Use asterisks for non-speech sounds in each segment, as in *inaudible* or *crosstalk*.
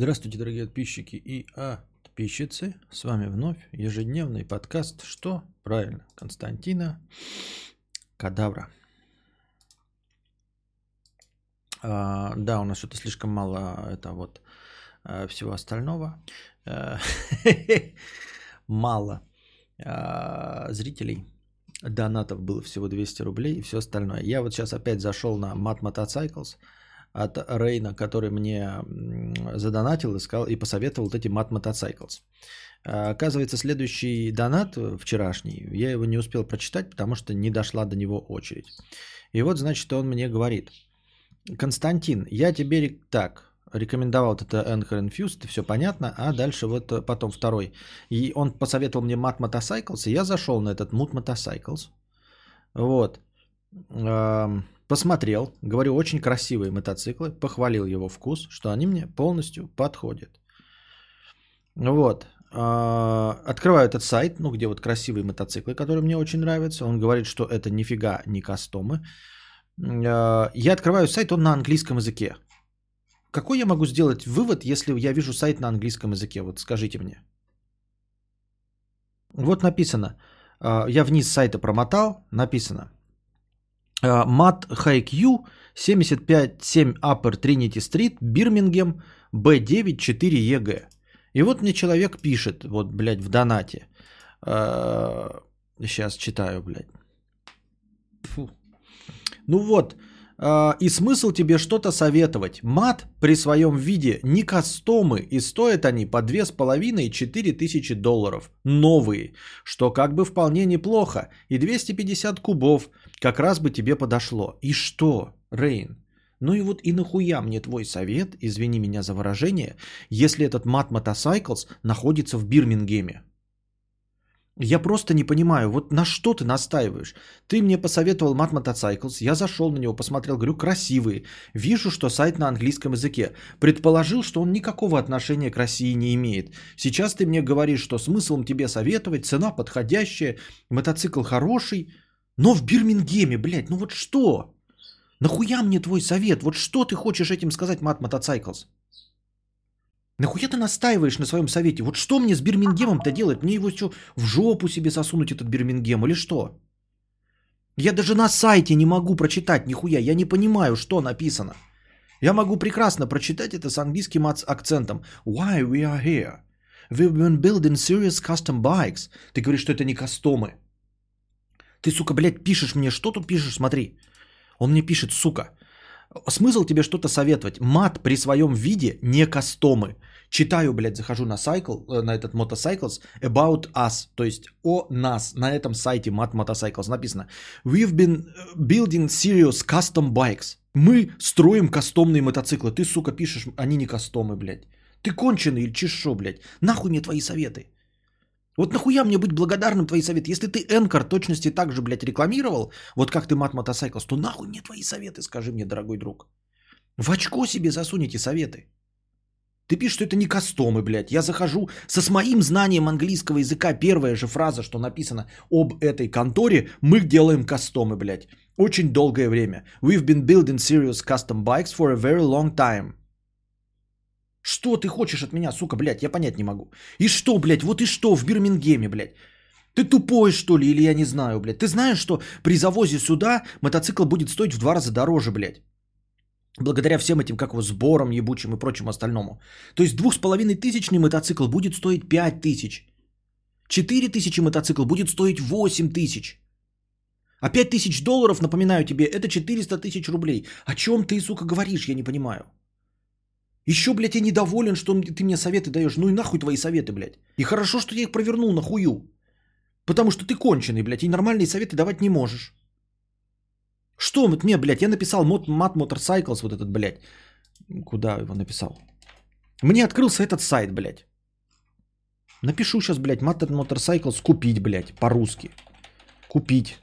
Здравствуйте, дорогие подписчики и подписчицы. С вами вновь ежедневный подкаст «Что?» Правильно, Константина Кадавра. А, да, у нас что-то слишком мало это вот а, всего остального. А, *laughs* мало а, зрителей. Донатов было всего 200 рублей и все остальное. Я вот сейчас опять зашел на Mat Motorcycles – от Рейна, который мне задонатил и, сказал, и посоветовал вот эти Motorcycles. А, оказывается, следующий донат вчерашний, я его не успел прочитать, потому что не дошла до него очередь. И вот, значит, он мне говорит, Константин, я тебе так, рекомендовал вот это Anchor Infused, все понятно, а дальше вот потом второй. И он посоветовал мне Mat Motorcycles, и я зашел на этот Mood Motorcycles. Вот. Посмотрел, говорю, очень красивые мотоциклы, похвалил его вкус, что они мне полностью подходят. Вот. А, открываю этот сайт, ну, где вот красивые мотоциклы, которые мне очень нравятся. Он говорит, что это нифига не кастомы. А, я открываю сайт, он на английском языке. Какой я могу сделать вывод, если я вижу сайт на английском языке? Вот скажите мне. Вот написано. А, я вниз сайта промотал, написано. Мат Хайкью 757 Upper Trinity Street, Бирмингем, B9 4 ЕГ. И вот мне человек пишет, вот, блядь, в донате. Сейчас читаю, блядь. Фу. Ну вот, и смысл тебе что-то советовать. Мат при своем виде не кастомы, и стоят они по 2,5-4 тысячи долларов. Новые, что как бы вполне неплохо. И 250 кубов как раз бы тебе подошло. И что, Рейн? Ну и вот и нахуя мне твой совет, извини меня за выражение, если этот Мат Мотоcycles находится в Бирмингеме? Я просто не понимаю, вот на что ты настаиваешь? Ты мне посоветовал Mat Motorcycles, я зашел на него, посмотрел, говорю, красивые. Вижу, что сайт на английском языке. Предположил, что он никакого отношения к России не имеет. Сейчас ты мне говоришь, что смыслом тебе советовать, цена подходящая, мотоцикл хороший, но в Бирмингеме, блядь, ну вот что? Нахуя мне твой совет? Вот что ты хочешь этим сказать, Mat Motorcycles? Нахуя ты настаиваешь на своем совете? Вот что мне с Бирмингемом-то делать? Мне его что, в жопу себе сосунуть этот Бирмингем или что? Я даже на сайте не могу прочитать нихуя. Я не понимаю, что написано. Я могу прекрасно прочитать это с английским акцентом. Why we are here? We've been building serious custom bikes. Ты говоришь, что это не кастомы. Ты, сука, блядь, пишешь мне, что тут пишешь, смотри. Он мне пишет, сука, смысл тебе что-то советовать. Мат при своем виде не кастомы. Читаю, блядь, захожу на сайкл, э, на этот Motorcycles, about us, то есть о нас. На этом сайте Mat Motorcycles написано. We've been э, building serious custom bikes. Мы строим кастомные мотоциклы. Ты, сука, пишешь, они не кастомы, блядь. Ты конченый или чешо, блядь. Нахуй мне твои советы. Вот нахуя мне быть благодарным твои советы? Если ты Энкор точности так же, блядь, рекламировал, вот как ты Мат Мотоcycles, то нахуй мне твои советы, скажи мне, дорогой друг. В очко себе засунете советы. Ты пишешь, что это не кастомы, блядь. Я захожу со с моим знанием английского языка. Первая же фраза, что написано об этой конторе. Мы делаем кастомы, блядь. Очень долгое время. We've been building serious custom bikes for a very long time. Что ты хочешь от меня, сука, блядь, я понять не могу. И что, блядь, вот и что в Бирмингеме, блядь? Ты тупой, что ли, или я не знаю, блядь? Ты знаешь, что при завозе сюда мотоцикл будет стоить в два раза дороже, блядь? Благодаря всем этим, как его, сборам ебучим и прочему остальному. То есть двух с половиной тысячный мотоцикл будет стоить пять тысяч. Четыре тысячи мотоцикл будет стоить восемь тысяч. А пять тысяч долларов, напоминаю тебе, это 400 тысяч рублей. О чем ты, сука, говоришь, я не понимаю. Еще, блядь, я недоволен, что ты мне советы даешь. Ну и нахуй твои советы, блядь. И хорошо, что я их провернул нахую. Потому что ты конченый, блядь, и нормальные советы давать не можешь. Что мне, блядь, я написал мод, Mat Motorcycles, вот этот, блядь. Куда его написал? Мне открылся этот сайт, блядь. Напишу сейчас, блядь, Mat Motorcycles купить, блядь, по-русски. Купить.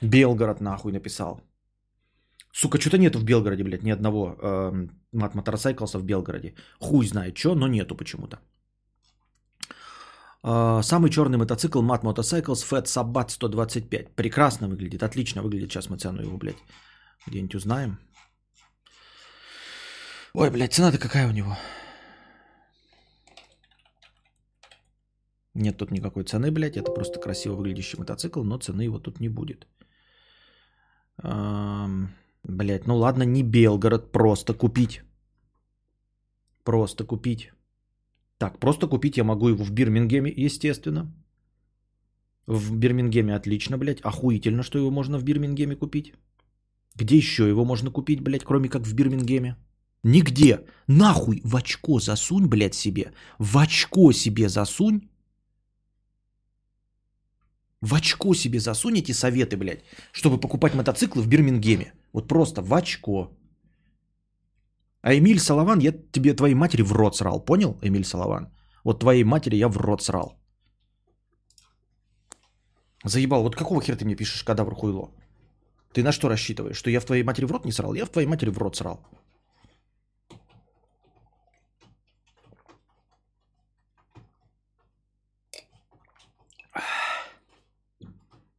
Белгород, нахуй, написал. Сука, что-то нету в Белгороде, блядь, ни одного э, от Motorcycles в Белгороде. Хуй знает что, но нету почему-то. А, самый черный мотоцикл Mat Motorcycles Fat Sabat 125. Прекрасно выглядит, отлично выглядит. Сейчас мы цену его, блядь, где-нибудь узнаем. Ой, блядь, цена-то какая у него? Нет тут никакой цены, блядь. Это просто красиво выглядящий мотоцикл, но цены его тут не будет. Эм блядь, ну ладно, не Белгород, просто купить. Просто купить. Так, просто купить я могу его в Бирмингеме, естественно. В Бирмингеме отлично, блядь. Охуительно, что его можно в Бирмингеме купить. Где еще его можно купить, блядь, кроме как в Бирмингеме? Нигде. Нахуй в очко засунь, блядь, себе. В очко себе засунь. В очко себе засунь эти советы, блядь, чтобы покупать мотоциклы в Бирмингеме. Вот просто в очко. А Эмиль Салаван, я тебе твоей матери в рот срал. Понял, Эмиль Салаван? Вот твоей матери я в рот срал. Заебал, вот какого хера ты мне пишешь, кадавр хуйло? Ты на что рассчитываешь? Что я в твоей матери в рот не срал? Я в твоей матери в рот срал.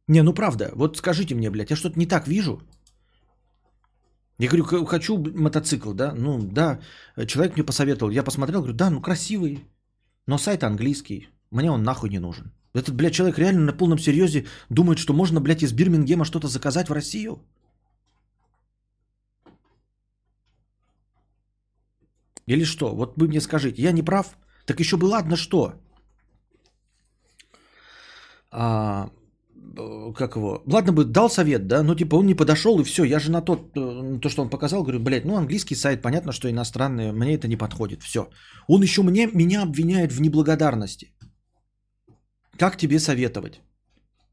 Не, ну правда, вот скажите мне, блядь, я что-то не так вижу. Я говорю, хочу мотоцикл, да, ну да, человек мне посоветовал, я посмотрел, говорю, да, ну красивый, но сайт английский, мне он нахуй не нужен. Этот, блядь, человек реально на полном серьезе думает, что можно, блядь, из Бирмингема что-то заказать в Россию? Или что? Вот вы мне скажите, я не прав? Так еще бы ладно что? А, как его, ладно бы дал совет, да, но типа он не подошел и все, я же на тот, э, то, что он показал, говорю, блядь, ну английский сайт, понятно, что иностранный, мне это не подходит, все. Он еще мне, меня обвиняет в неблагодарности. Как тебе советовать?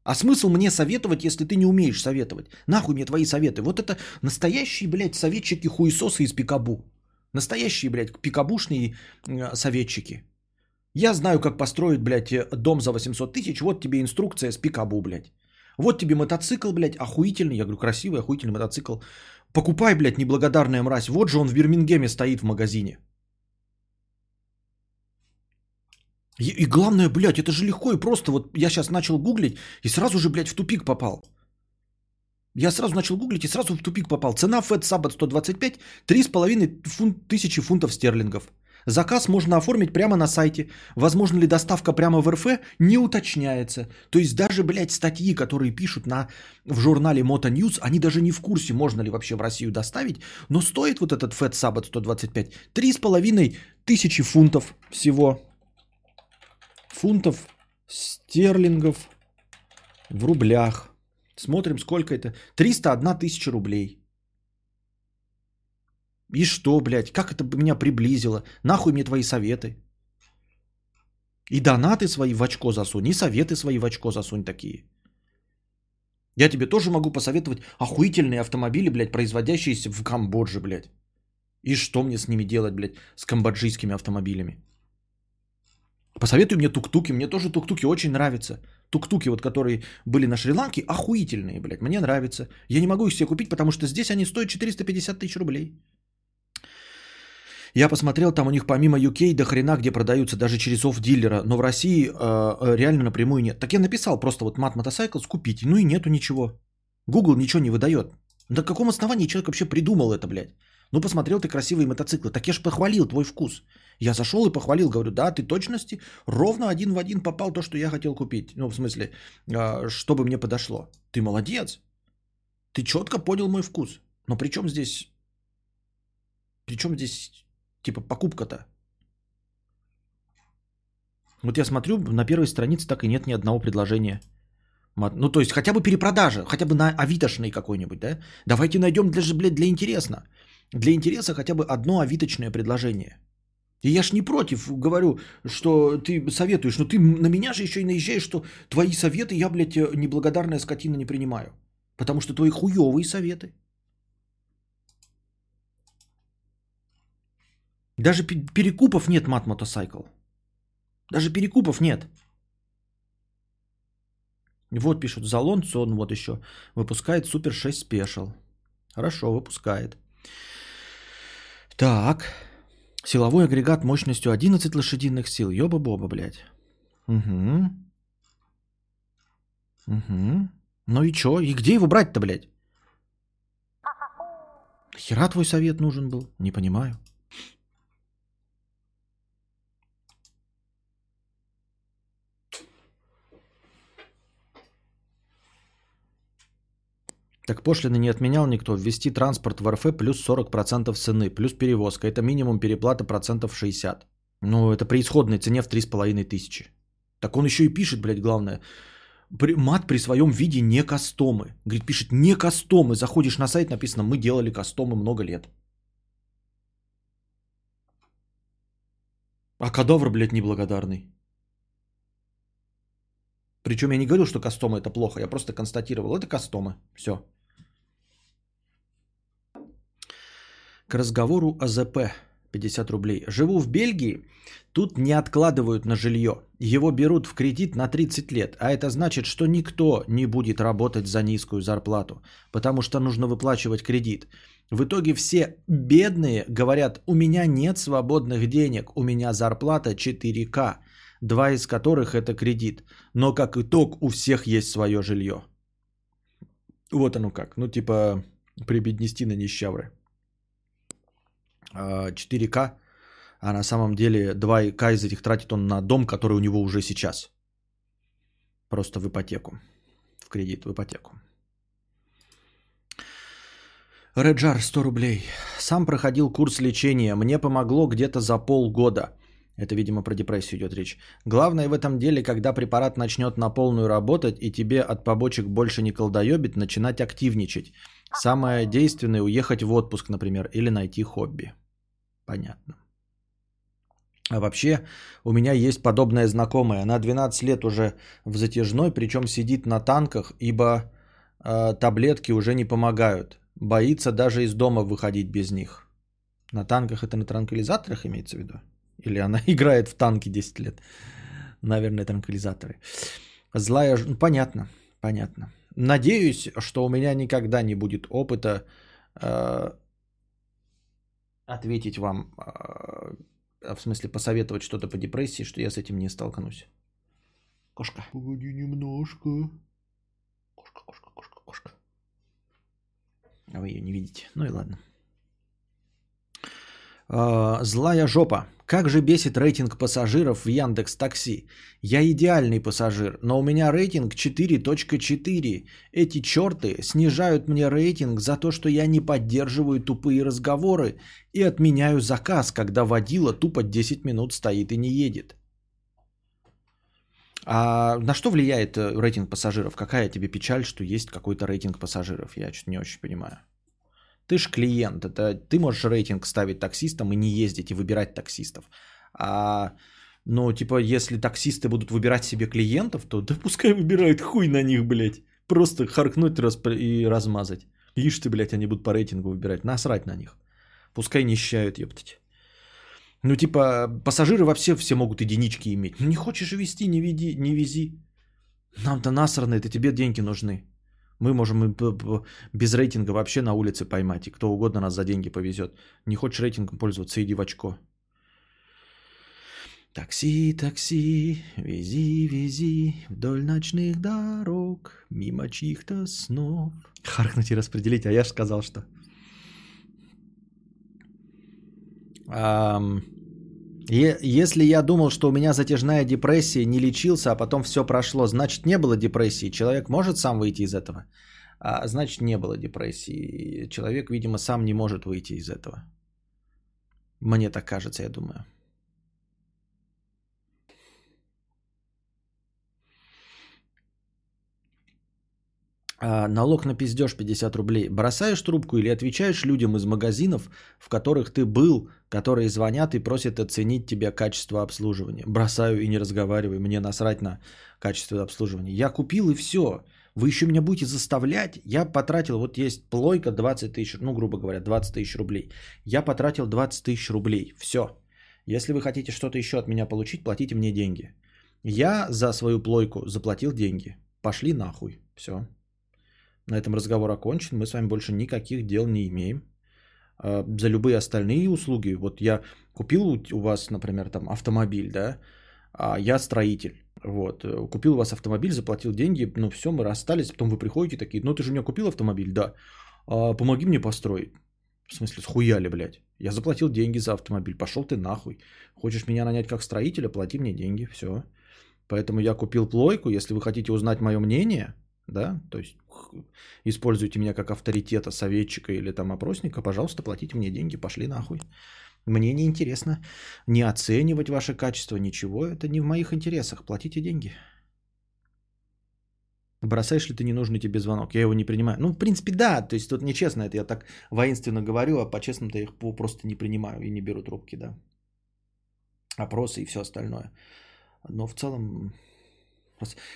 А смысл мне советовать, если ты не умеешь советовать? Нахуй мне твои советы? Вот это настоящие, блядь, советчики-хуесосы из Пикабу. Настоящие, блядь, пикабушные э, советчики. Я знаю, как построить, блядь, э, дом за 800 тысяч. Вот тебе инструкция с пикабу, блядь. Вот тебе мотоцикл, блядь, охуительный. Я говорю, красивый, охуительный мотоцикл. Покупай, блядь, неблагодарная мразь. Вот же он в Бирмингеме стоит в магазине. И, и главное, блядь, это же легко и просто. Вот я сейчас начал гуглить и сразу же, блядь, в тупик попал. Я сразу начал гуглить и сразу в тупик попал. Цена Fat Sabbath 125, 3,5 фунт, тысячи фунтов стерлингов. Заказ можно оформить прямо на сайте. Возможно ли доставка прямо в РФ, не уточняется. То есть даже, блядь, статьи, которые пишут на, в журнале Moto News, они даже не в курсе, можно ли вообще в Россию доставить. Но стоит вот этот Fat Sabbath 125 3,5 тысячи фунтов всего. Фунтов стерлингов в рублях. Смотрим, сколько это. 301 тысяча рублей. И что, блядь, как это меня приблизило? Нахуй мне твои советы? И донаты свои в очко засунь, и советы свои в очко засунь такие. Я тебе тоже могу посоветовать охуительные автомобили, блядь, производящиеся в Камбодже, блядь. И что мне с ними делать, блядь, с камбоджийскими автомобилями? Посоветуй мне тук-туки, мне тоже тук-туки очень нравятся. Тук-туки, вот которые были на Шри-Ланке, охуительные, блядь, мне нравятся. Я не могу их себе купить, потому что здесь они стоят 450 тысяч рублей. Я посмотрел, там у них помимо UK до хрена, где продаются даже через офф-дилера, но в России э, реально напрямую нет. Так я написал просто вот мат мотоцикл купить, ну и нету ничего. Google ничего не выдает. На каком основании человек вообще придумал это, блядь? Ну, посмотрел ты красивые мотоциклы. Так я ж похвалил твой вкус. Я зашел и похвалил, говорю, да, ты точности ровно один в один попал то, что я хотел купить. Ну, в смысле, э, чтобы мне подошло. Ты молодец. Ты четко понял мой вкус. Но при чем здесь... При чем здесь Типа покупка-то. Вот я смотрю, на первой странице так и нет ни одного предложения. Ну, то есть хотя бы перепродажа, хотя бы на авитошной какой-нибудь, да? Давайте найдем для, блядь, для интересно. Для интереса хотя бы одно авиточное предложение. И я ж не против, говорю, что ты советуешь, но ты на меня же еще и наезжаешь, что твои советы я, блядь, неблагодарная скотина не принимаю. Потому что твои хуевые советы. Даже перекупов нет мат мотоцикл. Даже перекупов нет. Вот пишут, Залон Сон вот еще выпускает Супер 6 Special. Хорошо, выпускает. Так. Силовой агрегат мощностью 11 лошадиных сил. Ёба-боба, блядь. Угу. Угу. Ну и чё? И где его брать-то, блядь? Хера твой совет нужен был? Не понимаю. Так пошлины не отменял никто. Ввести транспорт в РФ плюс 40% цены, плюс перевозка. Это минимум переплата процентов 60. Ну, это при исходной цене в 3,5 тысячи. Так он еще и пишет, блядь, главное. При, мат при своем виде не кастомы. Говорит, пишет не кастомы. Заходишь на сайт, написано, мы делали кастомы много лет. А кадавр, блядь, неблагодарный. Причем я не говорил, что кастомы это плохо, я просто констатировал, это кастомы. Все. К разговору о ЗП. 50 рублей. Живу в Бельгии, тут не откладывают на жилье. Его берут в кредит на 30 лет, а это значит, что никто не будет работать за низкую зарплату, потому что нужно выплачивать кредит. В итоге все бедные говорят, у меня нет свободных денег, у меня зарплата 4К, два из которых это кредит. Но как итог у всех есть свое жилье. Вот оно как. Ну типа прибеднести на нищавры. 4К, а на самом деле 2К из этих тратит он на дом, который у него уже сейчас. Просто в ипотеку. В кредит, в ипотеку. Реджар, 100 рублей. Сам проходил курс лечения. Мне помогло где-то за полгода. Это, видимо, про депрессию идет речь. Главное в этом деле, когда препарат начнет на полную работать и тебе от побочек больше не колдоебит, начинать активничать. Самое действенное уехать в отпуск, например, или найти хобби. Понятно. А вообще, у меня есть подобная знакомая. Она 12 лет уже в затяжной, причем сидит на танках, ибо э, таблетки уже не помогают. Боится даже из дома выходить без них. На танках это на транквилизаторах имеется в виду? Или она *laughs* играет в танки 10 лет? Наверное, транквилизаторы. Злая... Ну, понятно, понятно. Надеюсь, что у меня никогда не будет опыта э, ответить вам, э, в смысле посоветовать что-то по депрессии, что я с этим не столкнусь. Кошка. Погоди немножко. Кошка, кошка, кошка, кошка. А вы ее не видите. Ну и ладно. Э, злая жопа. Как же бесит рейтинг пассажиров в Яндекс Такси. Я идеальный пассажир, но у меня рейтинг 4.4. Эти черты снижают мне рейтинг за то, что я не поддерживаю тупые разговоры и отменяю заказ, когда водила тупо 10 минут стоит и не едет. А на что влияет э, рейтинг пассажиров? Какая тебе печаль, что есть какой-то рейтинг пассажиров? Я что-то не очень понимаю. Ты ж клиент, это ты можешь рейтинг ставить таксистам и не ездить и выбирать таксистов. А, ну, типа, если таксисты будут выбирать себе клиентов, то да пускай выбирают хуй на них, блядь. Просто харкнуть раз, и размазать. Ишь ты, блядь, они будут по рейтингу выбирать. Насрать на них. Пускай нищают, ептать. Ну, типа, пассажиры вообще все могут единички иметь. Ну, не хочешь вести, не, веди, не вези. Нам-то насрано, это тебе деньги нужны. Мы можем без рейтинга вообще на улице поймать, и кто угодно нас за деньги повезет. Не хочешь рейтингом пользоваться, иди в очко. Такси, такси, вези, вези вдоль ночных дорог, мимо чьих-то снов. Харкнуть и распределить, а я же сказал, что... Um, если я думал, что у меня затяжная депрессия, не лечился, а потом все прошло, значит не было депрессии. Человек может сам выйти из этого? А, значит не было депрессии. Человек, видимо, сам не может выйти из этого. Мне так кажется, я думаю. А, налог на пиздеж 50 рублей. Бросаешь трубку или отвечаешь людям из магазинов, в которых ты был, которые звонят и просят оценить тебе качество обслуживания? Бросаю и не разговариваю, мне насрать на качество обслуживания. Я купил и все. Вы еще меня будете заставлять? Я потратил, вот есть плойка 20 тысяч, ну, грубо говоря, 20 тысяч рублей. Я потратил 20 тысяч рублей. Все. Если вы хотите что-то еще от меня получить, платите мне деньги. Я за свою плойку заплатил деньги. Пошли нахуй. Все. На этом разговор окончен. Мы с вами больше никаких дел не имеем. А, за любые остальные услуги. Вот я купил у вас, например, там автомобиль, да, а я строитель. Вот, купил у вас автомобиль, заплатил деньги, ну все, мы расстались, потом вы приходите такие, ну ты же у меня купил автомобиль, да, а, помоги мне построить. В смысле, схуяли, блядь. Я заплатил деньги за автомобиль, пошел ты нахуй. Хочешь меня нанять как строителя, плати мне деньги, все. Поэтому я купил плойку, если вы хотите узнать мое мнение, да, то есть используйте меня как авторитета, советчика или там опросника, пожалуйста, платите мне деньги, пошли нахуй. Мне не интересно не оценивать ваше качество, ничего, это не в моих интересах, платите деньги. Бросаешь ли ты ненужный тебе звонок? Я его не принимаю. Ну, в принципе, да. То есть тут нечестно это. Я так воинственно говорю, а по-честному-то я их просто не принимаю и не беру трубки, да. Опросы и все остальное. Но в целом...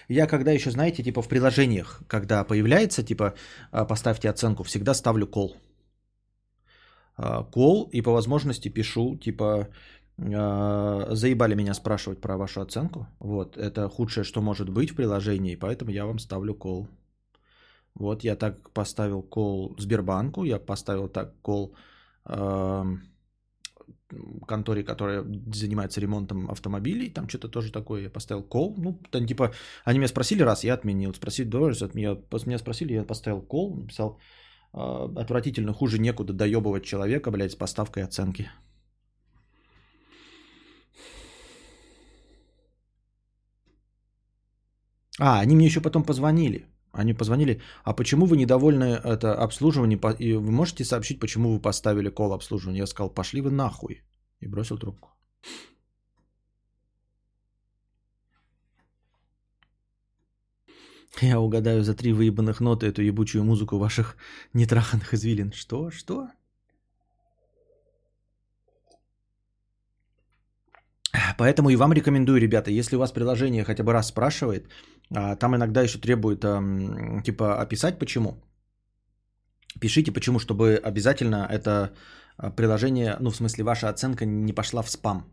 Я когда еще, знаете, типа в приложениях, когда появляется, типа, а, поставьте оценку, всегда ставлю кол. Кол и по возможности пишу, типа, а, заебали меня спрашивать про вашу оценку. Вот, это худшее, что может быть в приложении, поэтому я вам ставлю кол. Вот, я так поставил кол Сбербанку, я поставил так кол э, конторе, которая занимается ремонтом автомобилей, там что-то тоже такое, я поставил кол. Ну, там, типа, они меня спросили раз, я отменил. Спросили, давай, от меня, меня спросили, я поставил кол, написал, э, отвратительно, хуже некуда доебывать человека, блядь, с поставкой оценки. А, они мне еще потом позвонили. Они позвонили, а почему вы недовольны это обслуживание? И вы можете сообщить, почему вы поставили кол обслуживания? Я сказал, пошли вы нахуй. И бросил трубку. Я угадаю за три выебанных ноты эту ебучую музыку ваших нетраханных извилин. Что? Что? Поэтому и вам рекомендую, ребята, если у вас приложение хотя бы раз спрашивает, а, там иногда еще требует типа описать почему. Пишите почему, чтобы обязательно это а, приложение, ну в смысле ваша оценка не пошла в спам,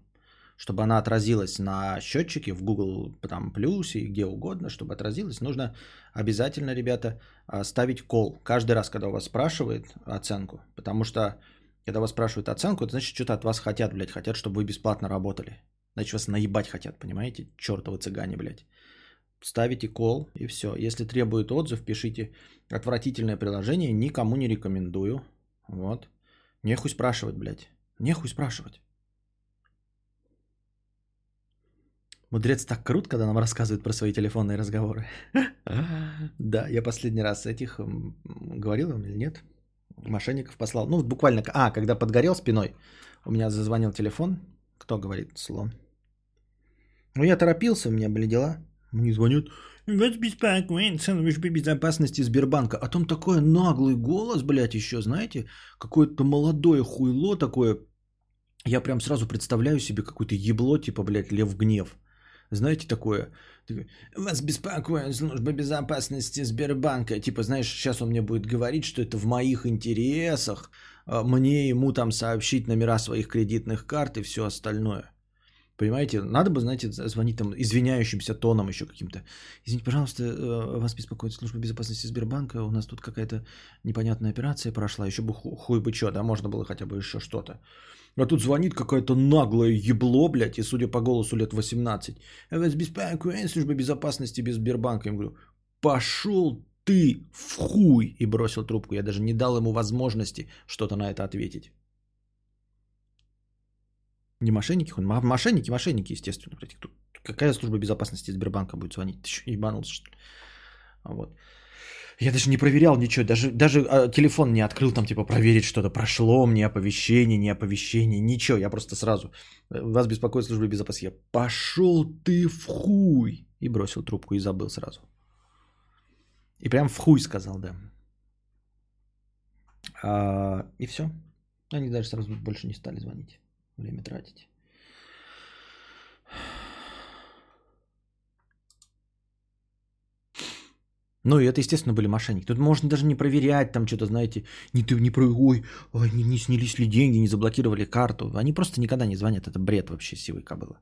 чтобы она отразилась на счетчике в Google там плюс и где угодно, чтобы отразилась, нужно обязательно, ребята, а, ставить кол каждый раз, когда у вас спрашивает оценку, потому что когда вас спрашивают оценку, это значит, что-то от вас хотят, блядь, хотят, чтобы вы бесплатно работали. Значит, вас наебать хотят, понимаете? Чертовы цыгане, блядь. Ставите кол и все. Если требует отзыв, пишите отвратительное приложение, никому не рекомендую. Вот. Нехуй спрашивать, блядь. Нехуй спрашивать. Мудрец так крут, когда нам рассказывает про свои телефонные разговоры. *laughs* Да, я последний раз этих говорил вам или нет? Мошенников послал. Ну, буквально, а, когда подгорел спиной, у меня зазвонил телефон. Кто говорит слон? Ну, я торопился, у меня были дела. Мне звонят. Вас беспокоит служба безопасности Сбербанка. А там такой наглый голос, блядь, еще, знаете? Какое-то молодое хуйло такое. Я прям сразу представляю себе какое-то ебло, типа, блядь, Лев Гнев. Знаете такое? Вас беспокоит служба безопасности Сбербанка. Типа, знаешь, сейчас он мне будет говорить, что это в моих интересах. А мне ему там сообщить номера своих кредитных карт и все остальное. Понимаете, надо бы, знаете, звонить там извиняющимся тоном еще каким-то. Извините, пожалуйста, э, вас беспокоит служба безопасности Сбербанка, у нас тут какая-то непонятная операция прошла, еще бы хуй бы что, да, можно было хотя бы еще что-то. А тут звонит какое-то наглое ебло, блядь, и судя по голосу лет 18. Вас беспокоит служба безопасности без Сбербанка. Я ему говорю, пошел ты в хуй, и бросил трубку. Я даже не дал ему возможности что-то на это ответить. Не мошенники, мошенники, мошенники, естественно. Тут какая служба безопасности Сбербанка будет звонить? Ты что, ебанулся, что ли? Вот. Я даже не проверял ничего, даже, даже а, телефон не открыл, там типа проверить что-то, прошло мне оповещение, не оповещение, ничего. Я просто сразу, э, вас беспокоит служба безопасности. Я пошел ты в хуй. И бросил трубку и забыл сразу. И прям в хуй сказал, да. А, и все. Они даже сразу больше не стали звонить время тратить. Ну, и это, естественно, были мошенники. Тут можно даже не проверять, там что-то, знаете, не ты не про, ой, ой не, не снялись ли деньги, не заблокировали карту. Они просто никогда не звонят. Это бред вообще сивой кобылы.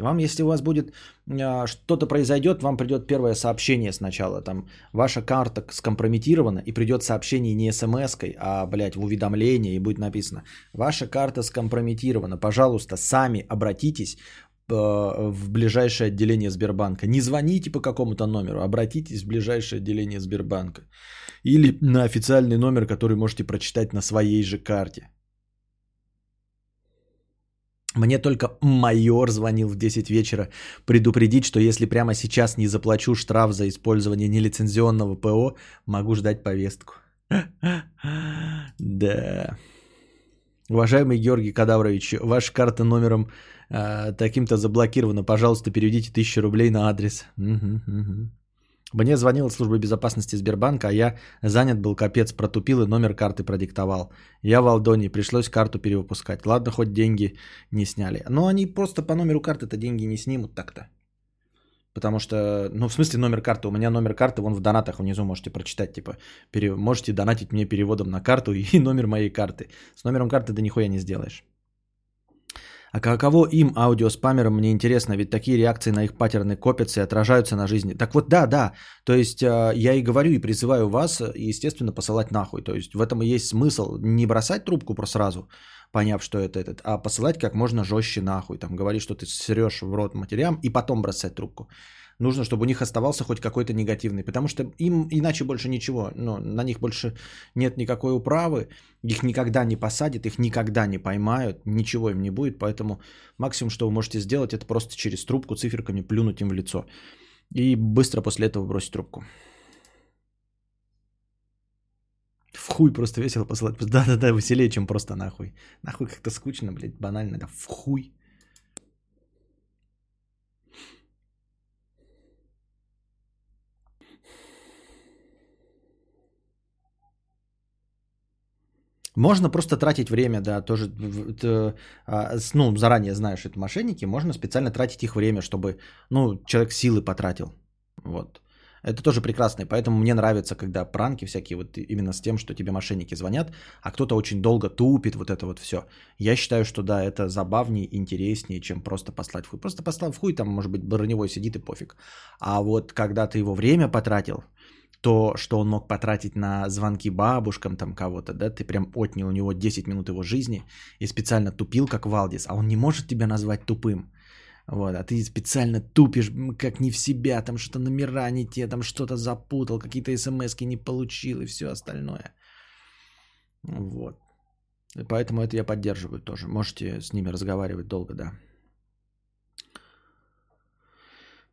Вам, если у вас будет а, что-то произойдет, вам придет первое сообщение сначала. Там ваша карта скомпрометирована, и придет сообщение не смс-кой, а, блядь, в уведомлении, и будет написано. Ваша карта скомпрометирована. Пожалуйста, сами обратитесь э, в ближайшее отделение Сбербанка. Не звоните по какому-то номеру, обратитесь в ближайшее отделение Сбербанка. Или на официальный номер, который можете прочитать на своей же карте. Мне только майор звонил в 10 вечера предупредить, что если прямо сейчас не заплачу штраф за использование нелицензионного ПО, могу ждать повестку. *laughs* Да. Уважаемый Георгий Кадаврович, ваша карта номером э, таким-то заблокирована. Пожалуйста, переведите 1000 рублей на адрес. Угу, угу. Мне звонила служба безопасности Сбербанка, а я занят был капец, протупил и номер карты продиктовал. Я в Алдоне, пришлось карту перевыпускать. Ладно, хоть деньги не сняли. Но они просто по номеру карты-то деньги не снимут так-то. Потому что, ну, в смысле номер карты. У меня номер карты вон в донатах внизу можете прочитать. Типа, пере... можете донатить мне переводом на карту *laughs* и номер моей карты. С номером карты да нихуя не сделаешь. А каково им, аудиоспамерам, мне интересно, ведь такие реакции на их паттерны копятся и отражаются на жизни. Так вот, да, да, то есть э, я и говорю, и призываю вас, естественно, посылать нахуй. То есть в этом и есть смысл не бросать трубку просто сразу, поняв, что это этот, а посылать как можно жестче нахуй. Там говорить, что ты срешь в рот матерям и потом бросать трубку. Нужно, чтобы у них оставался хоть какой-то негативный, потому что им иначе больше ничего, ну, на них больше нет никакой управы, их никогда не посадят, их никогда не поймают, ничего им не будет, поэтому максимум, что вы можете сделать, это просто через трубку циферками плюнуть им в лицо и быстро после этого бросить трубку. В хуй просто весело посылать. Да-да-да, веселее, чем просто нахуй. Нахуй как-то скучно, блядь, банально. Да в хуй. Можно просто тратить время, да, тоже, а, ну, заранее знаешь, это мошенники, можно специально тратить их время, чтобы, ну, человек силы потратил, вот. Это тоже прекрасно, и поэтому мне нравится, когда пранки всякие, вот именно с тем, что тебе мошенники звонят, а кто-то очень долго тупит, вот это вот все. Я считаю, что да, это забавнее, интереснее, чем просто послать в хуй. Просто послал в хуй, там, может быть, броневой сидит и пофиг. А вот когда ты его время потратил, то, что он мог потратить на звонки бабушкам там кого-то, да, ты прям отнял у него 10 минут его жизни и специально тупил, как Валдис, а он не может тебя назвать тупым. Вот, а ты специально тупишь, как не в себя, там что-то номера не те, там что-то запутал, какие-то смс не получил и все остальное. Вот. И поэтому это я поддерживаю тоже. Можете с ними разговаривать долго, да.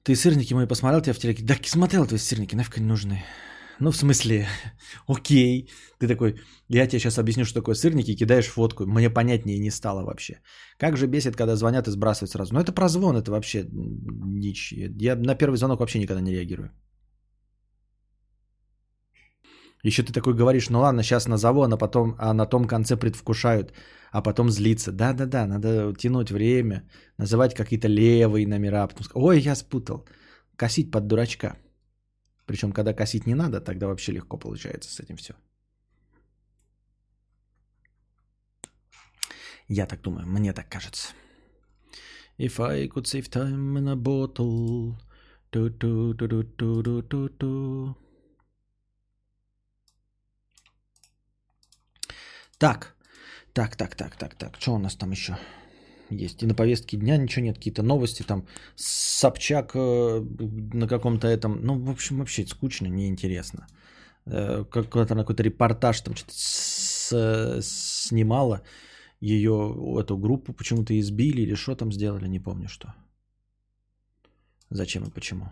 Ты сырники мои посмотрел тебя в телеке? Да, смотрел твои сырники, нафиг они нужны. Ну, в смысле, *laughs* окей. Ты такой, я тебе сейчас объясню, что такое сырники, кидаешь фотку. Мне понятнее не стало вообще. Как же бесит, когда звонят и сбрасывают сразу. Ну, это прозвон, это вообще нич. Я на первый звонок вообще никогда не реагирую. Еще ты такой говоришь, ну ладно, сейчас назову, а, потом, а на том конце предвкушают, а потом злиться. Да-да-да, надо тянуть время, называть какие-то левые номера. Потом сказать, ой, я спутал. Косить под дурачка. Причем, когда косить не надо, тогда вообще легко получается с этим все. Я так думаю, мне так кажется. If I could save time in a bottle. Do, Так, так, так, так, так, так. Что у нас там еще есть? И на повестке дня ничего нет, какие-то новости там. Собчак э, на каком-то этом... Ну, в общем, вообще скучно, неинтересно. Э, какой-то на какой-то репортаж там что-то с, снимала. Ее, эту группу почему-то избили или что там сделали, не помню что. Зачем и почему.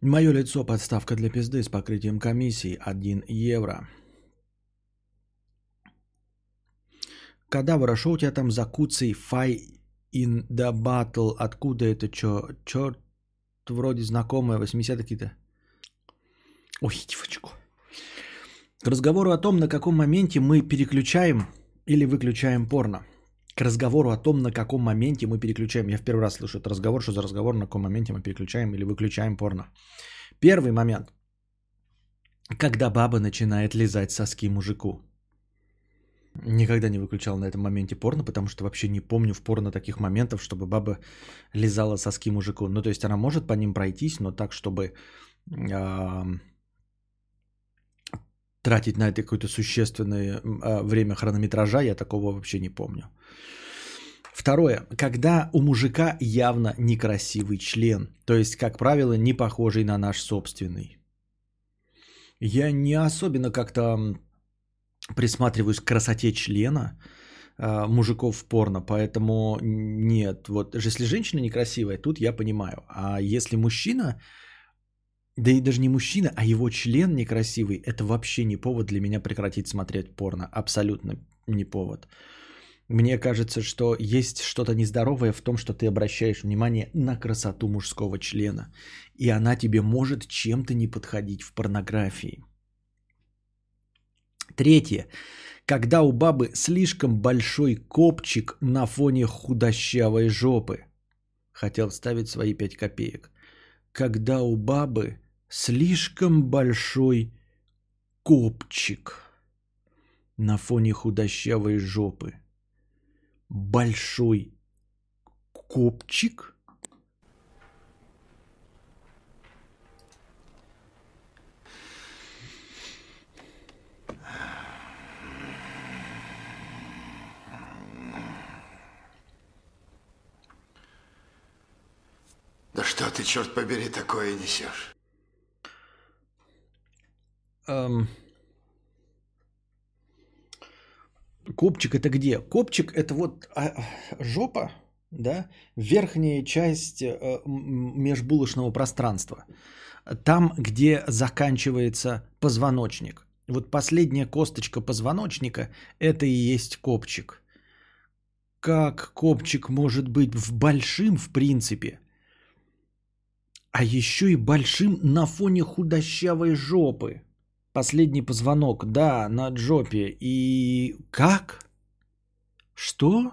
Мое лицо подставка для пизды с покрытием комиссии 1 евро. Кадавра, что у тебя там за куцей фай in the battle? Откуда это? Чё? Чёрт, вроде знакомое, 80 какие-то. Ой, девочку. К разговору о том, на каком моменте мы переключаем или выключаем порно. К разговору о том, на каком моменте мы переключаем. Я в первый раз слышу этот разговор, что за разговор, на каком моменте мы переключаем или выключаем порно. Первый момент. Когда баба начинает лизать соски мужику. Никогда не выключал на этом моменте порно, потому что вообще не помню в порно таких моментов, чтобы баба лизала соски мужику. Ну, то есть она может по ним пройтись, но так, чтобы э, тратить на это какое-то существенное э, время хронометража, я такого вообще не помню. Второе. Когда у мужика явно некрасивый член, то есть, как правило, не похожий на наш собственный. Я не особенно как-то присматриваюсь к красоте члена э, мужиков в порно, поэтому нет. Вот если женщина некрасивая, тут я понимаю. А если мужчина, да и даже не мужчина, а его член некрасивый, это вообще не повод для меня прекратить смотреть порно. Абсолютно не повод. Мне кажется, что есть что-то нездоровое в том, что ты обращаешь внимание на красоту мужского члена. И она тебе может чем-то не подходить в порнографии. Третье. Когда у бабы слишком большой копчик на фоне худощавой жопы. Хотел ставить свои пять копеек. Когда у бабы слишком большой копчик на фоне худощавой жопы. Большой копчик – Да что ты, черт побери, такое несешь? Эм... Копчик это где? Копчик это вот а, жопа, да, верхняя часть э, межбулочного пространства. Там, где заканчивается позвоночник. Вот последняя косточка позвоночника – это и есть копчик. Как копчик может быть в большим, в принципе, а еще и большим на фоне худощавой жопы. Последний позвонок, да, на жопе. И как? Что?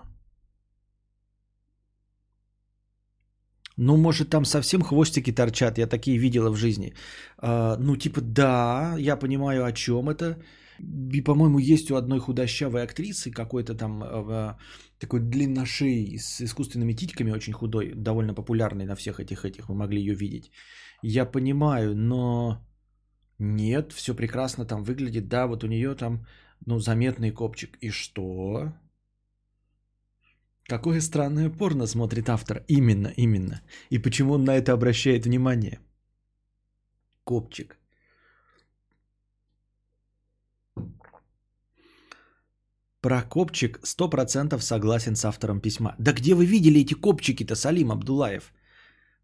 Ну, может, там совсем хвостики торчат, я такие видела в жизни. А, ну, типа, да, я понимаю, о чем это. И, по-моему, есть у одной худощавой актрисы какой-то там э, такой длинношей с искусственными титьками, очень худой, довольно популярный на всех этих этих, вы могли ее видеть. Я понимаю, но нет, все прекрасно там выглядит. Да, вот у нее там, ну, заметный копчик. И что? Какое странное порно смотрит автор. Именно, именно. И почему он на это обращает внимание? Копчик. Про копчик 100% согласен с автором письма. Да где вы видели эти копчики-то, Салим Абдулаев?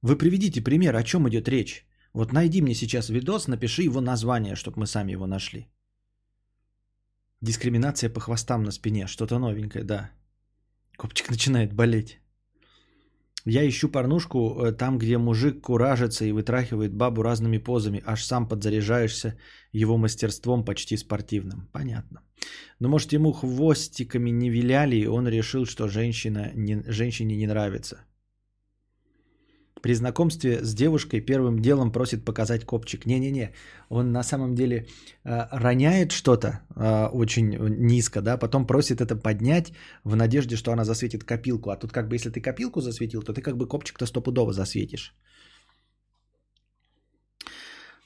Вы приведите пример, о чем идет речь. Вот найди мне сейчас видос, напиши его название, чтобы мы сами его нашли. Дискриминация по хвостам на спине. Что-то новенькое, да. Копчик начинает болеть. Я ищу порнушку э, там, где мужик куражится и вытрахивает бабу разными позами, аж сам подзаряжаешься его мастерством почти спортивным. Понятно. Но может ему хвостиками не виляли, и он решил, что женщина не, женщине не нравится. При знакомстве с девушкой первым делом просит показать копчик. Не-не-не, он на самом деле э, роняет что-то э, очень низко, да, потом просит это поднять в надежде, что она засветит копилку. А тут как бы если ты копилку засветил, то ты как бы копчик-то стопудово засветишь.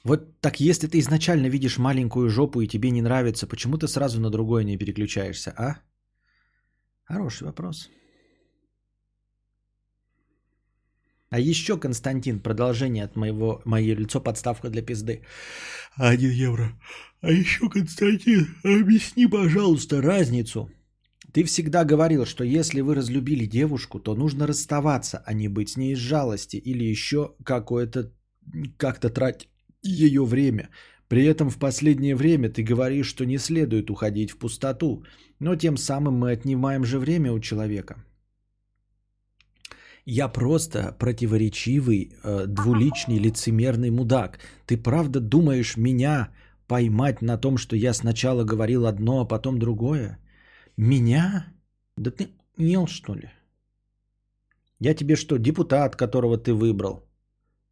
Вот так если ты изначально видишь маленькую жопу и тебе не нравится, почему ты сразу на другое не переключаешься, а? Хороший вопрос. А еще, Константин, продолжение от моего, мое лицо подставка для пизды. Один евро. А еще, Константин, объясни, пожалуйста, разницу. Ты всегда говорил, что если вы разлюбили девушку, то нужно расставаться, а не быть с ней из жалости или еще какое-то как-то тратить ее время. При этом в последнее время ты говоришь, что не следует уходить в пустоту, но тем самым мы отнимаем же время у человека. Я просто противоречивый, э, двуличный, лицемерный мудак. Ты правда думаешь меня поймать на том, что я сначала говорил одно, а потом другое? Меня? Да ты ел, что ли? Я тебе что, депутат, которого ты выбрал?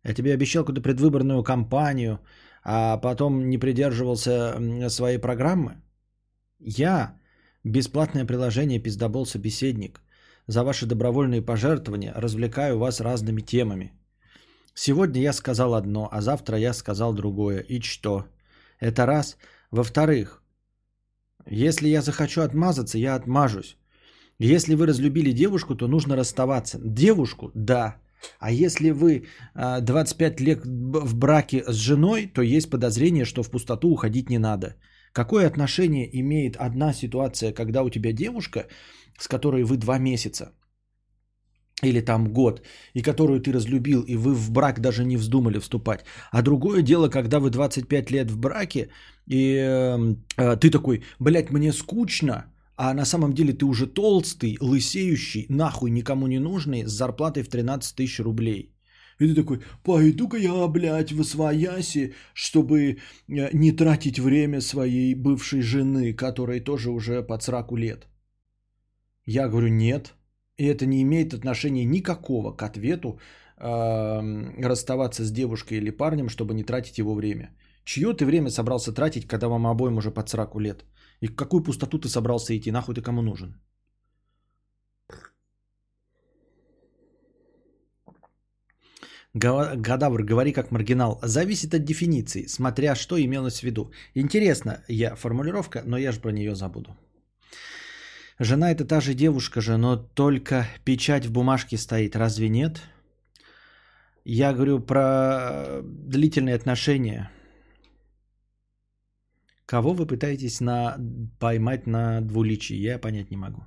Я тебе обещал какую-то предвыборную кампанию, а потом не придерживался своей программы. Я бесплатное приложение «Пиздобол собеседник» за ваши добровольные пожертвования развлекаю вас разными темами. Сегодня я сказал одно, а завтра я сказал другое. И что? Это раз. Во-вторых, если я захочу отмазаться, я отмажусь. Если вы разлюбили девушку, то нужно расставаться. Девушку, да. А если вы 25 а, лет в браке с женой, то есть подозрение, что в пустоту уходить не надо. Какое отношение имеет одна ситуация, когда у тебя девушка, с которой вы два месяца, или там год, и которую ты разлюбил, и вы в брак даже не вздумали вступать. А другое дело, когда вы 25 лет в браке, и э, ты такой, блядь, мне скучно, а на самом деле ты уже толстый, лысеющий, нахуй никому не нужный, с зарплатой в 13 тысяч рублей. И ты такой, пойду-ка я, блядь, в освояси, чтобы э, не тратить время своей бывшей жены, которой тоже уже под сраку лет. Я говорю, нет. И это не имеет отношения никакого к ответу э, расставаться с девушкой или парнем, чтобы не тратить его время. Чье ты время собрался тратить, когда вам обоим уже под сраку лет? И какую пустоту ты собрался идти? Нахуй ты кому нужен? Гадавр, говори как маргинал. Зависит от дефиниции, смотря что имелось в виду. Интересно, я формулировка, но я же про нее забуду. Жена это та же девушка же, но только печать в бумажке стоит, разве нет? Я говорю про длительные отношения. Кого вы пытаетесь на... поймать на двуличии, я понять не могу.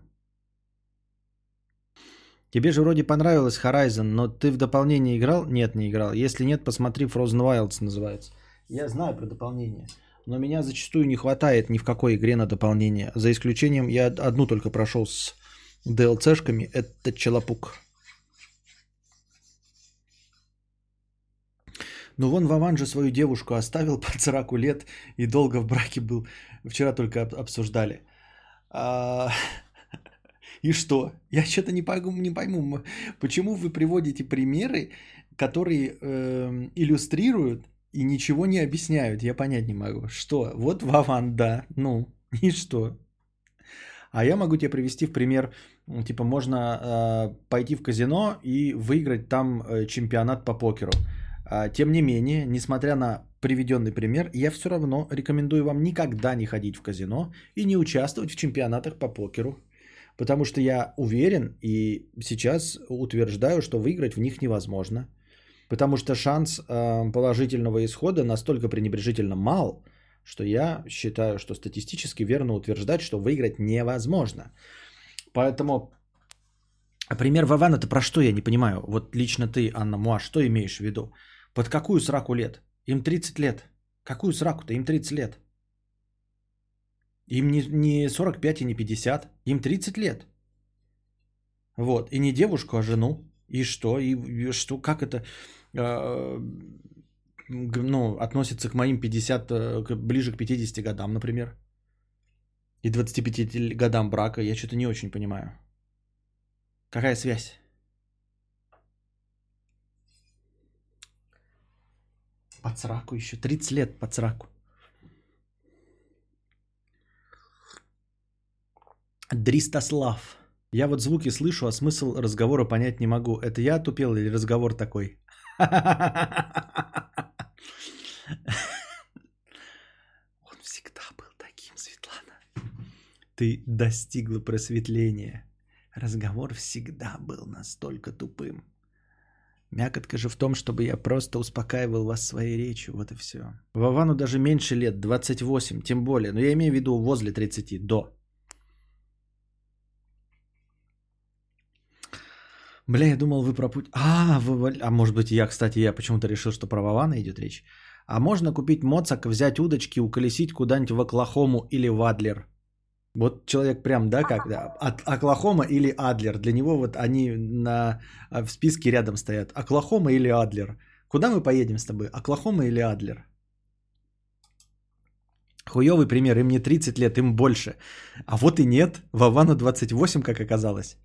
Тебе же вроде понравилось Horizon, но ты в дополнение играл? Нет, не играл. Если нет, посмотри Frozen Wilds называется. Я знаю про дополнение. Но меня зачастую не хватает ни в какой игре на дополнение. За исключением, я одну только прошел с DLC-шками. Это Челопук. Ну вон Вован же свою девушку оставил *laughs* под 40 лет и долго в браке был. Вчера только обсуждали. А... *laughs* И что? Я что-то не пойму, не пойму, почему вы приводите примеры, которые э, иллюстрируют и ничего не объясняют. Я понять не могу. Что? Вот Вован, да. Ну, *laughs* и что? А я могу тебе привести в пример, типа можно э, пойти в казино и выиграть там э, чемпионат по покеру. А, тем не менее, несмотря на приведенный пример, я все равно рекомендую вам никогда не ходить в казино и не участвовать в чемпионатах по покеру. Потому что я уверен и сейчас утверждаю, что выиграть в них невозможно. Потому что шанс э, положительного исхода настолько пренебрежительно мал, что я считаю, что статистически верно утверждать, что выиграть невозможно. Поэтому пример Вован это про что я не понимаю. Вот лично ты, Анна Муа, что имеешь в виду? Под какую сраку лет? Им 30 лет. Какую сраку-то? Им 30 лет. Им не, не 45 и не 50. Им 30 лет. Вот. И не девушку, а жену. И что? И, и что? Как это э, ну, относится к моим 50, э, к, ближе к 50 годам, например? И 25 годам брака? Я что-то не очень понимаю. Какая связь? Под сраку еще. 30 лет под сраку. Дристослав. Я вот звуки слышу, а смысл разговора понять не могу. Это я тупел или разговор такой? *laughs* Он всегда был таким, Светлана. Ты достигла просветления. Разговор всегда был настолько тупым. Мякотка же в том, чтобы я просто успокаивал вас своей речью, вот и все. Вовану даже меньше лет, 28, тем более. Но я имею в виду возле 30, до. Бля, я думал, вы про путь. А, вы... а может быть, я, кстати, я почему-то решил, что про Вована идет речь. А можно купить моцак, взять удочки, уколесить куда-нибудь в Оклахому или в Адлер. Вот человек прям, да, как, да, от Оклахома или Адлер. Для него вот они на, а, в списке рядом стоят. Оклахома или Адлер. Куда мы поедем с тобой? Оклахома или Адлер? Хуёвый пример, им не 30 лет, им больше. А вот и нет, Вовану 28, как оказалось.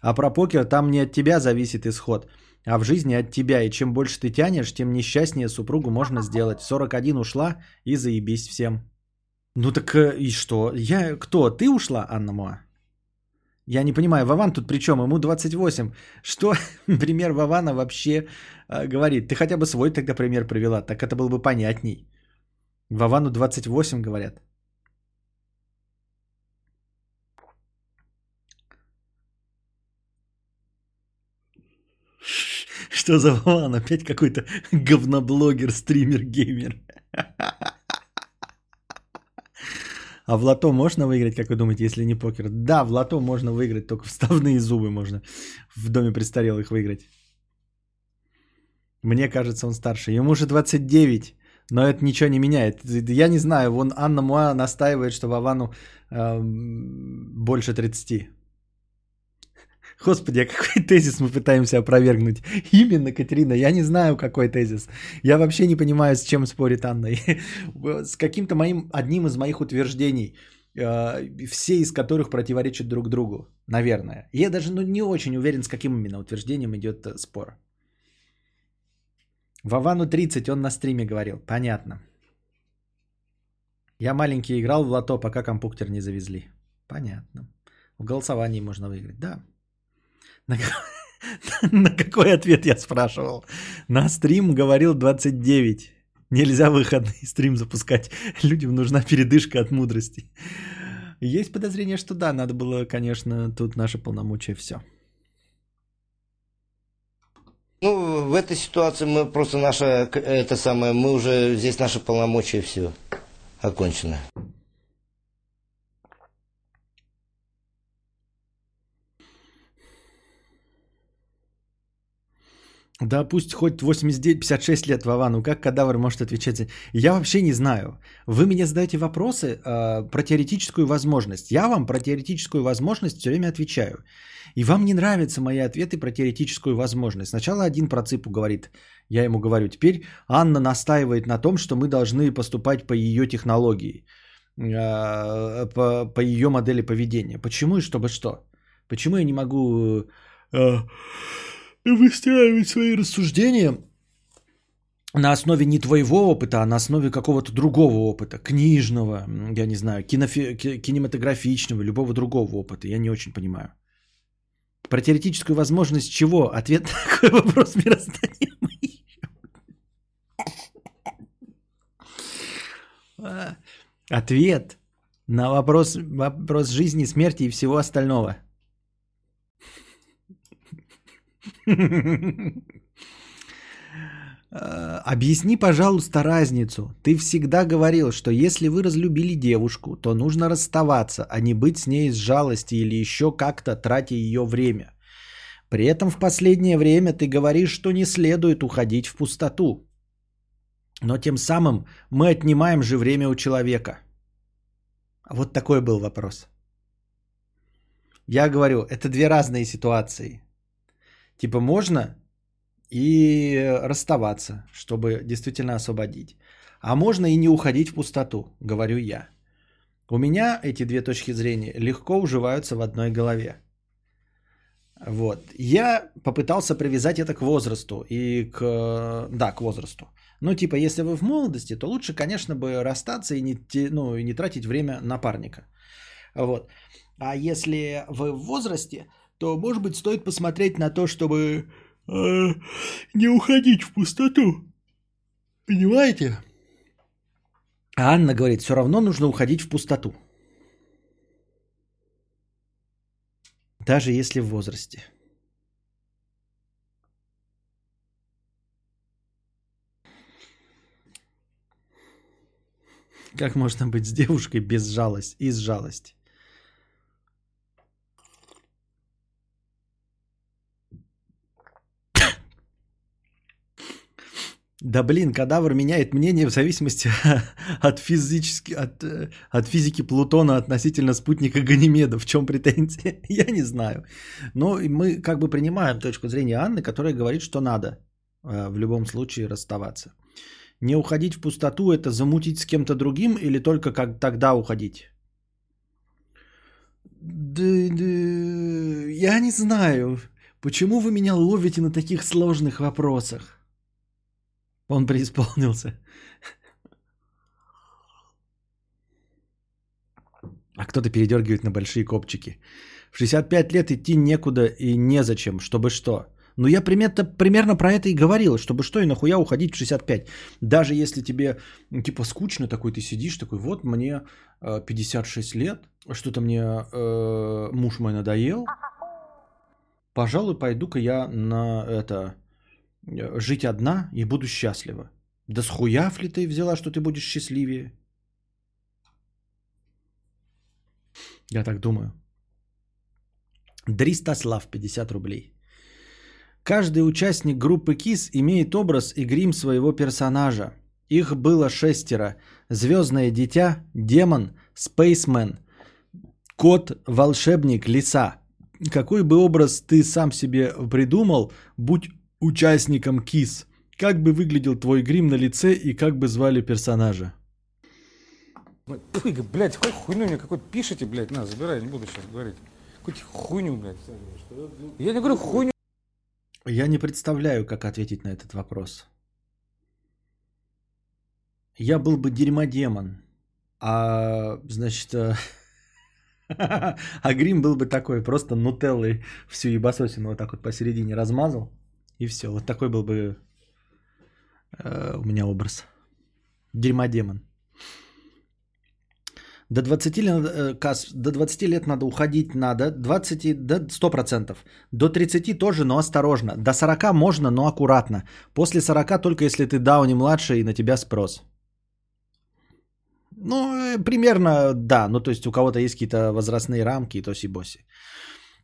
А про покер там не от тебя зависит исход, а в жизни от тебя. И чем больше ты тянешь, тем несчастнее супругу можно сделать. 41 ушла и заебись всем. Ну так э, и что? Я кто? Ты ушла, Анна Моа? Я не понимаю, Вован тут при чем? Ему 28. Что *laughs* пример Вована вообще э, говорит? Ты хотя бы свой тогда пример привела, так это было бы понятней. Вовану 28 говорят. Что за Вован? Опять какой-то говноблогер, стример, геймер. А в лото можно выиграть, как вы думаете, если не покер? Да, в лото можно выиграть, только вставные зубы можно в доме престарелых выиграть. Мне кажется, он старше. Ему уже 29, но это ничего не меняет. Я не знаю, вон Анна Муа настаивает, что Вовану э, больше 30. Господи, а какой тезис мы пытаемся опровергнуть? Именно, Катерина, я не знаю, какой тезис. Я вообще не понимаю, с чем спорит Анна. *laughs* С каким-то моим, одним из моих утверждений, э, все из которых противоречат друг другу, наверное. Я даже ну, не очень уверен, с каким именно утверждением идет э, спор. Вовану 30, он на стриме говорил. Понятно. Я маленький играл в лото, пока компьютер не завезли. Понятно. В голосовании можно выиграть. Да, *laughs* на, какой ответ я спрашивал? На стрим говорил 29. Нельзя выходный стрим запускать. Людям нужна передышка от мудрости. Есть подозрение, что да, надо было, конечно, тут наше полномочия все. Ну, в этой ситуации мы просто наше, это самое, мы уже, здесь наши полномочия все окончено. Да пусть хоть 89-56 лет Вовану, как кадавр может отвечать? Я вообще не знаю. Вы мне задаете вопросы э, про теоретическую возможность. Я вам про теоретическую возможность все время отвечаю. И вам не нравятся мои ответы про теоретическую возможность. Сначала один про цыпу говорит, я ему говорю. Теперь Анна настаивает на том, что мы должны поступать по ее технологии, э, по, по ее модели поведения. Почему и чтобы что? Почему я не могу... Э, выстраивать свои рассуждения на основе не твоего опыта, а на основе какого-то другого опыта, книжного, я не знаю, кинофи- кинематографичного, любого другого опыта. Я не очень понимаю. Про теоретическую возможность чего? Ответ на такой вопрос мироздания Ответ на вопрос, вопрос жизни, смерти и всего остального – Э, объясни, пожалуйста, разницу. Ты всегда говорил, что если вы разлюбили девушку, то нужно расставаться, а не быть с ней из жалости или еще как-то тратя ее время. При этом в последнее время ты говоришь, что не следует уходить в пустоту. Но тем самым мы отнимаем же время у человека. Вот такой был вопрос. Я говорю, это две разные ситуации. Типа можно и расставаться, чтобы действительно освободить. А можно и не уходить в пустоту, говорю я. У меня эти две точки зрения легко уживаются в одной голове. Вот. Я попытался привязать это к возрасту и к... Да, к возрасту. Ну, типа, если вы в молодости, то лучше, конечно, бы расстаться и не, ну, и не тратить время напарника. Вот. А если вы в возрасте, то, может быть, стоит посмотреть на то, чтобы э, не уходить в пустоту. Понимаете? А Анна говорит, все равно нужно уходить в пустоту. Даже если в возрасте. Как можно быть с девушкой без жалости, из жалости? Да блин, кадавр меняет мнение в зависимости *laughs* от, физически, от, э, от физики Плутона относительно спутника Ганимеда. В чем претензия? *laughs* Я не знаю. Но мы как бы принимаем точку зрения Анны, которая говорит, что надо э, в любом случае расставаться. Не уходить в пустоту – это замутить с кем-то другим или только как тогда уходить? Да, да, я не знаю. Почему вы меня ловите на таких сложных вопросах? Он преисполнился. А кто-то передергивает на большие копчики. В 65 лет идти некуда и незачем, чтобы что. Ну, я примерно, примерно про это и говорил, чтобы что и нахуя уходить в 65. Даже если тебе, ну, типа, скучно такой, ты сидишь такой, вот мне э, 56 лет, что-то мне э, муж мой надоел, пожалуй, пойду-ка я на это, жить одна и буду счастлива. Да схуяв ли ты взяла, что ты будешь счастливее? Я так думаю. Дристослав, 50 рублей. Каждый участник группы КИС имеет образ и грим своего персонажа. Их было шестеро. Звездное дитя, демон, спейсмен, кот, волшебник, лиса. Какой бы образ ты сам себе придумал, будь участником КИС? Как бы выглядел твой грим на лице и как бы звали персонажа? Ой, блядь, какой хуйню мне какой пишите, блядь, на, забирай, не буду сейчас говорить. Какую-то хуйню, блядь. Я не говорю хуйню. Я не представляю, как ответить на этот вопрос. Я был бы дерьмодемон, а, значит, э, *laughs* а грим был бы такой, просто нутеллой всю ебасосину вот так вот посередине размазал, и все. Вот такой был бы э, у меня образ. Дерьмодемон. До 20, лет, э, Кас, до 20 лет надо уходить надо, 20, до 100%. До 30 тоже, но осторожно. До 40 можно, но аккуратно. После 40 только если ты дауни младший и на тебя спрос. Ну, э, примерно, да. Ну, то есть у кого-то есть какие-то возрастные рамки и тоси-боси.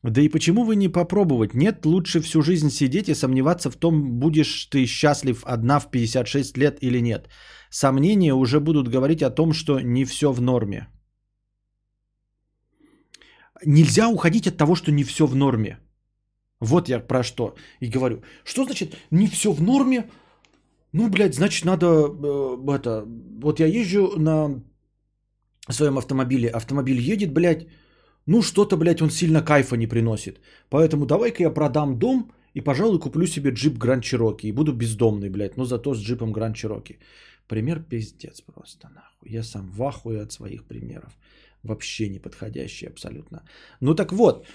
Да и почему вы не попробовать? Нет, лучше всю жизнь сидеть и сомневаться в том, будешь ты счастлив одна в 56 лет или нет. Сомнения уже будут говорить о том, что не все в норме. Нельзя уходить от того, что не все в норме. Вот я про что и говорю. Что значит не все в норме? Ну, блядь, значит, надо э, это... Вот я езжу на своем автомобиле. Автомобиль едет, блядь. Ну, что-то, блядь, он сильно кайфа не приносит. Поэтому давай-ка я продам дом и, пожалуй, куплю себе джип Гранд Чироки. И буду бездомный, блядь, но зато с джипом Гранд Чироки. Пример пиздец просто, нахуй. Я сам в ахуе от своих примеров. Вообще неподходящий абсолютно. Ну так вот,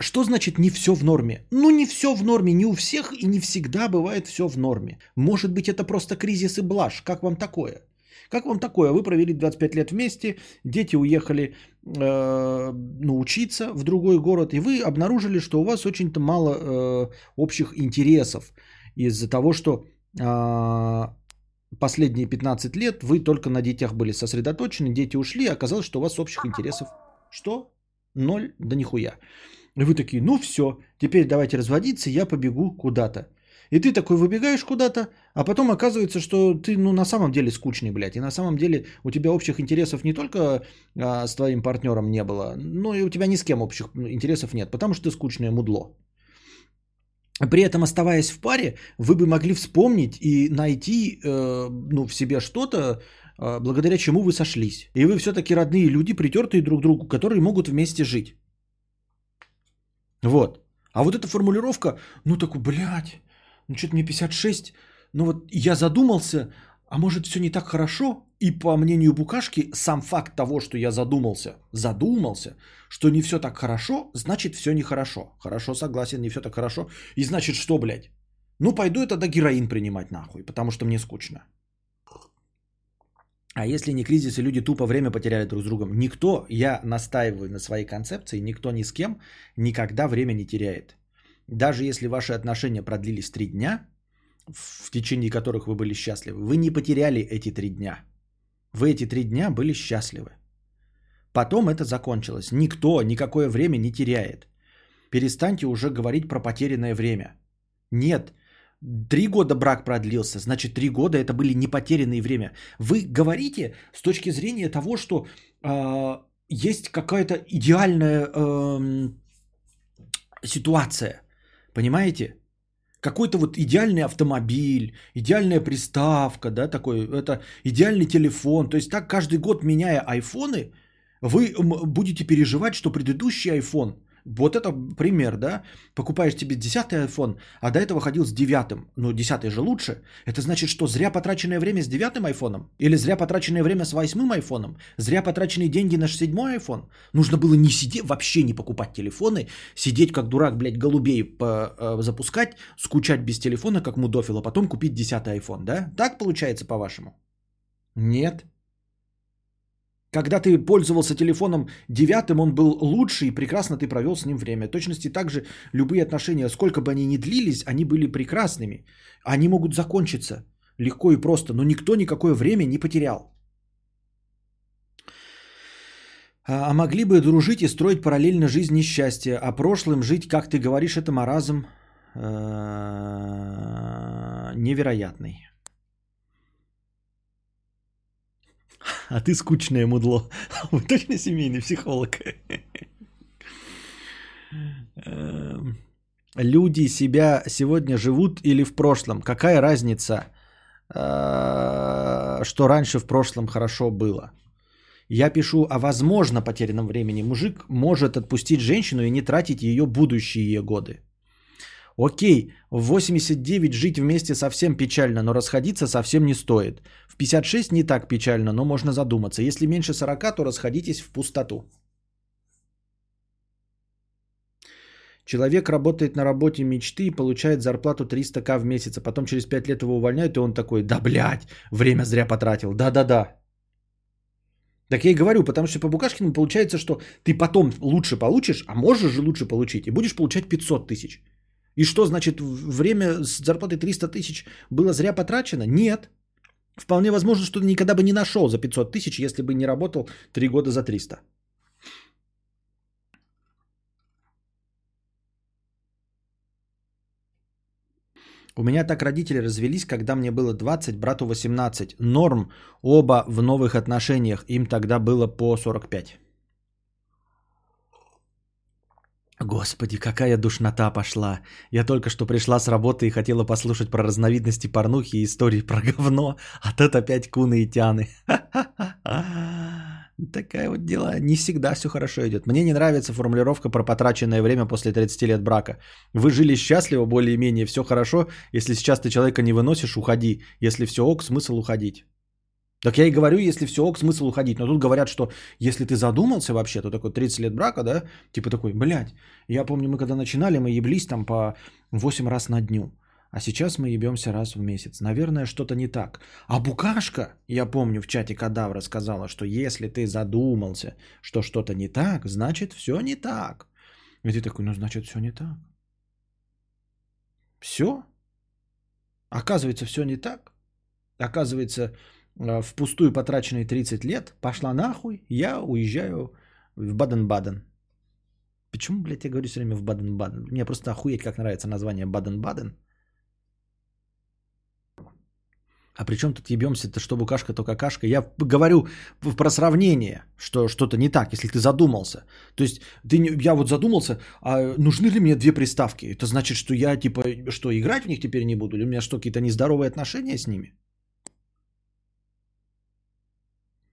что значит не все в норме? Ну не все в норме, не у всех и не всегда бывает все в норме. Может быть это просто кризис и блажь. Как вам такое? Как вам такое? Вы провели 25 лет вместе, дети уехали э, ну, учиться в другой город, и вы обнаружили, что у вас очень-то мало э, общих интересов из-за того, что э, последние 15 лет вы только на детях были сосредоточены, дети ушли, а оказалось, что у вас общих интересов что? Ноль? Да нихуя. И вы такие, ну все, теперь давайте разводиться, я побегу куда-то. И ты такой выбегаешь куда-то, а потом оказывается, что ты ну, на самом деле скучный, блядь. И на самом деле у тебя общих интересов не только а, с твоим партнером не было, но и у тебя ни с кем общих интересов нет, потому что ты скучное мудло. При этом, оставаясь в паре, вы бы могли вспомнить и найти э, ну, в себе что-то, э, благодаря чему вы сошлись. И вы все-таки родные люди, притертые друг к другу, которые могут вместе жить. Вот. А вот эта формулировка, ну такой, блядь, ну что-то мне 56, ну вот я задумался, а может все не так хорошо? И по мнению Букашки, сам факт того, что я задумался, задумался, что не все так хорошо, значит все нехорошо. Хорошо, согласен, не все так хорошо. И значит что, блядь? Ну пойду это до героин принимать нахуй, потому что мне скучно. А если не кризис и люди тупо время потеряли друг с другом? Никто, я настаиваю на своей концепции, никто ни с кем никогда время не теряет. Даже если ваши отношения продлились три дня, в течение которых вы были счастливы, вы не потеряли эти три дня. Вы эти три дня были счастливы. Потом это закончилось. Никто никакое время не теряет. Перестаньте уже говорить про потерянное время. Нет, Три года брак продлился, значит, три года это были не потерянные время. Вы говорите с точки зрения того, что э, есть какая-то идеальная э, ситуация. Понимаете? Какой-то вот идеальный автомобиль, идеальная приставка, да, такой, это идеальный телефон. То есть так каждый год меняя айфоны, вы будете переживать, что предыдущий iPhone Вот это пример, да? Покупаешь тебе 10 iPhone, а до этого ходил с 9. Ну, 10 же лучше. Это значит, что зря потраченное время с 9 айфоном? Или зря потраченное время с 8 айфоном? Зря потраченные деньги на 7 iPhone? Нужно было не сидеть, вообще не покупать телефоны, сидеть как дурак, блядь, голубей по, э, запускать, скучать без телефона, как мудофил, а потом купить 10 iPhone, да? Так получается, по-вашему? Нет. Когда ты пользовался телефоном девятым, он был лучше и прекрасно ты провел с ним время. Точности также любые отношения, сколько бы они ни длились, они были прекрасными. Они могут закончиться легко и просто, но никто никакое время не потерял. А, а могли бы дружить и строить параллельно жизнь и счастье, а прошлым жить, как ты говоришь, это маразм э, невероятный. А ты скучное мудло. *laughs* Вы точно семейный психолог? Эм, люди себя сегодня живут или в прошлом? Какая разница, э, что раньше в прошлом хорошо было? Я пишу о возможно потерянном времени. Мужик может отпустить женщину и не тратить ее будущие годы. Окей, в 89 жить вместе совсем печально, но расходиться совсем не стоит. В 56 не так печально, но можно задуматься. Если меньше 40, то расходитесь в пустоту. Человек работает на работе мечты и получает зарплату 300к в месяц, а потом через 5 лет его увольняют, и он такой, да блядь, время зря потратил, да-да-да. Так я и говорю, потому что по Букашкину получается, что ты потом лучше получишь, а можешь же лучше получить, и будешь получать 500 тысяч. И что значит время с зарплатой 300 тысяч было зря потрачено? Нет. Вполне возможно, что ты никогда бы не нашел за 500 тысяч, если бы не работал 3 года за 300. У меня так родители развелись, когда мне было 20, брату 18. Норм, оба в новых отношениях, им тогда было по 45. Господи, какая душнота пошла. Я только что пришла с работы и хотела послушать про разновидности порнухи и истории про говно, а тут опять куны и тяны. *laughs* Такая вот дела. Не всегда все хорошо идет. Мне не нравится формулировка про потраченное время после 30 лет брака. Вы жили счастливо, более-менее, все хорошо. Если сейчас ты человека не выносишь, уходи. Если все ок, смысл уходить. Так я и говорю, если все ок, смысл уходить. Но тут говорят, что если ты задумался вообще, то такой 30 лет брака, да, типа такой, блядь, я помню, мы когда начинали, мы еблись там по 8 раз на дню. А сейчас мы ебемся раз в месяц. Наверное, что-то не так. А Букашка, я помню, в чате Кадавра сказала, что если ты задумался, что что-то не так, значит все не так. И ты такой, ну значит все не так. Все? Оказывается, все не так. Оказывается, Э, в пустую потраченные 30 лет, пошла нахуй, я уезжаю в Баден-Баден. Почему, блядь, я говорю все время в Баден-Баден? Мне просто охуеть, как нравится название Баден-Баден. А при чем тут ебемся-то, что букашка, то какашка? Я говорю про сравнение, что что-то не так, если ты задумался. То есть ты, я вот задумался, а нужны ли мне две приставки? Это значит, что я типа, что играть в них теперь не буду? Или у меня что, какие-то нездоровые отношения с ними?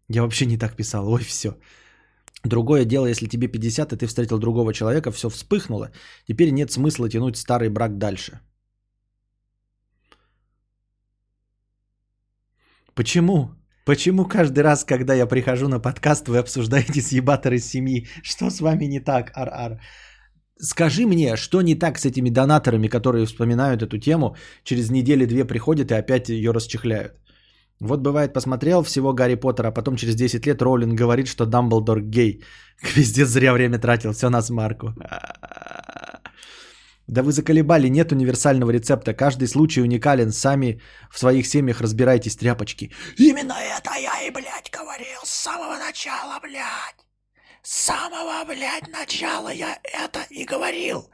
Я вообще не так писал. *laughs* Ой, все. Другое дело, если тебе 50, и ты встретил другого человека, все вспыхнуло. Теперь нет смысла тянуть старый брак дальше. Почему? Почему каждый раз, когда я прихожу на подкаст, вы обсуждаете съебаторы семьи? Что с вами не так, Ар-Ар? Скажи мне, что не так с этими донаторами, которые вспоминают эту тему, через недели-две приходят и опять ее расчехляют? Вот бывает, посмотрел всего Гарри Поттера, а потом через 10 лет Роулинг говорит, что Дамблдор гей. *laughs* Пиздец, зря время тратил, все на смарку. Да вы заколебали, нет универсального рецепта. Каждый случай уникален. Сами в своих семьях разбирайтесь, тряпочки. Именно это я и, блядь, говорил с самого начала, блядь. С самого, блядь, начала я это и говорил.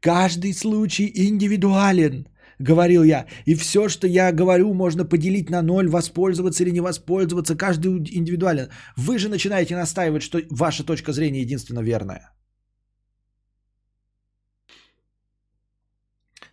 Каждый случай индивидуален говорил я. И все, что я говорю, можно поделить на ноль, воспользоваться или не воспользоваться, каждый индивидуален. Вы же начинаете настаивать, что ваша точка зрения единственно верная.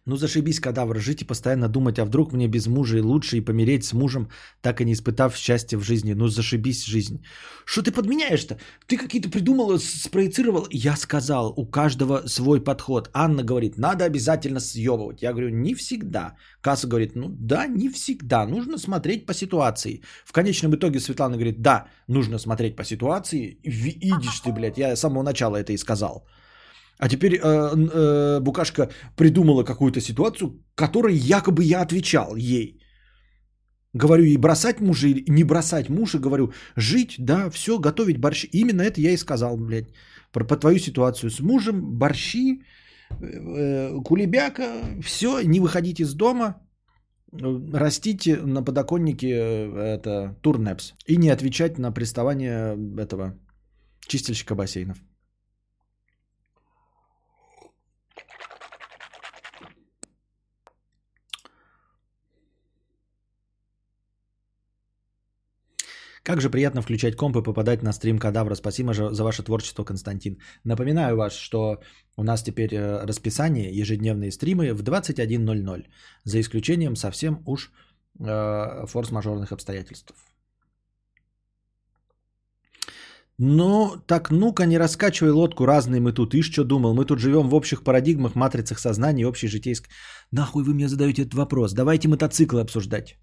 Ну зашибись, кадавр, жить и постоянно думать, а вдруг мне без мужа и лучше, и помереть с мужем, так и не испытав счастья в жизни. Ну зашибись жизнь. Что ты подменяешь-то? Ты какие-то придумал, спроецировал. Я сказал, у каждого свой подход. Анна говорит, надо обязательно съебывать. Я говорю, не всегда. Касса говорит, ну да, не всегда. Нужно смотреть по ситуации. В конечном итоге Светлана говорит, да, нужно смотреть по ситуации. Видишь ты, блядь, я с самого начала это и сказал. А теперь э, э, Букашка придумала какую-то ситуацию, которой якобы я отвечал ей. Говорю ей бросать мужа или не бросать мужа, говорю, жить, да, все, готовить борщи. Именно это я и сказал, блядь, про, по твою ситуацию с мужем, борщи, э, кулебяка, все, не выходить из дома, растите на подоконнике э, это турнепс и не отвечать на приставание этого чистильщика бассейнов. Как же приятно включать комп и попадать на стрим Кадавра. Спасибо за ваше творчество, Константин. Напоминаю вас, что у нас теперь э, расписание, ежедневные стримы в 21.00. За исключением совсем уж э, форс-мажорных обстоятельств. Ну, так ну-ка не раскачивай лодку, разные мы тут. Ишь, что думал, мы тут живем в общих парадигмах, матрицах сознания, общей житейской... Нахуй вы мне задаете этот вопрос? Давайте мотоциклы обсуждать.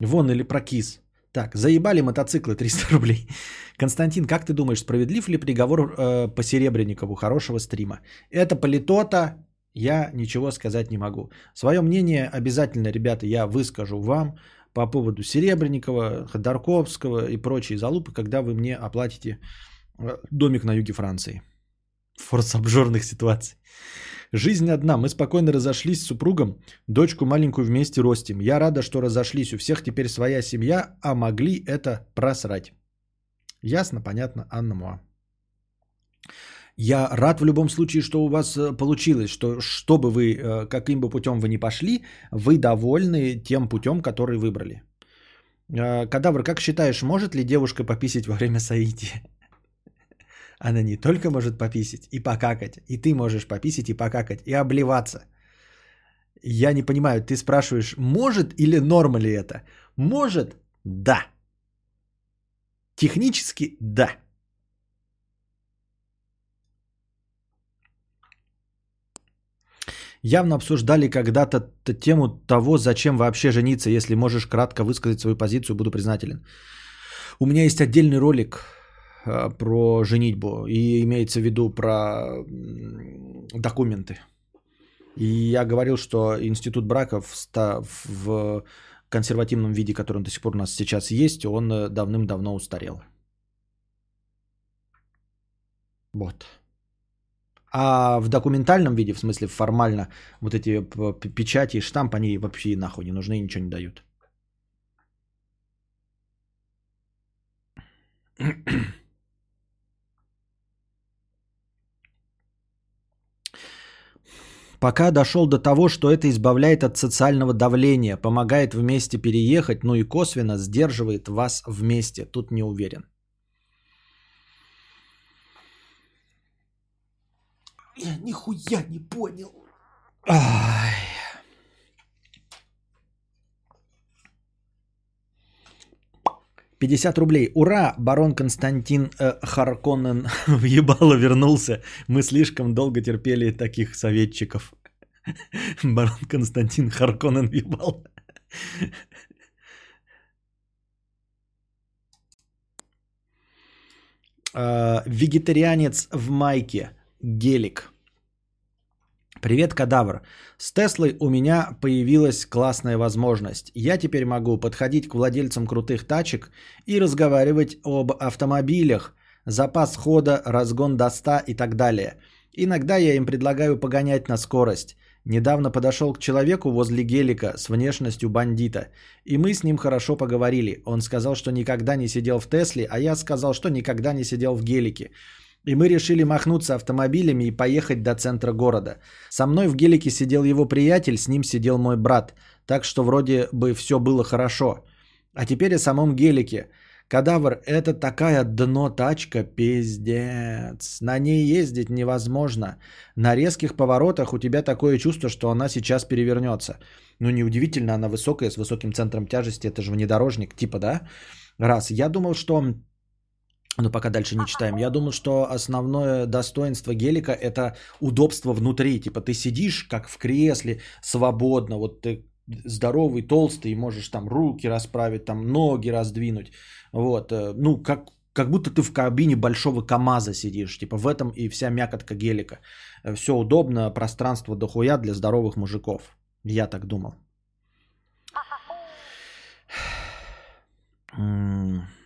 Вон или про кис. Так, заебали мотоциклы 300 *laughs* рублей. Константин, как ты думаешь, справедлив ли приговор э, по Серебренникову хорошего стрима? Это политота, я ничего сказать не могу. Свое мнение обязательно, ребята, я выскажу вам по поводу Серебренникова, Ходорковского и прочие залупы, когда вы мне оплатите э, домик на юге Франции. Форс обжорных ситуаций. Жизнь одна. Мы спокойно разошлись с супругом, дочку маленькую вместе ростим. Я рада, что разошлись. У всех теперь своя семья, а могли это просрать. Ясно, понятно, Анна Муа. Я рад в любом случае, что у вас э, получилось, что, что бы вы, э, каким бы путем вы ни пошли, вы довольны тем путем, который выбрали. Э, Кадавр, как считаешь, может ли девушка пописить во время соития? Она не только может пописить и покакать, и ты можешь пописить и покакать, и обливаться. Я не понимаю, ты спрашиваешь, может или норма ли это? Может? Да. Технически да. Явно обсуждали когда-то тему того, зачем вообще жениться. Если можешь кратко высказать свою позицию, буду признателен. У меня есть отдельный ролик про женитьбу и имеется в виду про документы. И я говорил, что институт браков в консервативном виде, который до сих пор у нас сейчас есть, он э, давным-давно устарел. Вот. А в документальном виде, в смысле формально, вот эти печати и штамп, они вообще нахуй не нужны ничего не дают. Пока дошел до того, что это избавляет от социального давления, помогает вместе переехать, ну и косвенно сдерживает вас вместе. Тут не уверен. Я нихуя не понял. Ай. Пятьдесят рублей. Ура! Барон Константин э, Харконнен *laughs* в ебало вернулся. Мы слишком долго терпели таких советчиков. *laughs* Барон Константин Харконен ебал. Uh, вегетарианец в майке. Гелик. Привет, кадавр. С Теслой у меня появилась классная возможность. Я теперь могу подходить к владельцам крутых тачек и разговаривать об автомобилях, запас хода, разгон до 100 и так далее. Иногда я им предлагаю погонять на скорость. Недавно подошел к человеку возле гелика с внешностью бандита, и мы с ним хорошо поговорили. Он сказал, что никогда не сидел в Тесле, а я сказал, что никогда не сидел в гелике. И мы решили махнуться автомобилями и поехать до центра города. Со мной в гелике сидел его приятель, с ним сидел мой брат. Так что вроде бы все было хорошо. А теперь о самом гелике. Кадавр, это такая дно тачка, пиздец. На ней ездить невозможно. На резких поворотах у тебя такое чувство, что она сейчас перевернется. Ну, неудивительно, она высокая, с высоким центром тяжести. Это же внедорожник, типа, да? Раз. Я думал, что... Ну, пока дальше не читаем. Я думал, что основное достоинство гелика – это удобство внутри. Типа, ты сидишь, как в кресле, свободно. Вот ты здоровый, толстый, можешь там руки расправить, там ноги раздвинуть. Вот, э, ну, как, как будто ты в кабине большого КАМАЗа сидишь. Типа в этом и вся мякотка гелика. Все удобно, пространство дохуя для здоровых мужиков. Я так думал. *sighs*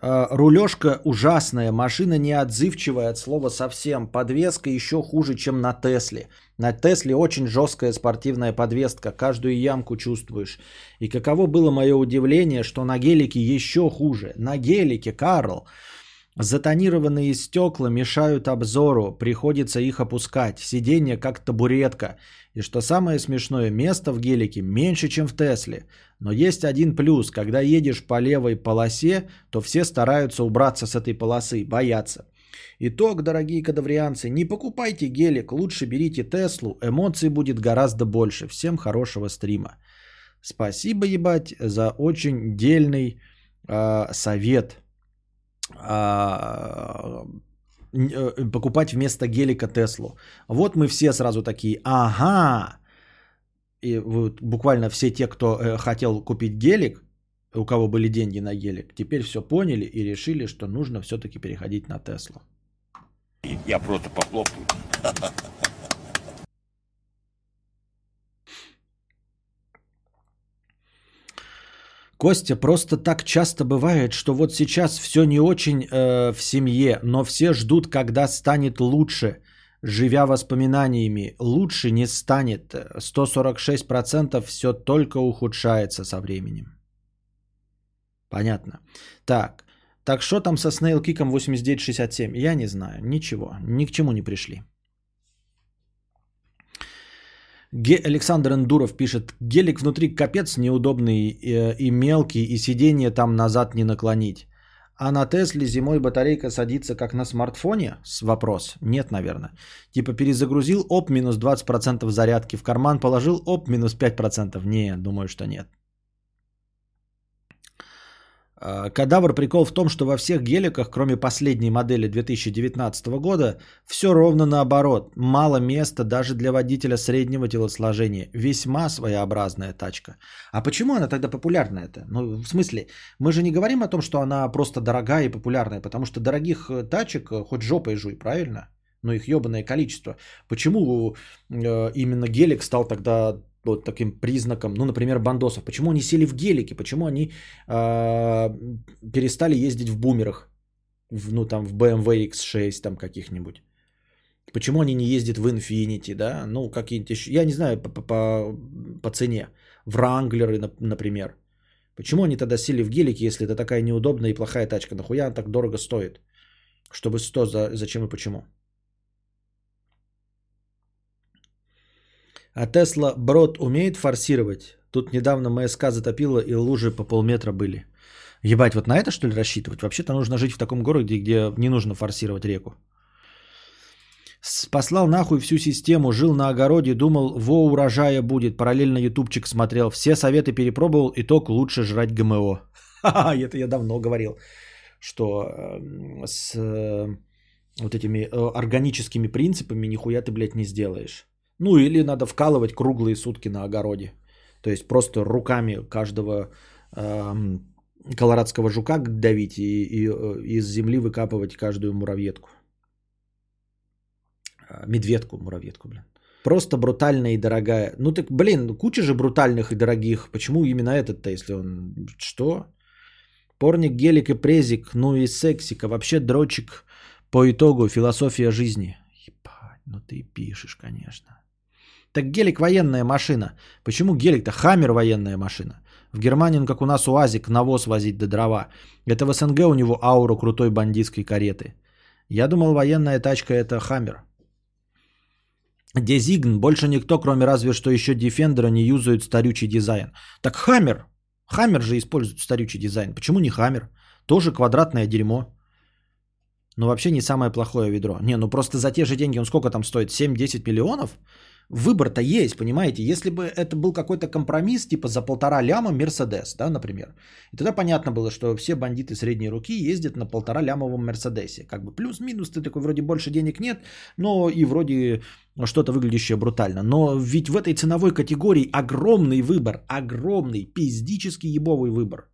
Рулежка ужасная, машина неотзывчивая от слова совсем. Подвеска еще хуже, чем на Тесле. На Тесле очень жесткая спортивная подвеска, каждую ямку чувствуешь. И каково было мое удивление, что на гелике еще хуже. На гелике, Карл, затонированные стекла мешают обзору, приходится их опускать. Сиденье как табуретка. И что самое смешное, место в гелике меньше, чем в Тесле. Но есть один плюс. Когда едешь по левой полосе, то все стараются убраться с этой полосы, боятся. Итог, дорогие кадаврианцы, не покупайте гелик, лучше берите Теслу, эмоций будет гораздо больше. Всем хорошего стрима. Спасибо, ебать, за очень дельный э, совет. Э, покупать вместо гелика Теслу. Вот мы все сразу такие, ага. И вот буквально все те, кто э, хотел купить гелик, у кого были деньги на гелик, теперь все поняли и решили, что нужно все-таки переходить на Теслу. Я просто похлопаю. *laughs* Костя, просто так часто бывает, что вот сейчас все не очень э, в семье, но все ждут, когда станет лучше, живя воспоминаниями. Лучше не станет. 146% все только ухудшается со временем. Понятно. Так, так что там со Snail Киком 8967? Я не знаю, ничего, ни к чему не пришли. Ге- Александр Эндуров пишет, гелик внутри капец неудобный и, и мелкий, и сиденье там назад не наклонить. А на Тесле зимой батарейка садится как на смартфоне? С вопрос. Нет, наверное. Типа перезагрузил, оп, минус 20% зарядки в карман положил, оп, минус 5%. Не, думаю, что нет. А, кадавр прикол в том, что во всех геликах, кроме последней модели 2019 года, все ровно наоборот. Мало места даже для водителя среднего телосложения. Весьма своеобразная тачка. А почему она тогда популярна это? Ну, в смысле, мы же не говорим о том, что она просто дорогая и популярная, потому что дорогих э, тачек э, хоть жопой жуй, правильно? Но их ебаное количество. Почему э, именно гелик стал тогда вот таким признаком, ну, например, бандосов. Почему они сели в гелики? Почему они э, перестали ездить в бумерах? В, ну, там, в BMW X6 там каких-нибудь. Почему они не ездят в Infinity, да? Ну, какие-нибудь еще, я не знаю, по, по, по цене. В Wrangler, например. Почему они тогда сели в гелики, если это такая неудобная и плохая тачка? Нахуя она так дорого стоит? Чтобы 100, за, зачем и почему? А Тесла Брод умеет форсировать? Тут недавно МСК затопило и лужи по полметра были. Ебать, вот на это что ли рассчитывать? Вообще-то нужно жить в таком городе, где не нужно форсировать реку. Послал нахуй всю систему, жил на огороде, думал, во урожая будет. Параллельно ютубчик смотрел. Все советы перепробовал, итог лучше жрать ГМО. Ха-ха, *laughs* это я давно говорил, что эм, с э, вот этими э, органическими принципами нихуя ты, блядь, не сделаешь. Ну или надо вкалывать круглые сутки на огороде. То есть просто руками каждого э, колорадского жука давить и, и э, из земли выкапывать каждую муравьетку. Э, медведку, муравьетку, блин. Просто брутальная и дорогая. Ну так, блин, куча же брутальных и дорогих. Почему именно этот-то, если он... Что? Порник, гелик и презик, ну и сексика. Вообще дрочик по итогу философия жизни. Ебать, ну ты пишешь, конечно. Так гелик военная машина. Почему гелик-то? Хаммер военная машина. В Германии он как у нас УАЗик навоз возить до дрова. Это в СНГ у него ауру крутой бандитской кареты. Я думал, военная тачка это Хаммер. Дезигн. Больше никто, кроме разве что еще Дефендера, не юзает старючий дизайн. Так Хаммер. Хаммер же использует старючий дизайн. Почему не Хаммер? Тоже квадратное дерьмо. Но вообще не самое плохое ведро. Не, ну просто за те же деньги он сколько там стоит? 7-10 миллионов? Выбор-то есть, понимаете? Если бы это был какой-то компромисс, типа за полтора ляма Мерседес, да, например. И тогда понятно было, что все бандиты средней руки ездят на полтора лямовом Мерседесе. Как бы плюс-минус, ты такой, вроде больше денег нет, но и вроде что-то выглядящее брутально. Но ведь в этой ценовой категории огромный выбор, огромный, пиздический ебовый выбор.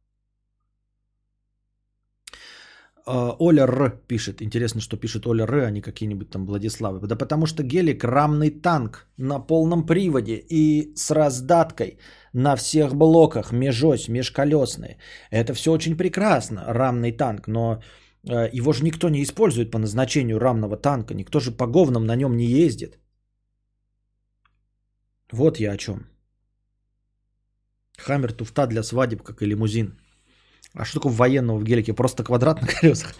А, Оля Р. пишет. Интересно, что пишет Оля Р, а не какие-нибудь там Владиславы. Да потому что гелик рамный танк на полном приводе и с раздаткой на всех блоках, межось, межколесные. Это все очень прекрасно, рамный танк, но э, его же никто не использует по назначению рамного танка. Никто же по говнам на нем не ездит. Вот я о чем. Хаммер туфта для свадеб, как и лимузин. А что такое военного в гелике? Просто квадрат на *laughs* колесах.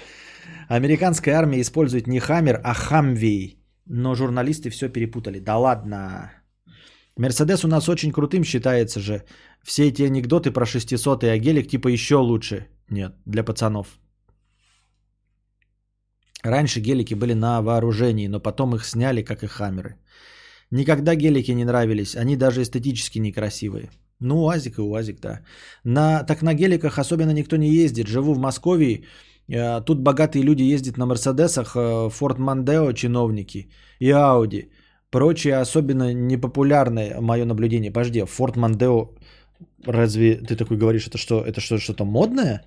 Американская армия использует не Хаммер, а Хамвей. Но журналисты все перепутали. Да ладно. Мерседес у нас очень крутым считается же. Все эти анекдоты про 600 а гелик типа еще лучше. Нет, для пацанов. Раньше гелики были на вооружении, но потом их сняли, как и хаммеры. Никогда гелики не нравились, они даже эстетически некрасивые. Ну, УАЗик и УАЗик, да. На, так на геликах особенно никто не ездит. Живу в Москве, э, тут богатые люди ездят на Мерседесах, э, Форд Мандео чиновники и Ауди. Прочее особенно непопулярное мое наблюдение. Подожди, Форд Мандео, разве ты такой говоришь, это что, это что, что-то модное?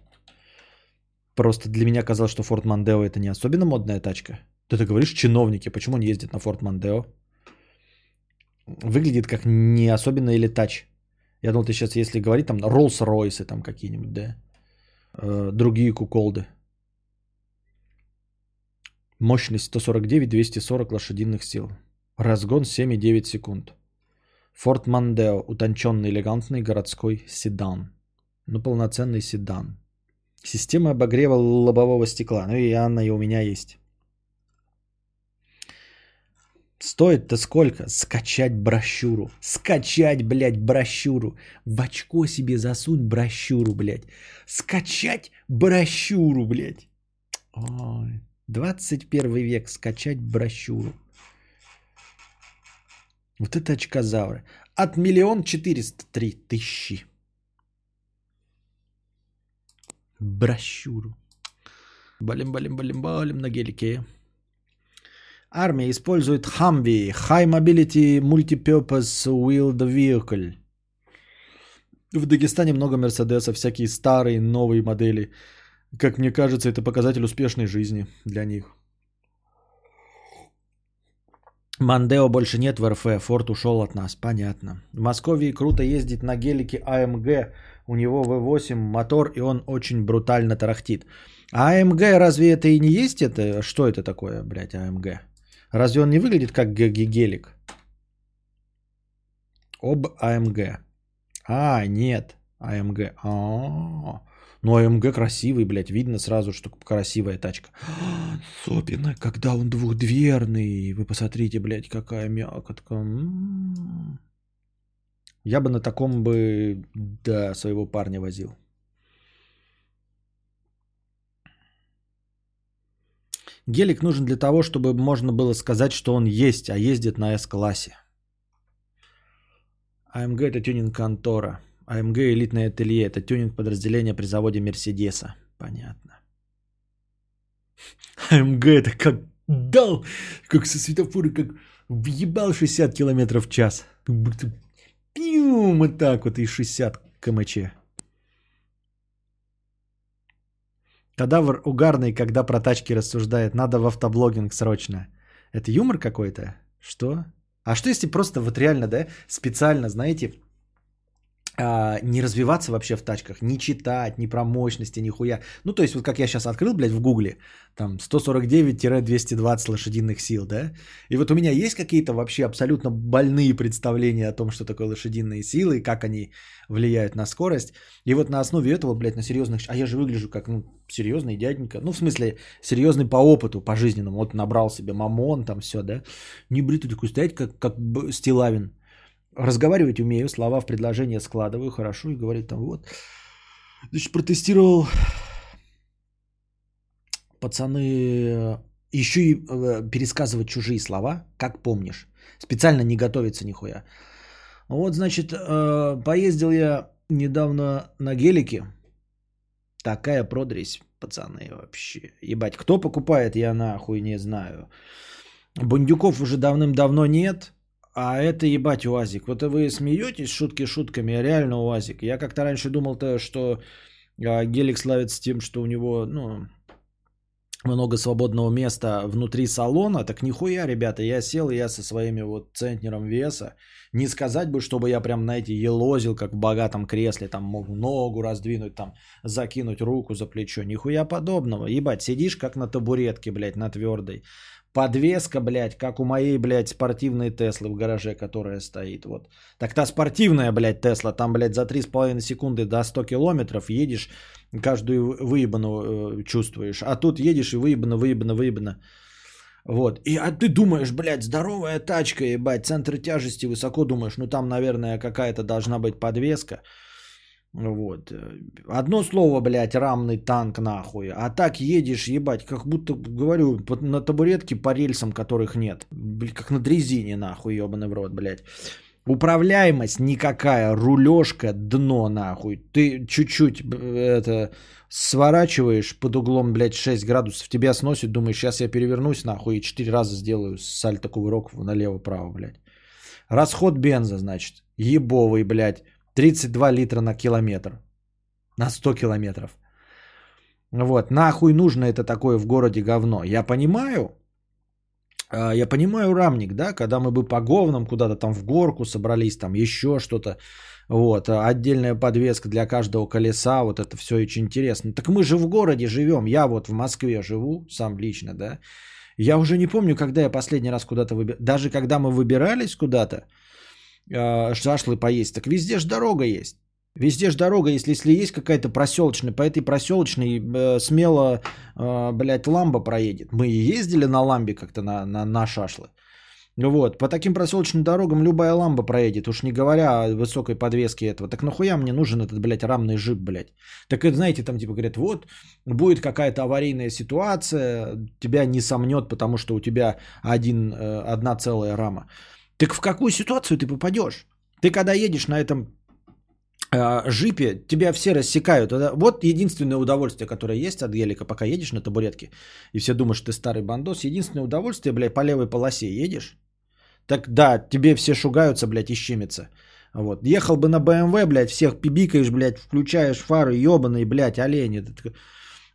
Просто для меня казалось, что Форд Мандео это не особенно модная тачка. Ты, ты говоришь чиновники, почему они ездят на Форд Мандео? Выглядит как не особенно или тач. Я думал, ты сейчас, если говорить, там Роллс-Ройсы там какие-нибудь, да? Э, другие куколды. Мощность 149-240 лошадиных сил. Разгон 7,9 секунд. Форд Мандео. Утонченный, элегантный городской седан. Ну, полноценный седан. Система обогрева лобового стекла. Ну, и она и у меня есть. Стоит-то сколько? Скачать брошюру. Скачать, блядь, брошюру. В очко себе засунь брошюру, блядь. Скачать брошюру, блядь. Ой, 21 век. Скачать брошюру. Вот это очкозавры. От миллион четыреста три тысячи. Брошюру. Балим-балим-балим-балим на гелике. Армия использует Humvee, High Mobility Multipurpose Wheeled Vehicle. В Дагестане много Мерседесов, всякие старые, новые модели. Как мне кажется, это показатель успешной жизни для них. Мандео больше нет в РФ, Форд ушел от нас, понятно. В Москве круто ездить на гелике АМГ, у него V8 мотор, и он очень брутально тарахтит. А АМГ разве это и не есть это? Что это такое, блядь, АМГ? Разве он не выглядит как гелик? Об АМГ. А, нет. АМГ. А, ну АМГ красивый, блядь. Видно сразу, что красивая тачка. *gasps* Особенно, когда он двухдверный. Вы посмотрите, блядь, какая мякотка. Я бы на таком бы, да, своего парня возил. Гелик нужен для того, чтобы можно было сказать, что он есть, а ездит на S-классе. АМГ это тюнинг контора. АМГ элитное ателье. Это тюнинг подразделения при заводе Мерседеса. Понятно. АМГ это как дал, как со светофора, как въебал 60 км в час. Пьюм, вот так вот и 60 кмч. Кадавр угарный, когда про тачки рассуждает. Надо в автоблогинг срочно. Это юмор какой-то? Что? А что если просто вот реально, да, специально, знаете, а, не развиваться вообще в тачках, не читать, ни про мощности, ни хуя. Ну, то есть, вот как я сейчас открыл, блядь, в гугле, там 149-220 лошадиных сил, да? И вот у меня есть какие-то вообще абсолютно больные представления о том, что такое лошадиные силы, как они влияют на скорость. И вот на основе этого, блядь, на серьезных... А я же выгляжу как, ну, серьезный дяденька. Ну, в смысле, серьезный по опыту, по жизненному. Вот набрал себе мамон, там все, да? Не бритый такой стоять, как, как Стилавин разговаривать умею, слова в предложение складываю хорошо и говорит там вот. Значит, протестировал пацаны еще и э, пересказывать чужие слова, как помнишь. Специально не готовиться нихуя. Вот, значит, э, поездил я недавно на гелике. Такая продресь, пацаны, вообще. Ебать, кто покупает, я нахуй не знаю. Бандюков уже давным-давно нет, а это ебать УАЗик. Вот вы смеетесь шутки шутками, а реально УАЗик. Я как-то раньше думал-то, что а, гелик славится тем, что у него, ну, много свободного места внутри салона, так нихуя, ребята, я сел, я со своими вот центнером веса, не сказать бы, чтобы я прям, знаете, елозил, как в богатом кресле, там мог ногу раздвинуть, там закинуть руку за плечо, нихуя подобного, ебать, сидишь как на табуретке, блядь, на твердой, подвеска, блядь, как у моей, блядь, спортивной Теслы в гараже, которая стоит, вот. Так та спортивная, блядь, Тесла, там, блядь, за 3,5 секунды до 100 километров едешь, каждую выебану э, чувствуешь. А тут едешь и выебано, выебано, выебано. Вот. И, а ты думаешь, блядь, здоровая тачка, ебать, центр тяжести высоко думаешь, ну там, наверное, какая-то должна быть подвеска. Вот. Одно слово, блядь, рамный танк нахуй. А так едешь, ебать, как будто, говорю, на табуретке по рельсам, которых нет. Как на дрезине, нахуй, ебаный в рот, блядь. Управляемость никакая, рулежка, дно нахуй. Ты чуть-чуть это сворачиваешь под углом, блядь, 6 градусов, тебя сносит, думаешь, сейчас я перевернусь нахуй и 4 раза сделаю сальто кувырок налево-право, блядь. Расход бенза, значит, ебовый, блядь, 32 литра на километр. На 100 километров. Вот, нахуй нужно это такое в городе говно. Я понимаю, а, я понимаю рамник, да, когда мы бы по говнам куда-то там в горку собрались, там еще что-то, вот, а, отдельная подвеска для каждого колеса, вот это все очень интересно. Так мы же в городе живем, я вот в Москве живу, сам лично, да, я уже не помню, когда я последний раз куда-то выбирал, даже когда мы выбирались куда-то, э, шашлы поесть, так везде же дорога есть. Везде же дорога, если, если есть какая-то проселочная, по этой проселочной э, смело, э, блядь, ламба проедет. Мы ездили на ламбе как-то на, на, на шашлы. Вот, по таким проселочным дорогам любая ламба проедет, уж не говоря о высокой подвеске этого. Так нахуя мне нужен этот, блядь, рамный жип, блядь? Так это, знаете, там типа говорят, вот, будет какая-то аварийная ситуация, тебя не сомнет, потому что у тебя один, э, одна целая рама. Так в какую ситуацию ты попадешь? Ты когда едешь на этом э, жипе, тебя все рассекают. Вот единственное удовольствие, которое есть от гелика, пока едешь на табуретке, и все думают, что ты старый бандос. Единственное удовольствие, блядь, по левой полосе едешь. Так да, тебе все шугаются, блядь, и щемятся. Вот. Ехал бы на БМВ, блядь, всех пибикаешь, блядь, включаешь фары, ебаный, блядь. Этот, э,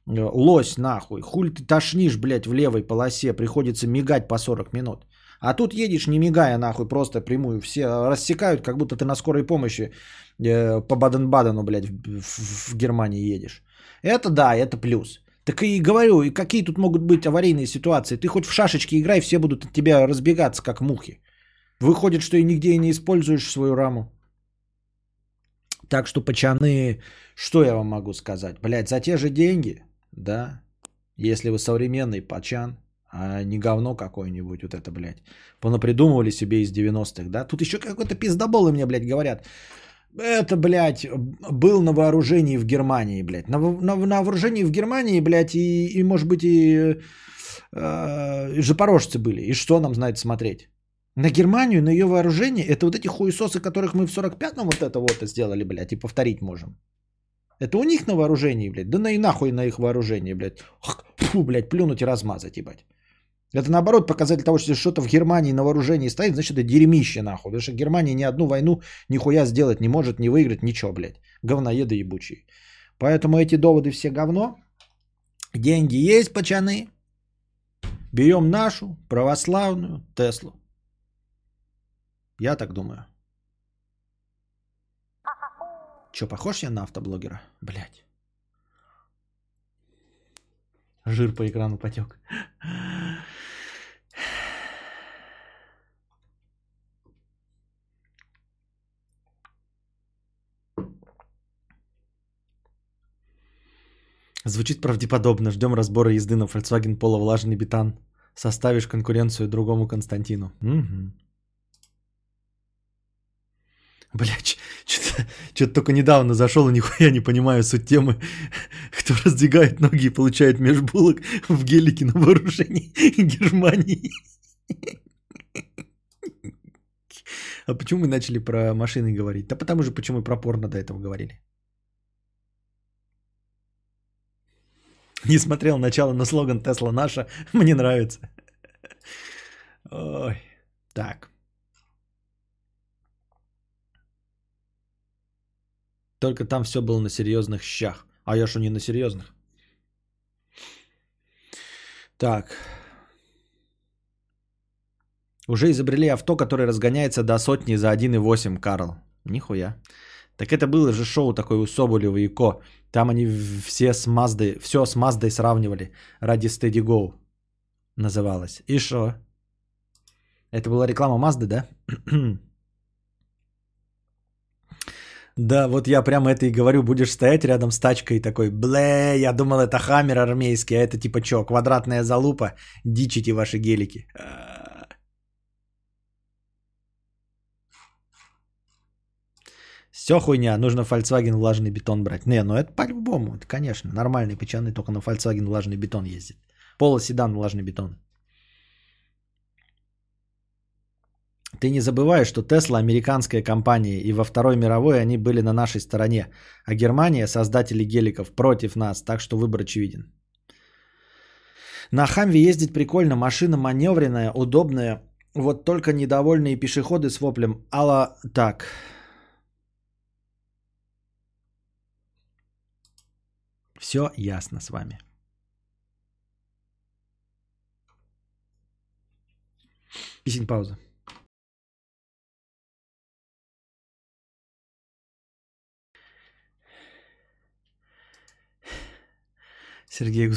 лось, нахуй. Хуль ты тошнишь, блядь, в левой полосе. Приходится мигать по 40 минут. А тут едешь, не мигая, нахуй, просто прямую. Все рассекают, как будто ты на скорой помощи э, по Баден-Бадену, блядь, в, в, в Германии едешь. Это да, это плюс. Так и говорю, и какие тут могут быть аварийные ситуации? Ты хоть в шашечки играй, все будут от тебя разбегаться, как мухи. Выходит, что и нигде и не используешь свою раму. Так что, пацаны, что я вам могу сказать? Блядь, за те же деньги, да, если вы современный пачан, а не говно какое-нибудь, вот это, блядь. Понапридумывали себе из 90-х, да? Тут еще какой-то пиздоболы мне, блядь, говорят. Это, блядь, был на вооружении в Германии, блядь. На, на, на вооружении в Германии, блядь, и, и может быть, и э, запорожцы были. И что нам знает смотреть? На Германию, на ее вооружение, это вот эти хуесосы, которых мы в 45-м вот это вот сделали, блядь, и повторить можем. Это у них на вооружении, блядь. Да на и нахуй на их вооружении, блядь. Фу, блядь, плюнуть и размазать, ебать. Это наоборот показатель того, что что-то в Германии на вооружении стоит, значит это дерьмище нахуй. Потому что Германия ни одну войну нихуя сделать не может, не выиграть, ничего, блядь. Говноеды ебучие. Поэтому эти доводы все говно. Деньги есть, пацаны. Берем нашу православную Теслу. Я так думаю. Че, похож я на автоблогера? Блять. Жир по экрану потек. Звучит правдеподобно. Ждем разбора езды на Volkswagen Polo влажный бетан. Составишь конкуренцию другому Константину. Угу. Блять, что-то только недавно зашел и нихуя не понимаю суть темы. *laughs* Кто раздвигает ноги и получает межбулок в гелике на вооружении *laughs* Германии. *laughs* А почему мы начали про машины говорить? Да потому же, почему и про порно до этого говорили. *laughs* Не смотрел начало, но слоган Тесла наша *laughs* мне нравится. Ой. Так. Только там все было на серьезных щах. А я что не на серьезных? Так. Уже изобрели авто, которое разгоняется до сотни за 1,8, Карл. Нихуя. Так это было же шоу такое у Соболева и Ко. Там они все с Маздой, все с Маздой сравнивали. Ради Steady Go называлось. И что? Это была реклама Мазды, да? *clears throat* Да, вот я прямо это и говорю, будешь стоять рядом с тачкой такой, бле, я думал, это хаммер армейский, а это типа что, квадратная залупа, дичите ваши гелики. Все хуйня, нужно Volkswagen влажный бетон брать. Не, ну это по-любому, это конечно, нормальный печатный, только на Volkswagen влажный бетон ездит. Полоседан влажный бетон. Ты не забывай, что Тесла американская компания, и во Второй мировой они были на нашей стороне, а Германия, создатели геликов, против нас, так что выбор очевиден. На Хамве ездить прикольно, машина маневренная, удобная, вот только недовольные пешеходы с воплем «Алла, так». Все ясно с вами. Песень пауза. Сергей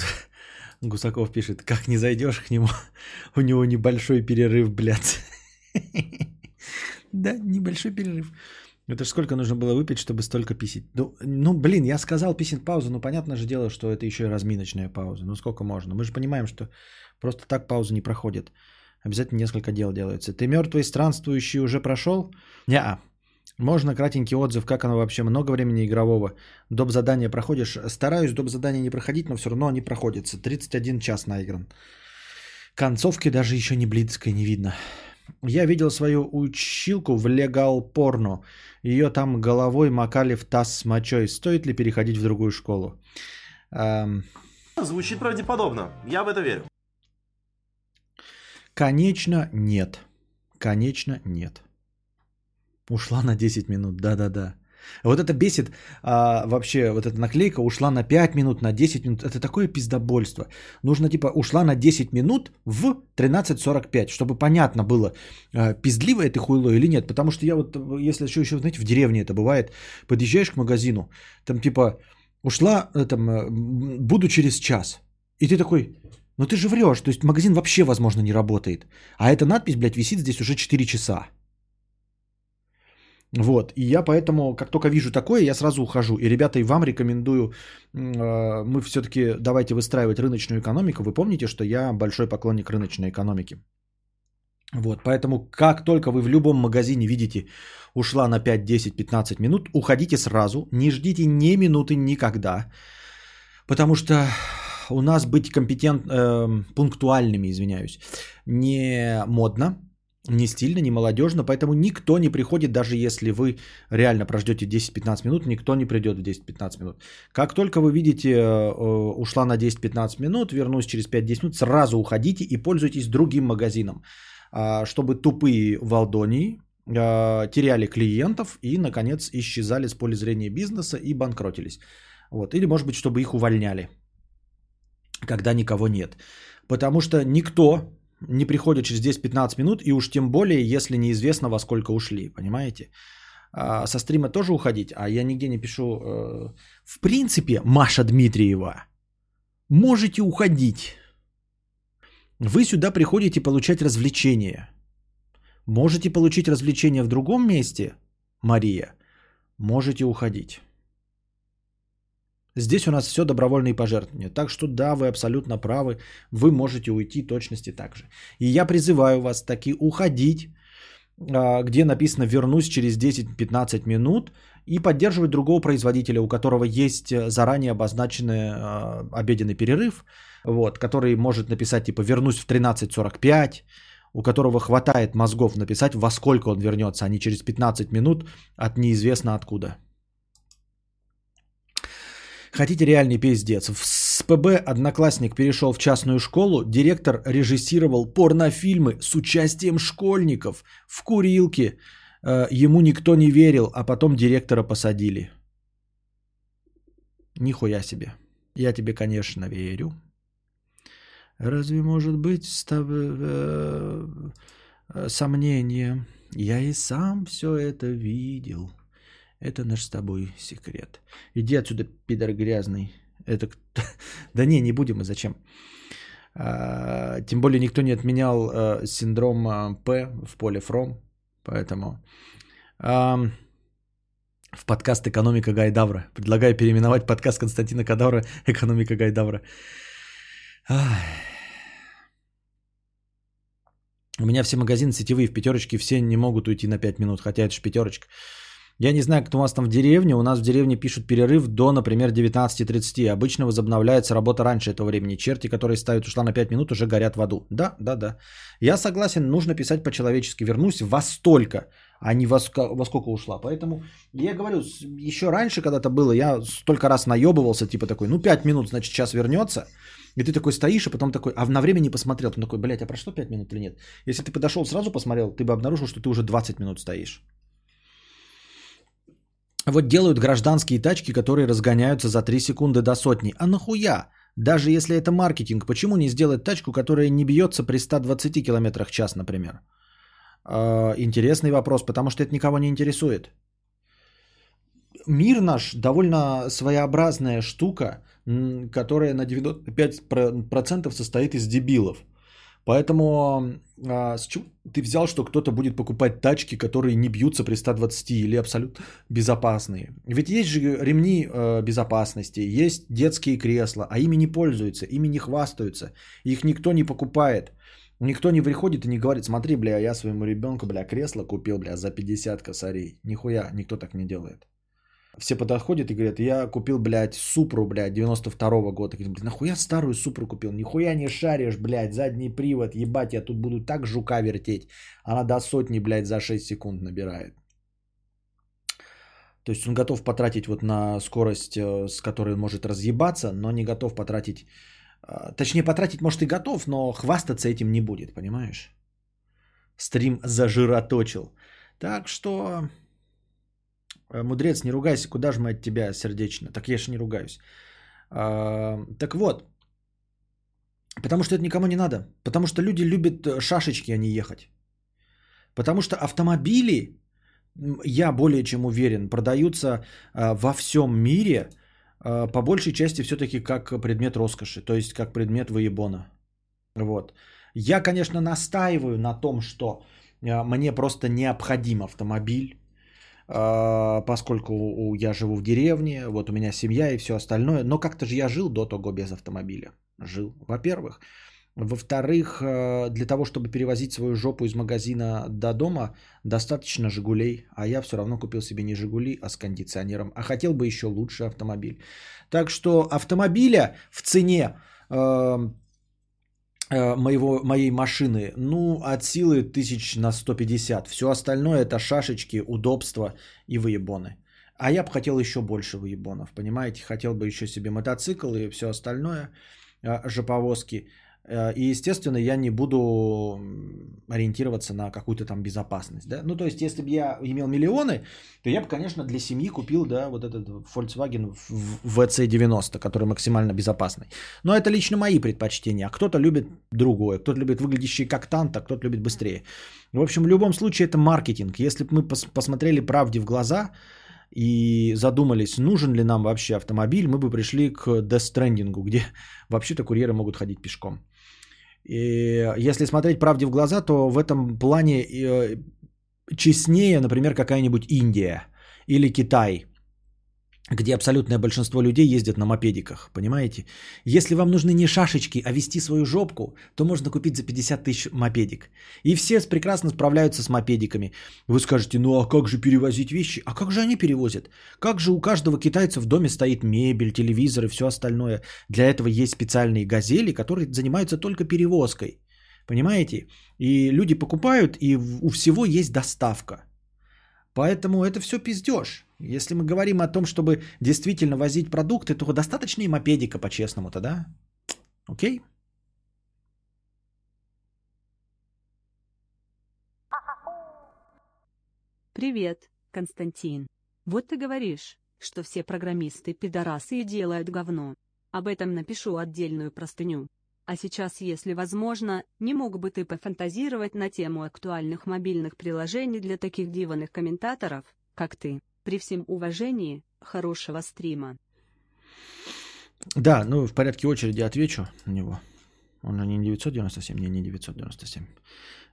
Гусаков пишет, как не зайдешь к нему, у него небольшой перерыв, блядь. *laughs* Да, небольшой перерыв. Это же сколько нужно было выпить, чтобы столько писить? Ну, ну, блин, я сказал писать паузу, но понятно же дело, что это еще и разминочная пауза. Ну, сколько можно? Мы же понимаем, что просто так пауза не проходит. Обязательно несколько дел делается. Ты мертвый странствующий уже прошел? Не, можно кратенький отзыв, как оно вообще, много времени игрового. Доп. задания проходишь. Стараюсь доп. задания не проходить, но все равно они проходятся. 31 час наигран. Концовки даже еще не близкой не видно. Я видел свою училку в легал порно. Ее там головой макали в таз с мочой. Стоит ли переходить в другую школу? Эм... Звучит правдеподобно. Я в это верю. Конечно, нет. Конечно, нет. Ушла на 10 минут, да-да-да. Вот это бесит а, вообще, вот эта наклейка ушла на 5 минут, на 10 минут. Это такое пиздобольство. Нужно типа ушла на 10 минут в 13.45, чтобы понятно было, а, пиздливо это хуйло или нет. Потому что я вот, если еще, еще, знаете, в деревне это бывает, подъезжаешь к магазину, там типа ушла, э, там, э, буду через час. И ты такой, ну ты же врешь, то есть магазин вообще, возможно, не работает. А эта надпись, блядь, висит здесь уже 4 часа. Вот, и я поэтому, как только вижу такое, я сразу ухожу. И, ребята, и вам рекомендую, э, мы все-таки давайте выстраивать рыночную экономику. Вы помните, что я большой поклонник рыночной экономики. Вот, поэтому как только вы в любом магазине видите, ушла на 5, 10, 15 минут, уходите сразу, не ждите ни минуты никогда. Потому что у нас быть компетент, э, пунктуальными, извиняюсь, не модно, не стильно, не молодежно, поэтому никто не приходит, даже если вы реально прождете 10-15 минут, никто не придет в 10-15 минут. Как только вы видите, э, э, ушла на 10-15 минут, вернусь через 5-10 минут, сразу уходите и пользуйтесь другим магазином, а, чтобы тупые Валдонии э, теряли клиентов и, наконец, исчезали с поля зрения бизнеса и банкротились. Вот. Или, может быть, чтобы их увольняли, когда никого нет. Потому что никто не приходят через 10-15 минут, и уж тем более, если неизвестно, во сколько ушли, понимаете? А, со стрима тоже уходить, а я нигде не пишу. Э, в принципе, Маша Дмитриева, можете уходить. Вы сюда приходите получать развлечения. Можете получить развлечения в другом месте, Мария, можете уходить. Здесь у нас все добровольные пожертвования. Так что да, вы абсолютно правы. Вы можете уйти точности так же. И я призываю вас таки уходить а, где написано «вернусь через 10-15 минут» и поддерживать другого производителя, у которого есть э, заранее обозначенный а, обеденный перерыв, вот, который может написать типа «вернусь в 13.45», у которого хватает мозгов написать, во сколько он вернется, а не через 15 минут от неизвестно откуда. Хотите реальный пиздец? В СПБ одноклассник перешел в частную школу, директор режиссировал порнофильмы с участием школьников в курилке. Э, ему никто не верил, а потом директора посадили. Нихуя себе. Я тебе, конечно, верю. Разве может быть с тобой, э, э, сомнение? Я и сам все это видел. Это наш с тобой секрет. Иди отсюда, пидор грязный. Это... *laughs* Да не, не будем, и зачем? А, тем более никто не отменял а, синдром а, П в поле Фром. Поэтому в подкаст «Экономика Гайдавра». Предлагаю переименовать подкаст Константина Кадавра *laughs* «Экономика Гайдавра». У меня все магазины сетевые в пятерочке, все не могут уйти на 5 минут, хотя это же пятерочка. Я не знаю, кто у вас там в деревне. У нас в деревне пишут перерыв до, например, 19.30. Обычно возобновляется работа раньше этого времени. Черти, которые ставят ушла на 5 минут, уже горят в аду. Да, да, да. Я согласен, нужно писать по-человечески. Вернусь во столько, а не во, во сколько ушла. Поэтому я говорю, еще раньше когда-то было, я столько раз наебывался, типа такой, ну 5 минут, значит, сейчас вернется. И ты такой стоишь, а потом такой, а на время не посмотрел. Ты такой, блядь, а прошло 5 минут или нет? Если ты подошел сразу посмотрел, ты бы обнаружил, что ты уже 20 минут стоишь. Вот делают гражданские тачки, которые разгоняются за 3 секунды до сотни. А нахуя? Даже если это маркетинг, почему не сделать тачку, которая не бьется при 120 км в час, например? Э, интересный вопрос, потому что это никого не интересует. Мир наш довольно своеобразная штука, которая на 95% состоит из дебилов. Поэтому а, с чего ты взял, что кто-то будет покупать тачки, которые не бьются при 120 или абсолютно безопасные? Ведь есть же ремни э, безопасности, есть детские кресла, а ими не пользуются, ими не хвастаются, их никто не покупает. Никто не приходит и не говорит, смотри, бля, я своему ребенку, бля, кресло купил, бля, за 50 косарей. Нихуя, никто так не делает. Все подходят и говорят, я купил, блядь, Супру, блядь, 92-го года. Говорят, нахуя старую Супру купил? Нихуя не шаришь, блядь, задний привод, ебать, я тут буду так жука вертеть. Она до сотни, блядь, за 6 секунд набирает. То есть он готов потратить вот на скорость, э, с которой он может разъебаться, но не готов потратить... Э, точнее, потратить может и готов, но хвастаться этим не будет, понимаешь? Стрим зажироточил. Так что мудрец, не ругайся, куда же мы от тебя сердечно? Так я же не ругаюсь. А, так вот, потому что это никому не надо. Потому что люди любят э, шашечки, а не ехать. Потому что автомобили, я более чем уверен, продаются а, во всем мире по большей части все-таки как предмет роскоши, то есть как предмет воебона. Вот. Я, конечно, настаиваю на том, что мне просто необходим автомобиль, поскольку я живу в деревне, вот у меня семья и все остальное. Но как-то же я жил до того без автомобиля. Жил, во-первых. Во-вторых, а, для того, чтобы перевозить свою жопу из магазина до дома, достаточно «Жигулей». А я все равно купил себе не «Жигули», а с кондиционером. А хотел бы еще лучше автомобиль. Так что автомобиля в цене а, Э, моего, моей машины, ну, от силы тысяч на 150. Все остальное это шашечки, удобства и выебоны. А я бы хотел еще больше выебонов, понимаете? Хотел бы еще себе мотоцикл и все остальное, э, жоповозки. Э, и, естественно, я не буду ориентироваться на какую-то там безопасность. Да? Ну, то есть, если бы я имел миллионы, то я бы, конечно, для семьи купил да, вот этот Volkswagen VC90, который максимально безопасный. Но это лично мои предпочтения. А кто-то любит другое. Кто-то любит выглядящий как танк, а кто-то любит быстрее. В общем, в любом случае это маркетинг. Если бы мы пос- посмотрели правде в глаза и задумались, нужен ли нам вообще автомобиль, мы бы пришли к Stranding, где *laughs* вообще-то курьеры могут ходить пешком. И если смотреть правде в глаза, то в этом плане э, честнее, например, какая-нибудь Индия или Китай. Где абсолютное большинство людей ездят на мопедиках, понимаете? Если вам нужны не шашечки, а вести свою жопку, то можно купить за 50 тысяч мопедик. И все прекрасно справляются с мопедиками. Вы скажете, ну а как же перевозить вещи? А как же они перевозят? Как же у каждого китайца в доме стоит мебель, телевизор и все остальное? Для этого есть специальные газели, которые занимаются только перевозкой. Понимаете? И люди покупают, и у всего есть доставка. Поэтому это все пиздеж. Если мы говорим о том, чтобы действительно возить продукты, то достаточно и мопедика по-честному-то, да? Окей? Привет, Константин. Вот ты говоришь, что все программисты пидорасы и делают говно. Об этом напишу отдельную простыню. А сейчас, если возможно, не мог бы ты пофантазировать на тему актуальных мобильных приложений для таких диванных комментаторов, как ты? При всем уважении, хорошего стрима. Да, ну в порядке очереди отвечу на него. Он же не 997, не, не 997.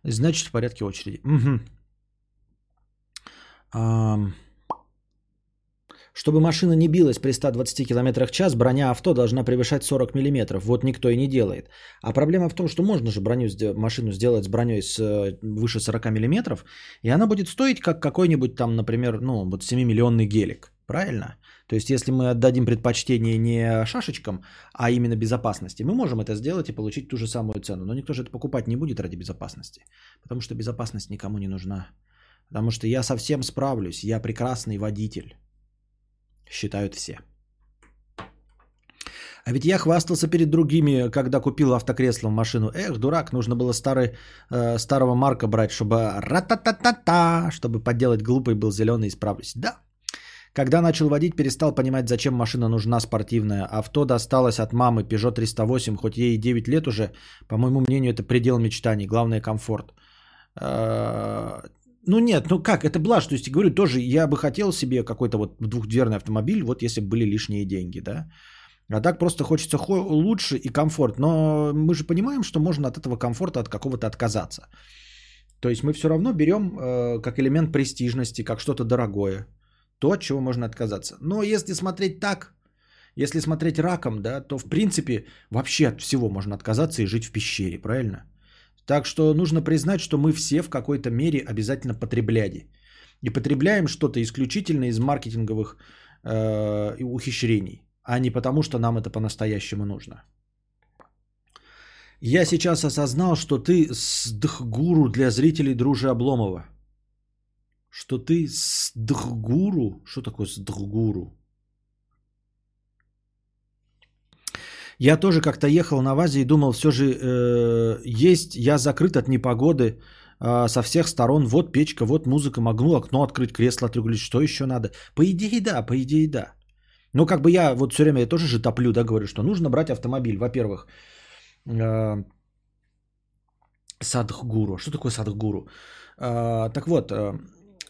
Значит, в порядке очереди. Угу. Чтобы машина не билась при 120 км в час, броня авто должна превышать 40 мм. Вот никто и не делает. А проблема в том, что можно же броню, машину сделать с броней с э, выше 40 мм, и она будет стоить как какой-нибудь там, например, ну, вот 7-миллионный гелик. Правильно? То есть, если мы отдадим предпочтение не шашечкам, а именно безопасности, мы можем это сделать и получить ту же самую цену. Но никто же это покупать не будет ради безопасности. Потому что безопасность никому не нужна. Потому что я совсем справлюсь, я прекрасный водитель считают все. А ведь я хвастался перед другими, когда купил автокресло в машину. Эх, дурак, нужно было старый, э, старого марка брать, чтобы ра-та-та-та-та, чтобы подделать глупый был зеленый, исправлюсь. Да. Когда начал водить, перестал понимать, зачем машина нужна спортивная. Авто досталось от мамы Peugeot 308, хоть ей 9 лет уже. По моему мнению, это предел мечтаний. Главное, комфорт. Ну нет, ну как, это блажь, то есть, говорю, тоже я бы хотел себе какой-то вот двухдверный автомобиль, вот если бы были лишние деньги, да. А так просто хочется лучше и комфорт. Но мы же понимаем, что можно от этого комфорта, от какого-то отказаться. То есть мы все равно берем э, как элемент престижности, как что-то дорогое. То, от чего можно отказаться. Но если смотреть так, если смотреть раком, да, то в принципе вообще от всего можно отказаться и жить в пещере, правильно? Так что нужно признать, что мы все в какой-то мере обязательно потребляли. И потребляем что-то исключительно из маркетинговых э, ухищрений, а не потому, что нам это по-настоящему нужно. Я сейчас осознал, что ты сдхгуру для зрителей Дружи Обломова. Что ты сдхгуру? Что такое сдхгуру? Я тоже как-то ехал на ВАЗе и думал, все же э, есть, я закрыт от непогоды э, со всех сторон. Вот печка, вот музыка, могу окно открыть, кресло отрегулировать, что еще надо? По идее да, по идее да. Но как бы я вот все время я тоже же топлю, да, говорю, что нужно брать автомобиль. Во-первых, э, Садхгуру. Что такое Садхгуру? Э, так вот, э,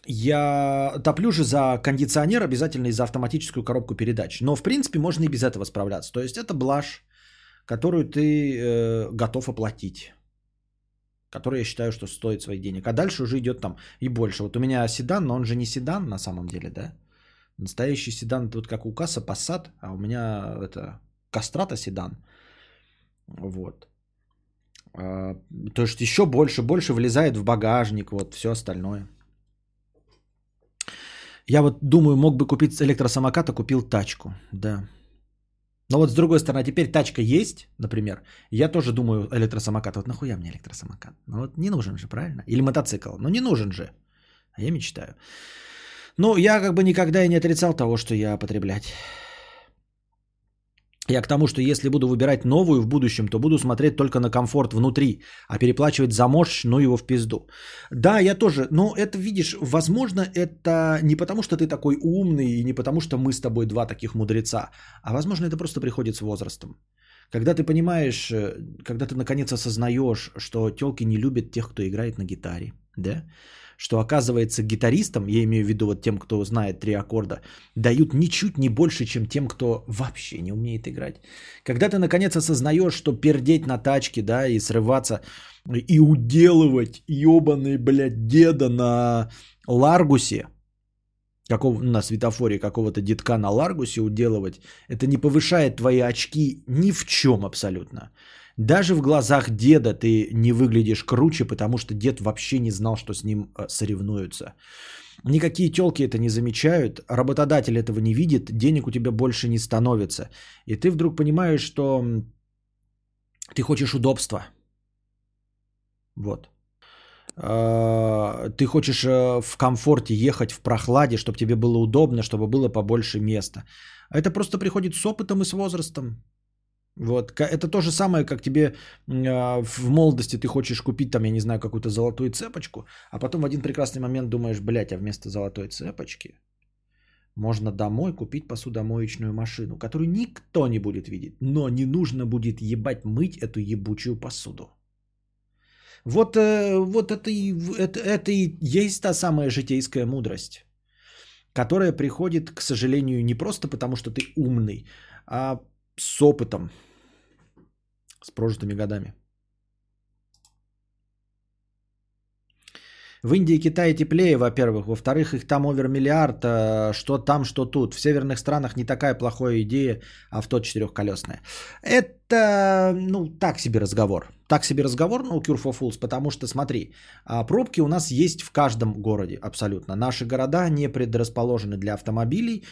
я топлю же за кондиционер обязательно и за автоматическую коробку передач. Но, в принципе, можно и без этого справляться. То есть это блажь, которую ты э, готов оплатить. Которая я считаю, что стоит своих денег. А дальше уже идет там и больше. Вот у меня седан, но он же не седан на самом деле, да? Настоящий седан это вот как у Касса Passat, а у меня это Кастрата седан. Вот. А, то есть еще больше, больше влезает в багажник, вот все остальное. Я вот думаю, мог бы купить электросамокат, а купил тачку. Да. Но вот с другой стороны, теперь тачка есть, например. Я тоже думаю электросамокат. Вот нахуя мне электросамокат? Ну вот не нужен же, правильно? Или мотоцикл. Ну не нужен же. А я мечтаю. Ну, я как бы никогда и не отрицал того, что я потреблять. Я к тому, что если буду выбирать новую в будущем, то буду смотреть только на комфорт внутри, а переплачивать за мощь, ну его в пизду. Да, я тоже, но это, видишь, возможно, это не потому, что ты такой умный, и не потому, что мы с тобой два таких мудреца, а возможно, это просто приходит с возрастом. Когда ты понимаешь, э, когда ты наконец осознаешь, что телки не любят тех, кто играет на гитаре, да, что оказывается гитаристам, я имею в виду вот тем, кто знает три аккорда, дают ничуть не больше, чем тем, кто вообще не умеет играть. Когда ты наконец осознаешь, что пердеть на тачке, да, и срываться, и уделывать ебаный, блядь, деда на Ларгусе, какого, на светофоре какого-то детка на Ларгусе уделывать, это не повышает твои очки ни в чем абсолютно. Даже в глазах деда ты не выглядишь круче, потому что дед вообще не знал, что с ним э, соревнуются. Никакие телки это не замечают, работодатель этого не видит, денег у тебя больше не становится. И ты вдруг понимаешь, что ты хочешь удобства. Вот. А, Ты хочешь э, в комфорте ехать в прохладе, чтобы тебе было удобно, чтобы было побольше места. А это просто приходит с опытом и с возрастом. Вот. Это то же самое, как тебе а, в молодости ты хочешь купить там, я не знаю, какую-то золотую цепочку, а потом в один прекрасный момент думаешь, блядь, а вместо золотой цепочки можно домой купить посудомоечную машину, которую никто не будет видеть, но не нужно будет ебать мыть эту ебучую посуду. Вот, э, вот это, и, это, это и есть та самая житейская мудрость, которая приходит, к сожалению, не просто потому, что ты умный, а с опытом, с прожитыми годами. В Индии и Китае теплее, во-первых. Во-вторых, их там овермиллиард, э, что там, что тут. В северных странах не такая плохая идея, авто четырехколесное. Это, ну, так себе разговор. Так себе разговор, ну, Cure for Fools, потому что, смотри, а, пробки у нас есть в каждом городе абсолютно. Наши города не предрасположены для автомобилей.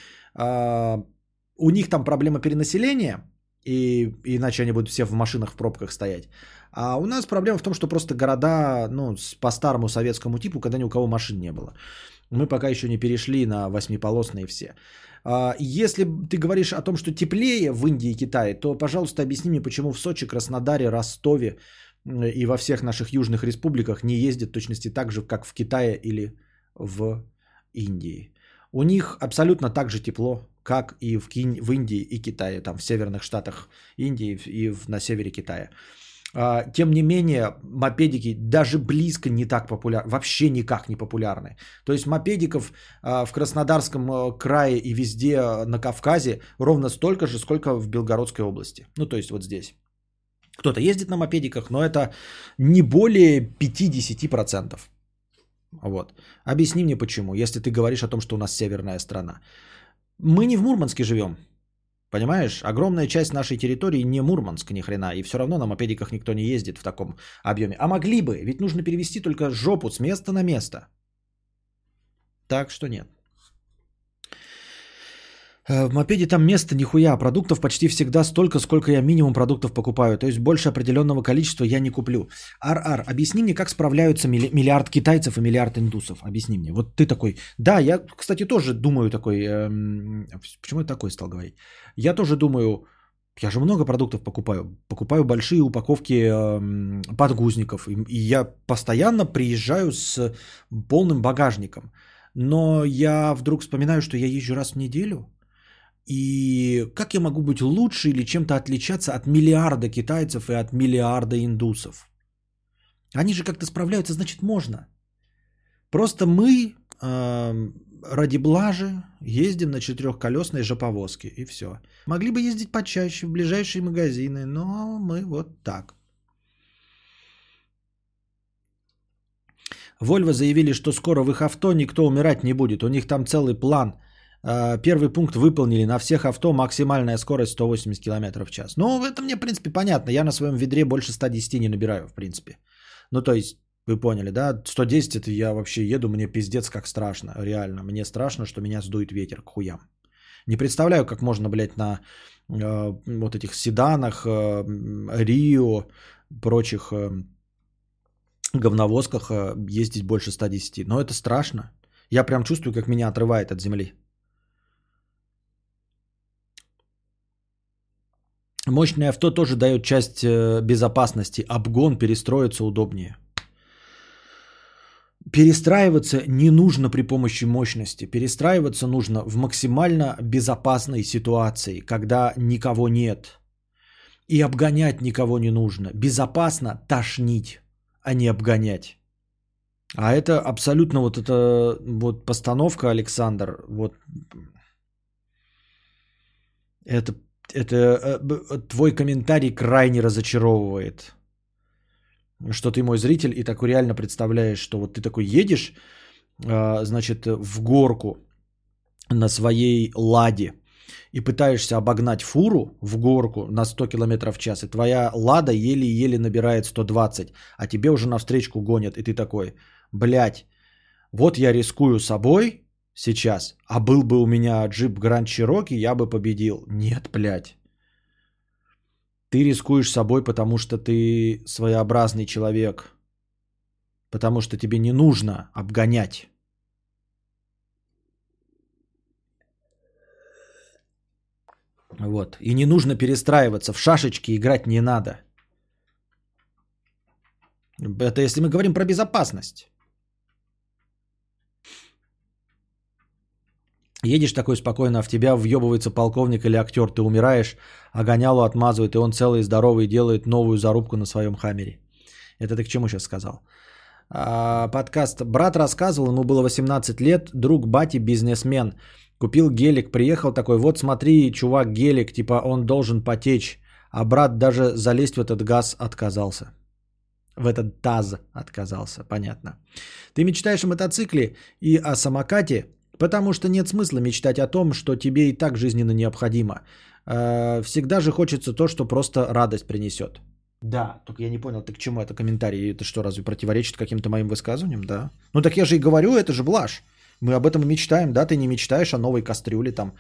У них там проблема перенаселения, и иначе они будут все в машинах в пробках стоять. А у нас проблема в том, что просто города, ну, по старому советскому типу, когда ни у кого машин не было. Мы пока еще не перешли на восьмиполосные все. А, Если ты говоришь о том, что теплее в Индии и Китае, то, пожалуйста, объясни мне, почему в Сочи, Краснодаре, Ростове и во всех наших южных республиках не ездят точности так же, как в Китае или в Индии. У них абсолютно так же тепло, как и в, Кин- в Индии и Китае, там в северных штатах Индии и в- на севере Китая. А, Тем не менее, мопедики даже близко не так популярны, вообще никак не популярны. То есть мопедиков а, в Краснодарском э, крае и везде на Кавказе ровно столько же, сколько в Белгородской области. Ну, то есть вот здесь. Кто-то ездит на мопедиках, но это не более 50%. Вот. Объясни мне почему, если ты говоришь о том, что у нас северная страна. Мы не в Мурманске живем. Понимаешь, огромная часть нашей территории не Мурманск ни хрена, и все равно на мопедиках никто не ездит в таком объеме. А могли бы, ведь нужно перевести только жопу с места на место. Так что нет. Э, В мопеде там места нихуя, продуктов почти всегда столько, сколько я минимум продуктов покупаю. То есть больше определенного количества я не куплю. Ар-ар, объясни мне, как справляются милли- миллиард китайцев и миллиард индусов. Объясни мне. Вот ты такой. Да, я, кстати, тоже думаю такой. эм, почему я такой стал говорить? Я тоже думаю, я же много продуктов покупаю. Покупаю большие упаковки эм, подгузников. И, и я постоянно приезжаю с полным багажником. Но я вдруг вспоминаю, что я езжу раз в неделю. И как я могу быть лучше или чем-то отличаться от миллиарда китайцев и от миллиарда индусов? Они же как-то справляются, значит, можно. Просто мы эм, ради блажи ездим на четырехколесной жоповозке и все. Могли бы ездить почаще в ближайшие магазины, но мы вот так. Вольво заявили, что скоро в их авто никто умирать не будет. У них там целый план. Э, Первый пункт выполнили. На всех авто максимальная скорость 180 км в час. Ну, это мне, в принципе, понятно. Я на своем ведре больше 110 не набираю, в принципе. Ну, то есть, вы поняли, да? 110 это я вообще еду, мне пиздец как страшно. Реально, мне страшно, что меня сдует ветер к хуям. Не представляю, как можно, блядь, на э, вот этих седанах, э, Рио, прочих э, говновозках э, ездить больше 110. Но это страшно. Я прям чувствую, как меня отрывает от земли. Мощное авто тоже дает часть э, безопасности. Обгон, перестроиться удобнее. Перестраиваться не нужно при помощи мощности. Перестраиваться нужно в максимально безопасной ситуации, когда никого нет. И обгонять никого не нужно. Безопасно тошнить, а не обгонять. А это абсолютно вот эта вот постановка, Александр, вот это, это э, б- твой комментарий крайне разочаровывает. Что ты мой зритель и такой реально представляешь, что вот ты такой едешь, а, значит, в горку, на своей ладе и пытаешься обогнать фуру в горку на 100 км в час, и твоя лада еле-еле набирает 120, а тебе уже навстречку гонят, и ты такой, блядь, вот я рискую собой сейчас, а был бы у меня джип Гранд Чироки, я бы победил. Нет, блядь. Ты рискуешь собой, потому что ты своеобразный человек. Потому что тебе не нужно обгонять. Вот. И не нужно перестраиваться. В шашечки играть не надо. Это если мы говорим про безопасность. Едешь такой спокойно, а в тебя въебывается полковник или актер, ты умираешь, а гонялу отмазывает, и он целый здоровый делает новую зарубку на своем хаммере. Это ты к чему сейчас сказал? А, подкаст. Брат рассказывал, ему было 18 лет, друг бати бизнесмен. Купил гелик, приехал такой, вот смотри, чувак, гелик, типа он должен потечь. А брат даже залезть в этот газ отказался. В этот таз отказался, понятно. Ты мечтаешь о мотоцикле и о самокате, потому что нет смысла мечтать о том, что тебе и так жизненно необходимо. Э, всегда же хочется то, что просто радость принесет. Да, только я не понял, ты к чему это комментарий? Это что, разве противоречит каким-то моим высказываниям? Да. Ну так я же и говорю, это же блажь. Мы об этом мечтаем, да, ты не мечтаешь о новой кастрюле там,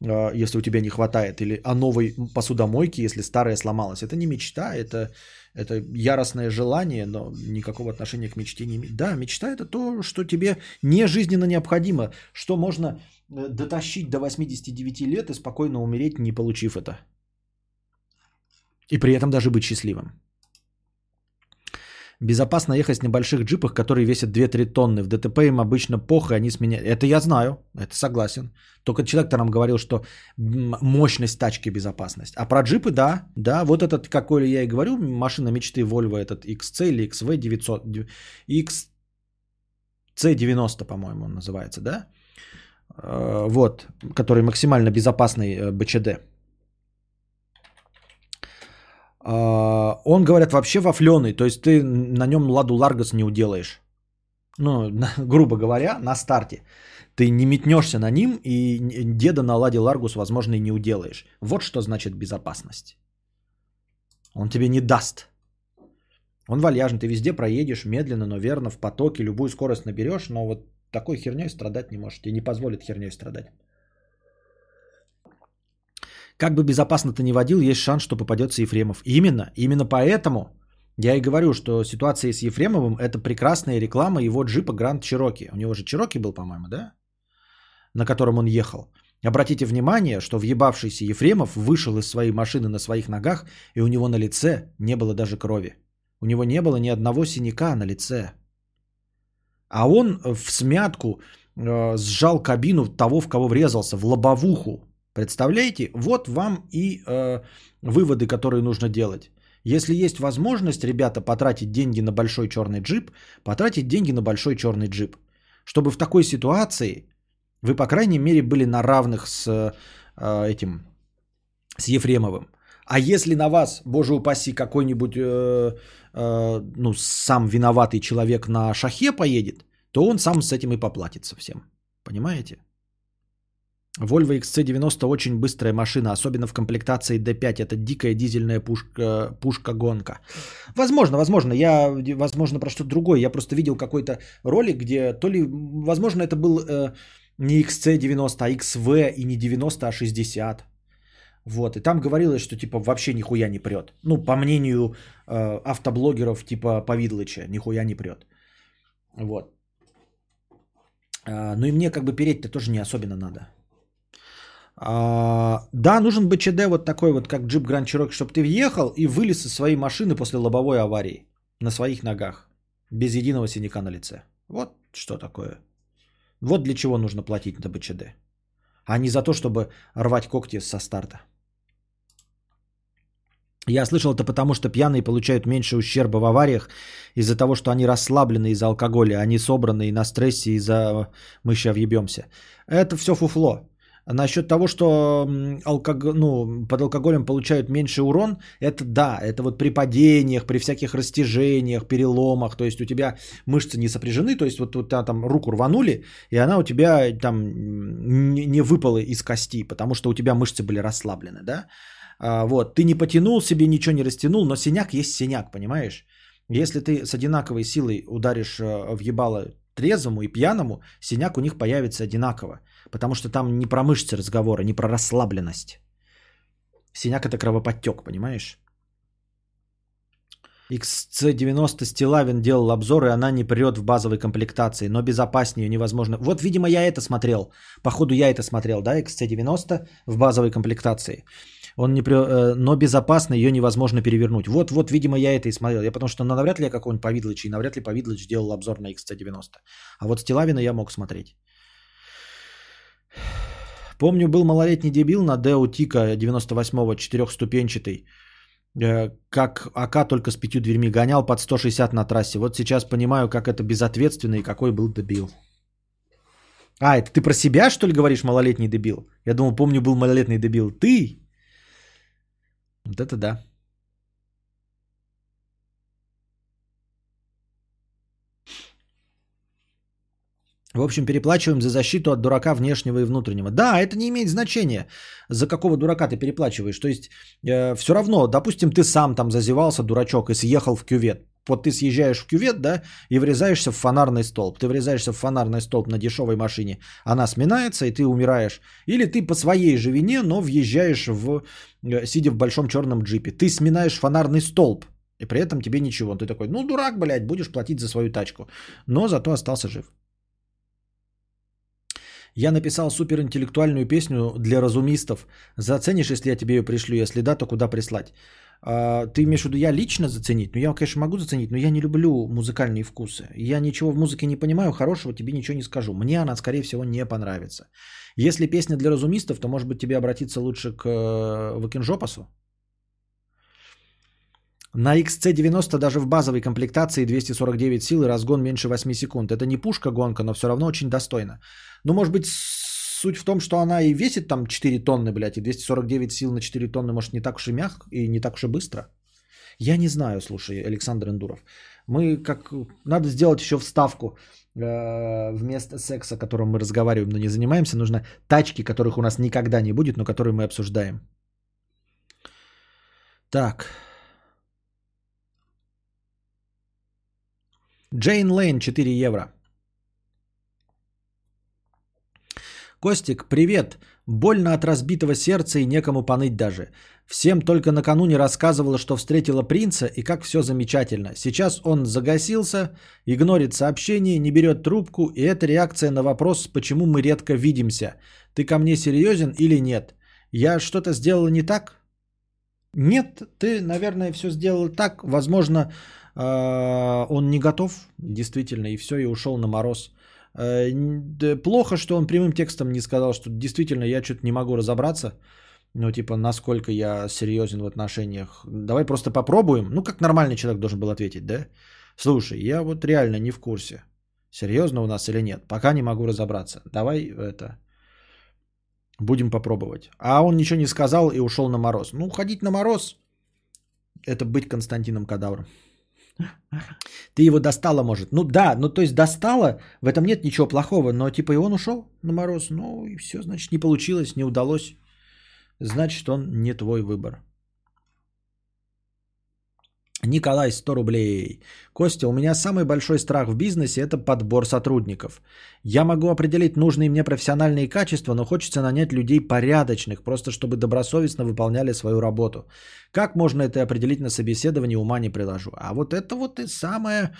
э, если у тебя не хватает, или о новой посудомойке, если старая сломалась. Это не мечта, это, это яростное желание, но никакого отношения к мечте не имеет. Да, мечта это то, что тебе не жизненно необходимо, что можно э, дотащить до 89 лет и спокойно умереть, не получив это. И при этом даже быть счастливым. Безопасно ехать с небольших джипах, которые весят 2-3 тонны. В ДТП им обычно похуй, они сменяют. Это я знаю, это согласен. Только человек-то нам говорил, что мощность тачки безопасность. А про джипы, да, да, вот этот, какой я и говорю, машина мечты Volvo, этот XC или XV 900, XC90, по-моему, он называется, да? Э, вот, который максимально безопасный э, БЧД. А, он, говорят, вообще вафленый, то есть ты на нем ладу ларгас не уделаешь. Ну, *laughs* грубо говоря, на старте. Ты не метнешься на ним, и деда на ладе ларгус, возможно, и не уделаешь. Вот что значит безопасность. Он тебе не даст. Он вальяжный, ты везде проедешь медленно, но верно, в потоке, любую скорость наберешь, но вот такой херней страдать не можешь. Тебе не позволит херней страдать. Как бы безопасно ты ни водил, есть шанс, что попадется Ефремов. Именно, именно поэтому я и говорю, что ситуация с Ефремовым – это прекрасная реклама его джипа Гранд Чироки. У него же Чироки был, по-моему, да? На котором он ехал. Обратите внимание, что въебавшийся Ефремов вышел из своей машины на своих ногах, и у него на лице не было даже крови. У него не было ни одного синяка на лице. А он в смятку э, сжал кабину того, в кого врезался, в лобовуху. Представляете? Вот вам и э, выводы, которые нужно делать. Если есть возможность, ребята, потратить деньги на большой черный джип, потратить деньги на большой черный джип. Чтобы в такой ситуации вы, по крайней мере, были на равных с э, этим, с Ефремовым. А если на вас, боже упаси, какой-нибудь, э, э, ну, сам виноватый человек на шахе поедет, то он сам с этим и поплатится всем. Понимаете? Volvo XC90 очень быстрая машина, особенно в комплектации D5. Это дикая дизельная пушка, пушка-гонка. Возможно, возможно. Я, возможно, про что-то другое. Я просто видел какой-то ролик, где то ли, возможно, это был э, не XC90, а XV и не 90, а 60. Вот, и там говорилось, что типа вообще нихуя не прет. Ну, по мнению э, автоблогеров типа Повидлыча, нихуя не прет. Вот. А, ну и мне как бы переть-то тоже не особенно надо. А, да, нужен БЧД вот такой вот, как джип Grand Cherokee, чтобы ты въехал и вылез из своей машины после лобовой аварии на своих ногах, без единого синяка на лице. Вот что такое. Вот для чего нужно платить на БЧД. А не за то, чтобы рвать когти со старта. Я слышал это потому, что пьяные получают меньше ущерба в авариях из-за того, что они расслаблены из-за алкоголя, они собраны и на стрессе из-за мы сейчас въебемся. Это все фуфло. Насчет того, что алког- ну, под алкоголем получают меньше урон, это да, это вот при падениях, при всяких растяжениях, переломах, то есть у тебя мышцы не сопряжены, то есть вот тебя там руку рванули, и она у тебя там не выпала из кости, потому что у тебя мышцы были расслаблены, да? А, вот, ты не потянул себе, ничего не растянул, но синяк есть синяк, понимаешь? Если ты с одинаковой силой ударишь э, в ебало трезвому и пьяному, синяк у них появится одинаково. Потому что там не про мышцы разговора, не про расслабленность. Синяк это кровоподтек, понимаешь? XC90 Стилавин делал обзор, и она не прет в базовой комплектации, но безопаснее невозможно. Вот, видимо, я это смотрел. Походу, я это смотрел, да, XC90 в базовой комплектации. Он не э, Но безопасно, ее невозможно перевернуть. Вот, вот, видимо, я это и смотрел. Я потому что ну, навряд ли я какой-нибудь Повидлыч, и навряд ли Повидлыч делал обзор на XC90. А вот Стилавина я мог смотреть. Помню, был малолетний дебил на Део Тика 98-го, четырехступенчатый. Э, Как АК только с пятью дверьми гонял под 160 на трассе. Вот сейчас понимаю, как это безответственно и какой был дебил. А, это ты про себя, что ли, говоришь, малолетний дебил? Я думал, помню, был малолетний дебил. Ты? Вот это да. В общем, переплачиваем за защиту от дурака внешнего и внутреннего. Да, это не имеет значения, за какого дурака ты переплачиваешь. То есть, э, все равно, допустим, ты сам там зазевался, дурачок, и съехал в кювет. Вот ты съезжаешь в кювет, да, и врезаешься в фонарный столб. Ты врезаешься в фонарный столб на дешевой машине, она сминается, и ты умираешь. Или ты по своей же вине, но въезжаешь в, э, сидя в большом черном джипе. Ты сминаешь фонарный столб, и при этом тебе ничего. Ты такой, ну дурак, блядь, будешь платить за свою тачку. Но зато остался жив. Я написал суперинтеллектуальную песню для разумистов. Заценишь, если я тебе ее пришлю? Если да, то куда прислать? А, ты имеешь в виду я лично заценить? Ну, я, конечно, могу заценить, но я не люблю музыкальные вкусы. Я ничего в музыке не понимаю, хорошего тебе ничего не скажу. Мне она, скорее всего, не понравится. Если песня для разумистов, то, может быть, тебе обратиться лучше к э, Вакинжопасу? На XC90 даже в базовой комплектации 249 сил и разгон меньше 8 секунд. Это не пушка-гонка, но все равно очень достойно. Ну, может быть, суть в том, что она и весит там 4 тонны, блядь, и 249 сил на 4 тонны, может, не так уж и мягко и не так уж и быстро. Я не знаю, слушай, Александр Эндуров. Мы как... Надо сделать еще вставку э, вместо секса, о котором мы разговариваем, но не занимаемся. Нужно тачки, которых у нас никогда не будет, но которые мы обсуждаем. Так. Джейн Лейн 4 евро. Костик, привет. Больно от разбитого сердца и некому поныть даже. Всем только накануне рассказывала, что встретила принца и как все замечательно. Сейчас он загасился, игнорит сообщение, не берет трубку, и это реакция на вопрос, почему мы редко видимся. Ты ко мне серьезен или нет? Я что-то сделала не так? Нет, ты, наверное, все сделал так. Возможно, э, он не готов, действительно, и все, и ушел на мороз. Э, Плохо, что он прямым текстом не сказал, что действительно я что-то не могу разобраться. Ну, типа, насколько я серьезен в отношениях. Давай просто попробуем. Ну, как нормальный человек должен был ответить, да? Слушай, я вот реально не в курсе, серьезно у нас или нет. Пока не могу разобраться. Давай это... Будем попробовать. А он ничего не сказал и ушел на мороз. Ну, ходить на мороз – это быть Константином Кадавром. Ты его достала, может. Ну да, ну то есть достала, в этом нет ничего плохого, но типа и он ушел на мороз. Ну и все, значит, не получилось, не удалось. Значит, он не твой выбор. Николай, 100 рублей. Костя, у меня самый большой страх в бизнесе – это подбор сотрудников. Я могу определить нужные мне профессиональные качества, но хочется нанять людей порядочных, просто чтобы добросовестно выполняли свою работу. Как можно это определить на собеседовании, ума не приложу. А вот это вот и самое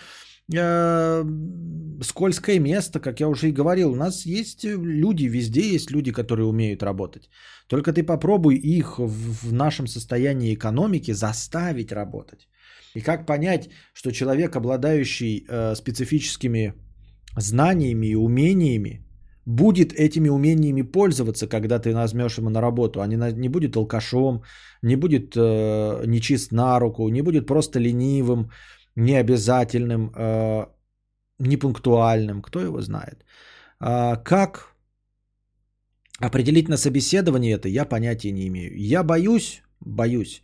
э, скользкое место, как я уже и говорил. У нас есть люди, везде есть люди, которые умеют работать. Только ты попробуй их в нашем состоянии экономики заставить работать. И как понять, что человек, обладающий э, специфическими знаниями и умениями, будет этими умениями пользоваться, когда ты возьмешь его на работу, а не, на- не будет алкашом, не будет э, нечист на руку, не будет просто ленивым, необязательным, э, непунктуальным, кто его знает. А как Определить на собеседовании это я понятия не имею. Я боюсь, боюсь,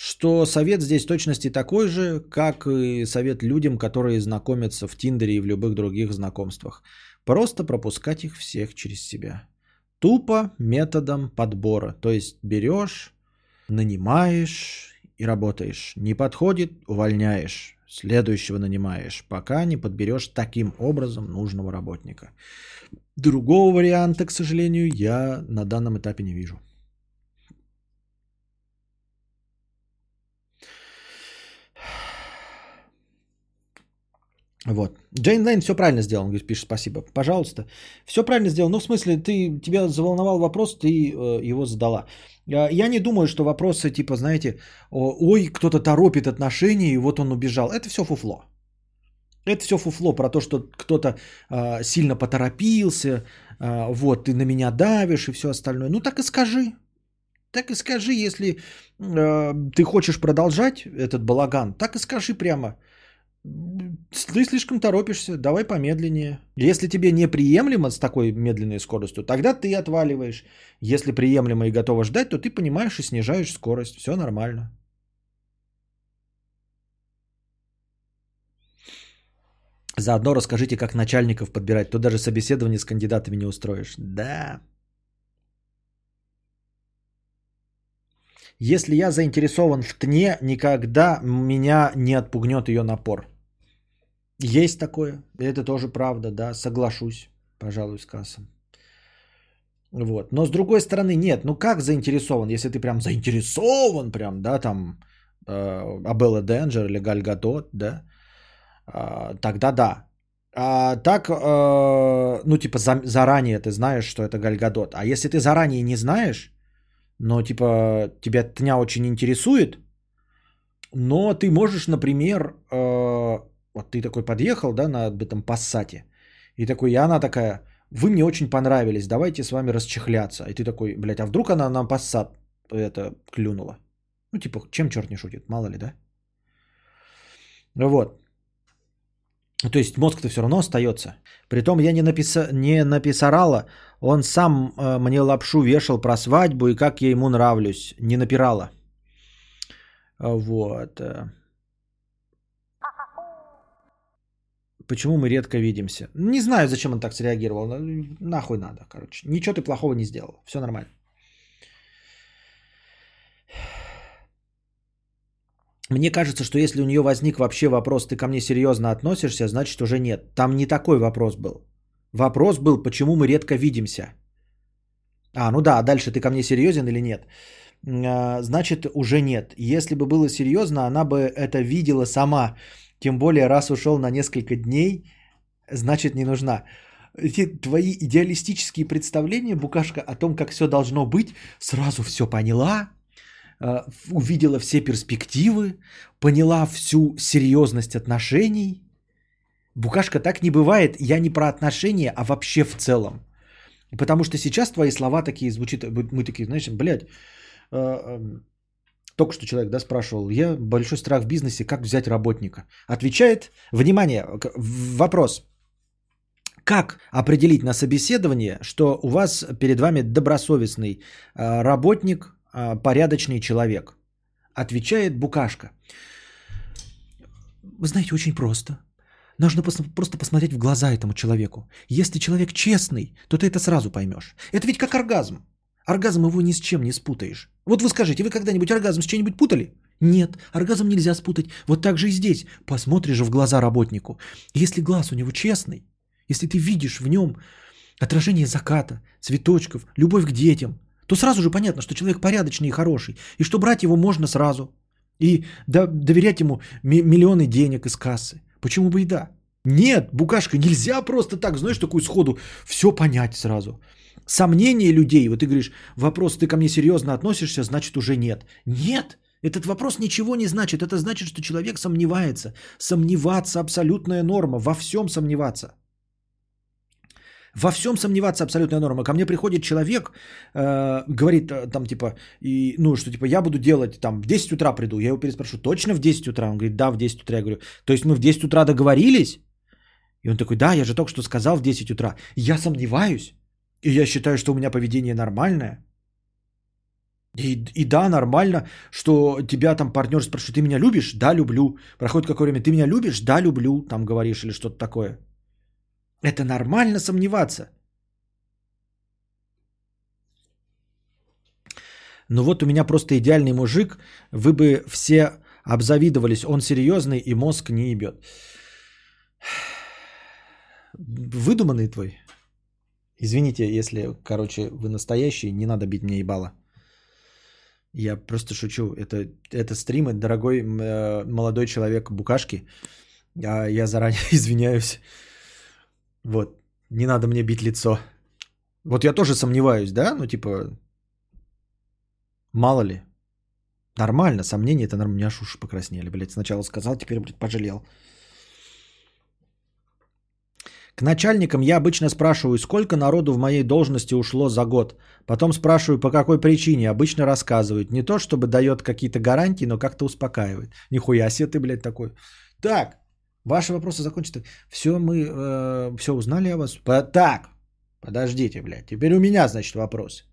что совет здесь точности такой же, как и совет людям, которые знакомятся в Тиндере и в любых других знакомствах. Просто пропускать их всех через себя. Тупо методом подбора. То есть берешь, нанимаешь и работаешь. Не подходит, увольняешь. Следующего нанимаешь, пока не подберешь таким образом нужного работника. Другого варианта, к сожалению, я на данном этапе не вижу. Вот. Джейн Лейн все правильно сделал, он говорит, пишет спасибо. Пожалуйста. Все правильно сделал. Ну, в смысле, ты, тебя заволновал вопрос, ты э, его задала. Э, я не думаю, что вопросы типа, знаете, ой, кто-то торопит отношения, и вот он убежал. Это все фуфло. Это все фуфло про то, что кто-то э, сильно поторопился, э, вот, ты на меня давишь и все остальное. Ну, так и скажи. Так и скажи, если э, ты хочешь продолжать этот балаган, так и скажи прямо – ты слишком торопишься, давай помедленнее. Если тебе неприемлемо с такой медленной скоростью, тогда ты отваливаешь. Если приемлемо и готова ждать, то ты понимаешь и снижаешь скорость. Все нормально. Заодно расскажите, как начальников подбирать. То даже собеседование с кандидатами не устроишь. Да. Если я заинтересован в тне, никогда меня не отпугнет ее напор. Есть такое, это тоже правда, да, соглашусь, пожалуй, с кассом. Вот. Но с другой стороны, нет, ну как заинтересован, если ты прям заинтересован, прям, да, там, э, Абелла Денджер или Галь Гадот, да, э, тогда да. А так, э, ну, типа, за, заранее ты знаешь, что это Галь Гадот. А если ты заранее не знаешь, но, типа, тебя тня очень интересует, но ты можешь, например, э, вот ты такой подъехал, да, на этом пассате, и такой, и она такая, вы мне очень понравились, давайте с вами расчехляться. И ты такой, блядь, а вдруг она на пассат это клюнула? Ну, типа, чем черт не шутит, мало ли, да? Вот. То есть мозг-то все равно остается. Притом я не, написа... не написарала, он сам э, мне лапшу вешал про свадьбу и как я ему нравлюсь. Не напирала. Вот. Почему мы редко видимся? Не знаю, зачем он так среагировал. Нахуй надо, короче. Ничего ты плохого не сделал. Все нормально. Мне кажется, что если у нее возник вообще вопрос, ты ко мне серьезно относишься, значит уже нет. Там не такой вопрос был. Вопрос был, почему мы редко видимся. А, ну да, дальше ты ко мне серьезен или нет? А, значит, уже нет. Если бы было серьезно, она бы это видела сама. Тем более, раз ушел на несколько дней, значит, не нужна. Эти твои идеалистические представления, Букашка, о том, как все должно быть, сразу все поняла, а, увидела все перспективы, поняла всю серьезность отношений. Букашка так не бывает. Я не про отношения, а вообще в целом. Потому что сейчас твои слова такие звучат, мы такие, знаешь, блядь, а, только что человек, да, спрашивал, я большой страх в бизнесе, как взять работника? Отвечает, внимание, вопрос. Как определить на собеседовании, что у вас перед вами добросовестный а, работник, а, порядочный человек? Отвечает Букашка. Вы знаете, очень просто. Нужно просто посмотреть в глаза этому человеку. Если человек честный, то ты это сразу поймешь. Это ведь как оргазм. Оргазм его ни с чем не спутаешь. Вот вы скажите, вы когда-нибудь оргазм с чем-нибудь путали? Нет, оргазм нельзя спутать. Вот так же и здесь. Посмотришь в глаза работнику. Если глаз у него честный, если ты видишь в нем отражение заката, цветочков, любовь к детям, то сразу же понятно, что человек порядочный и хороший, и что брать его можно сразу, и доверять ему миллионы денег из кассы. Почему бы и да? Нет, букашка, нельзя просто так, знаешь, такую сходу все понять сразу. Сомнения людей, вот ты говоришь, вопрос, ты ко мне серьезно относишься, значит уже нет. Нет, этот вопрос ничего не значит. Это значит, что человек сомневается. Сомневаться абсолютная норма, во всем сомневаться. Во всем сомневаться абсолютная норма. Ко мне приходит человек, э, говорит э, там типа, и, ну что типа я буду делать там в 10 утра приду. Я его переспрашиваю, точно в 10 утра? Он говорит, да, в 10 утра. Я говорю, то есть мы в 10 утра договорились? И он такой, да, я же только что сказал в 10 утра. Я сомневаюсь. И я считаю, что у меня поведение нормальное. И, и да, нормально, что тебя там партнер спрашивает, ты меня любишь? Да, люблю. Проходит какое время, ты меня любишь? Да, люблю, там говоришь или что-то такое. Это нормально сомневаться. Ну вот у меня просто идеальный мужик, вы бы все обзавидовались, он серьезный и мозг не ебет. Выдуманный твой. Извините, если, короче, вы настоящий, не надо бить мне ебало. Я просто шучу. Это, это стримы, дорогой э, молодой человек Букашки. А я заранее *laughs* извиняюсь. Вот. Не надо мне бить лицо. Вот я тоже сомневаюсь, да? Ну, типа, мало ли. Нормально, сомнения это нормально. У меня аж уши покраснели, блядь. Сначала сказал, теперь, блядь, пожалел. К начальникам я обычно спрашиваю, сколько народу в моей должности ушло за год. Потом спрашиваю, по какой причине. Обычно рассказывают. Не то, чтобы дает какие-то гарантии, но как-то успокаивает. Нихуя себе ты, блядь, такой. Так, ваши вопросы закончены. Все, мы э, все узнали о вас. По- так, подождите, блядь. Теперь у меня, значит, вопрос.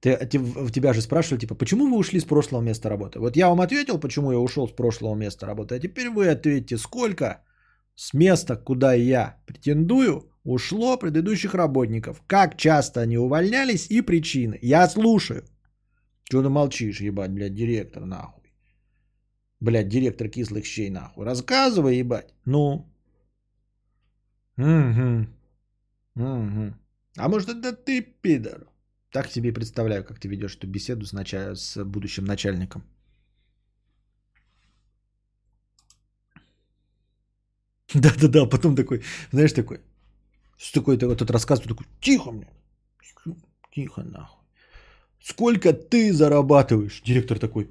Ты, те- в тебя же спрашивали, типа, почему вы ушли с прошлого места работы? Вот я вам ответил, почему я ушел с прошлого места работы, а теперь вы ответите, сколько с места, куда я претендую, ушло предыдущих работников. Как часто они увольнялись и причины. Я слушаю. Чего ты молчишь, ебать, блядь, директор нахуй. Блядь, директор кислых щей нахуй. Рассказывай, ебать. Ну. Угу. Угу. А может это ты, пидор? Так себе представляю, как ты ведешь эту беседу с, нача- с будущим начальником. *laughs* Да-да-да, потом такой, знаешь, такой, с такой вот тут рассказывает, такой, тихо мне, тихо нахуй. Сколько ты зарабатываешь? Директор такой,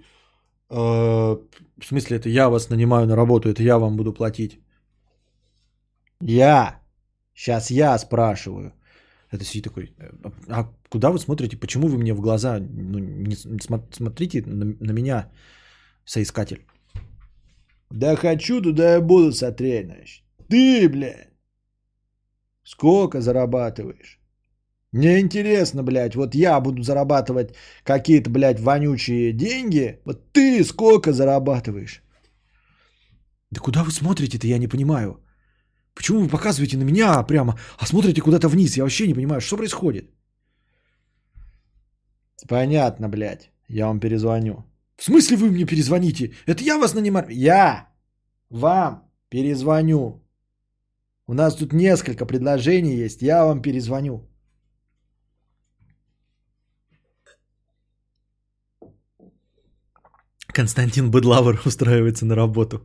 «Э, в смысле, это я вас нанимаю на работу, это я вам буду платить. Я, сейчас я спрашиваю. Это сидит такой, «А- а куда вы смотрите, почему вы мне в глаза, ну, не не смо- смотрите на, на меня, соискатель. Да хочу, туда я буду смотреть, значит. Ты, блядь, сколько зарабатываешь? Мне интересно, блядь, вот я буду зарабатывать какие-то, блядь, вонючие деньги. Вот ты сколько зарабатываешь? Да куда вы смотрите-то, я не понимаю. Почему вы показываете на меня прямо, а смотрите куда-то вниз? Я вообще не понимаю, что происходит. Понятно, блядь. Я вам перезвоню. В смысле вы мне перезвоните? Это я вас нанимаю? Я вам перезвоню. У нас тут несколько предложений есть. Я вам перезвоню. Константин Быдлавр устраивается на работу.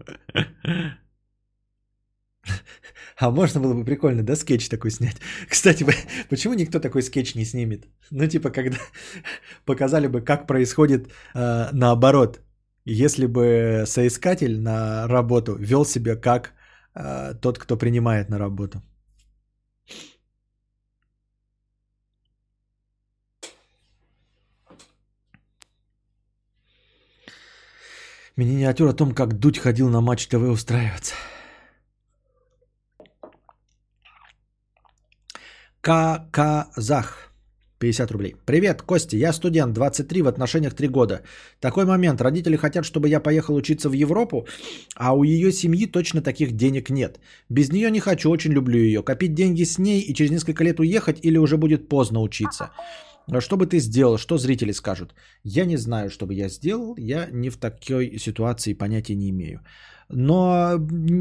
А можно было бы прикольно, да, скетч такой снять? *laughs* Кстати, почему никто такой скетч не снимет? Ну, типа, когда *laughs* показали бы, как происходит э, наоборот. Если бы соискатель на работу вел себя как э, тот, кто принимает на работу. Миниатюра о том, как Дудь ходил на Матч ТВ устраиваться. Казах. 50 рублей. Привет, Костя, я студент, 23, в отношениях 3 года. Такой момент, родители хотят, чтобы я поехал учиться в Европу, а у ее семьи точно таких денег нет. Без нее не хочу, очень люблю ее. Копить деньги с ней и через несколько лет уехать или уже будет поздно учиться. Что бы ты сделал, что зрители скажут? Я не знаю, что бы я сделал, я не в такой ситуации понятия не имею. Но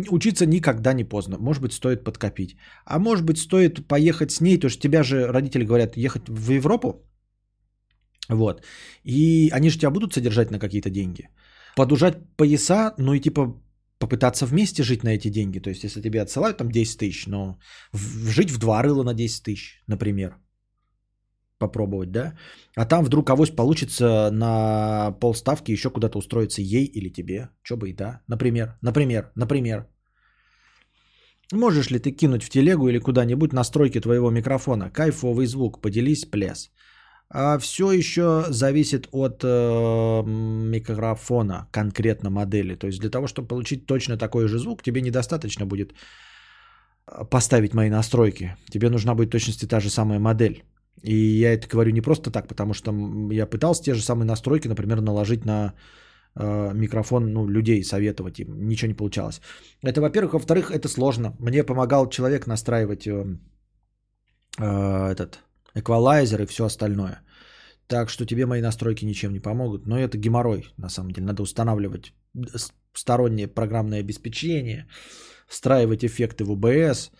учиться никогда не поздно. Может быть, стоит подкопить. А может быть, стоит поехать с ней, потому что тебя же родители говорят ехать в Европу. Вот. И они же тебя будут содержать на какие-то деньги. Подужать пояса, ну и типа попытаться вместе жить на эти деньги. То есть, если тебе отсылают там 10 тысяч, но в- жить в два рыла на 10 тысяч, например. Попробовать, да? А там вдруг авось получится на полставки еще куда-то устроиться ей или тебе. Че бы и да. Например, например, например. Можешь ли ты кинуть в телегу или куда-нибудь настройки твоего микрофона? Кайфовый звук, поделись, плес. А все еще зависит от э, микрофона, конкретно модели. То есть для того, чтобы получить точно такой же звук, тебе недостаточно будет поставить мои настройки. Тебе нужна будет точности та же самая модель. И я это говорю не просто так, потому что я пытался те же самые настройки, например, наложить на э, микрофон ну, людей, советовать им. Ничего не получалось. Это, во-первых. Во-вторых, это сложно. Мне помогал человек настраивать э, э, этот эквалайзер и все остальное. Так что тебе мои настройки ничем не помогут. Но это геморрой, на самом деле. Надо устанавливать с- стороннее программное обеспечение, встраивать эффекты в OBS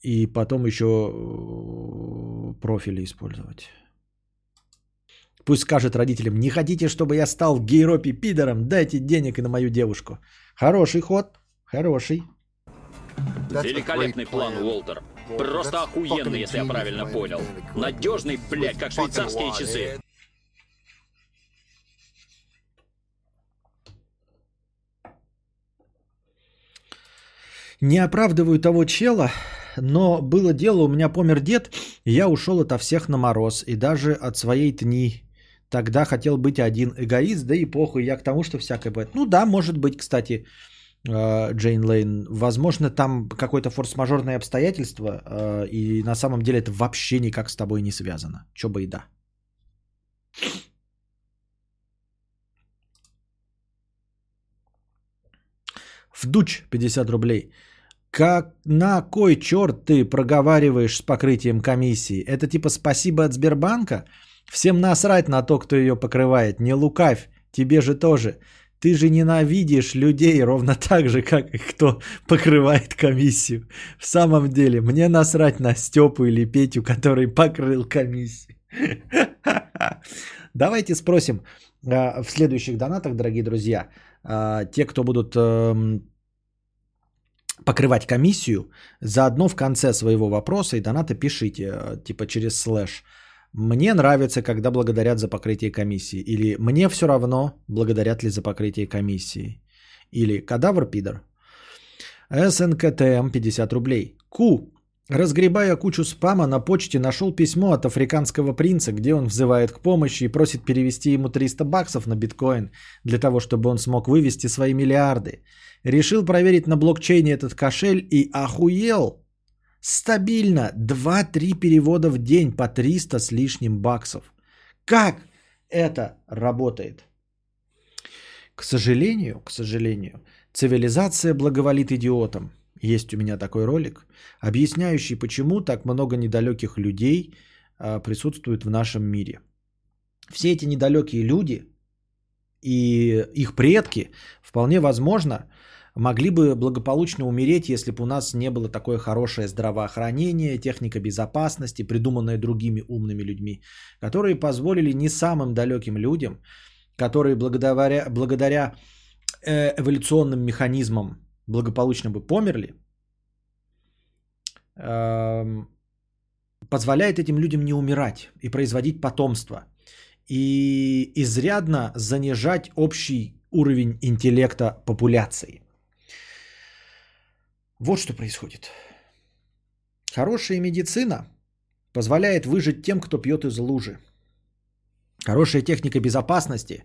и потом еще э, профили использовать. Пусть скажет родителям, не хотите, чтобы я стал гейропи пидором, дайте денег и на мою девушку. Хороший ход, хороший. Великолепный план, Уолтер. Просто охуенный, если я правильно понял. Надежный, блядь, как швейцарские часы. Не оправдываю того чела, но было дело, у меня помер дед, я ушел ото всех на мороз, и даже от своей тни. Тогда хотел быть один эгоист, да и похуй, я к тому, что всякое бывает. Ну да, может быть, кстати, э, Джейн Лейн, возможно, там какое-то форс-мажорное обстоятельство, э, и на самом деле это вообще никак с тобой не связано. Чё бы и да. Вдуч 50 рублей. Как на кой черт ты проговариваешь с покрытием комиссии? Это типа спасибо от Сбербанка? Всем насрать на то, кто ее покрывает. Не лукавь, тебе же тоже. Ты же ненавидишь людей ровно *laughs* так же, как и кто покрывает комиссию. В самом деле, мне насрать на Степу или Петю, который покрыл комиссию. *laughs* Давайте спросим а, в следующих донатах, дорогие друзья, а, те, кто будут эм, покрывать комиссию, заодно в конце своего вопроса и доната пишите, э, типа через слэш. Мне нравится, когда благодарят за покрытие комиссии. Или мне все равно, благодарят ли за покрытие комиссии. Или кадавр пидор. СНКТМ 50 рублей. Ку. Разгребая кучу спама, на почте нашел письмо от африканского принца, где он взывает к помощи и просит перевести ему 300 баксов на биткоин, для того, чтобы он смог вывести свои миллиарды. Решил проверить на блокчейне этот кошель и охуел. Стабильно 2-3 перевода в день по 300 с лишним баксов. Как это работает? К сожалению, к сожалению, цивилизация благоволит идиотам. Есть у меня такой ролик, объясняющий, почему так много недалеких людей а, присутствует в нашем мире. Все эти недалекие люди и их предки вполне возможно могли бы благополучно умереть, если бы у нас не было такое хорошее здравоохранение, техника безопасности, придуманная другими умными людьми, которые позволили не самым далеким людям, которые благодаря, благодаря э, эволюционным механизмам благополучно бы померли, эм, позволяет этим людям не умирать и производить потомство. И изрядно занижать общий уровень интеллекта популяции. Вот что происходит. Хорошая медицина позволяет выжить тем, кто пьет из лужи. Хорошая техника безопасности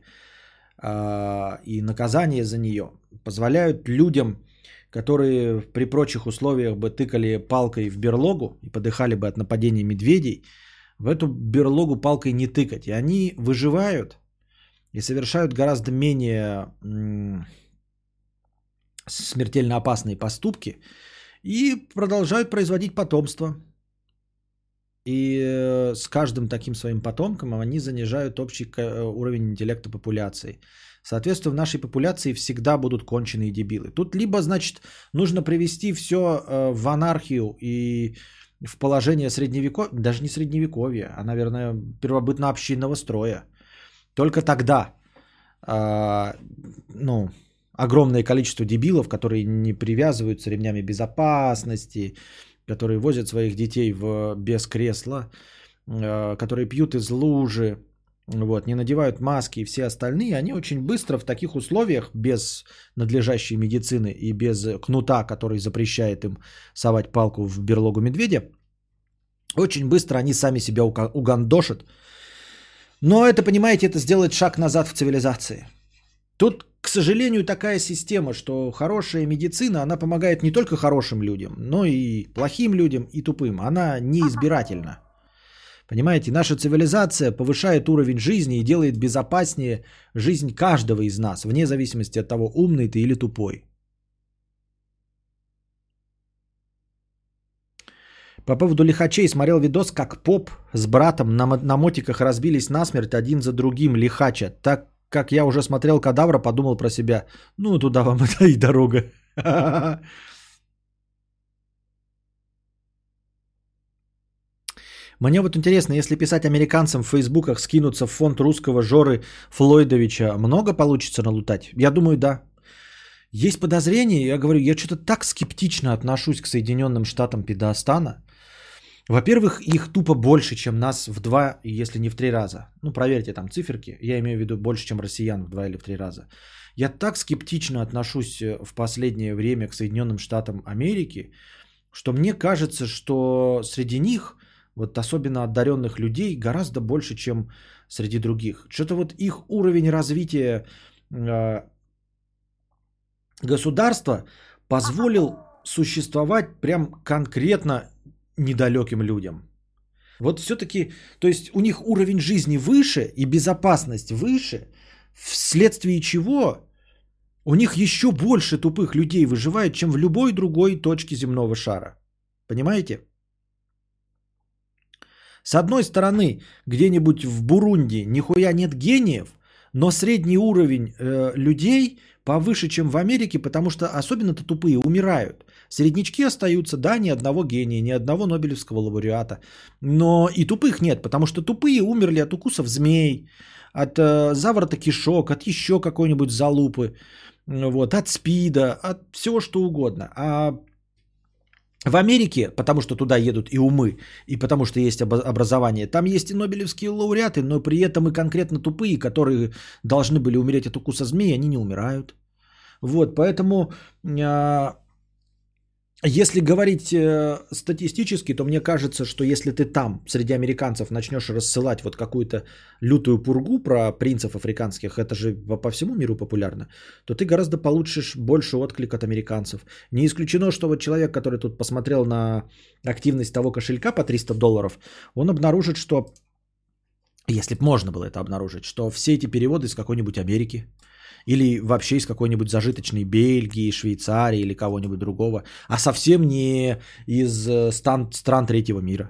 э, и наказание за нее позволяют людям, которые при прочих условиях бы тыкали палкой в берлогу и подыхали бы от нападения медведей, в эту берлогу палкой не тыкать. И они выживают и совершают гораздо менее смертельно опасные поступки и продолжают производить потомство. И э, с каждым таким своим потомком они занижают общий ка- уровень интеллекта популяции. Соответственно, в нашей популяции всегда будут конченые дебилы. Тут либо, значит, нужно привести все э, в анархию и в положение средневековья, даже не средневековья, а, наверное, первобытно-общинного строя. Только тогда, э, ну, огромное количество дебилов, которые не привязываются ремнями безопасности, которые возят своих детей в, без кресла, э, которые пьют из лужи, вот, не надевают маски и все остальные, они очень быстро в таких условиях, без надлежащей медицины и без кнута, который запрещает им совать палку в берлогу медведя, очень быстро они сами себя угандошат. Но это, понимаете, это сделает шаг назад в цивилизации. Тут к сожалению, такая система, что хорошая медицина, она помогает не только хорошим людям, но и плохим людям, и тупым. Она неизбирательна. Понимаете, наша цивилизация повышает уровень жизни и делает безопаснее жизнь каждого из нас, вне зависимости от того, умный ты или тупой. По поводу лихачей смотрел видос, как поп с братом на, на мотиках разбились насмерть один за другим лихача. Так как я уже смотрел кадавра, подумал про себя, ну туда вам *laughs* это и дорога. *laughs* Мне вот интересно, если писать американцам в фейсбуках, скинуться в фонд русского Жоры Флойдовича, много получится налутать? Я думаю, да. Есть подозрение, я говорю, я что-то так скептично отношусь к Соединенным Штатам Педостана. Во-первых, их тупо больше, чем нас в два, если не в три раза. Ну, проверьте там циферки. Я имею в виду больше, чем россиян в два или в три раза. Я так скептично отношусь э, в последнее время к Соединенным Штатам Америки, что мне кажется, что среди них, вот особенно одаренных людей, гораздо больше, чем среди других. Что-то вот их уровень развития э, государства позволил существовать прям конкретно недалеким людям. Вот все-таки, то есть у них уровень жизни выше и безопасность выше, вследствие чего у них еще больше тупых людей выживает, чем в любой другой точке земного шара. Понимаете? С одной стороны, где-нибудь в Бурунди нихуя нет гениев, но средний уровень э, людей повыше, чем в Америке, потому что особенно-то тупые умирают. Среднячки остаются, да, ни одного гения, ни одного Нобелевского лауреата. Но и тупых нет, потому что тупые умерли от укусов змей, от э, заворота кишок, от еще какой-нибудь залупы, вот, от спида, от всего что угодно. А в Америке, потому что туда едут и умы, и потому что есть образование, там есть и нобелевские лауреаты, но при этом и конкретно тупые, которые должны были умереть от укуса змеи, они не умирают. Вот, поэтому а, если говорить э, статистически, то мне кажется, что если ты там среди американцев начнешь рассылать вот какую-то лютую пургу про принцев африканских, это же по по всему миру популярно, то ты гораздо получишь больше отклик от американцев. Не исключено, что вот человек, который тут посмотрел на активность того кошелька по 300 долларов, он обнаружит, что, если бы можно было это обнаружить, что все эти переводы из какой-нибудь Америки, или вообще из какой-нибудь зажиточной Бельгии, Швейцарии или кого-нибудь другого, а совсем не из э, стан- стран третьего мира.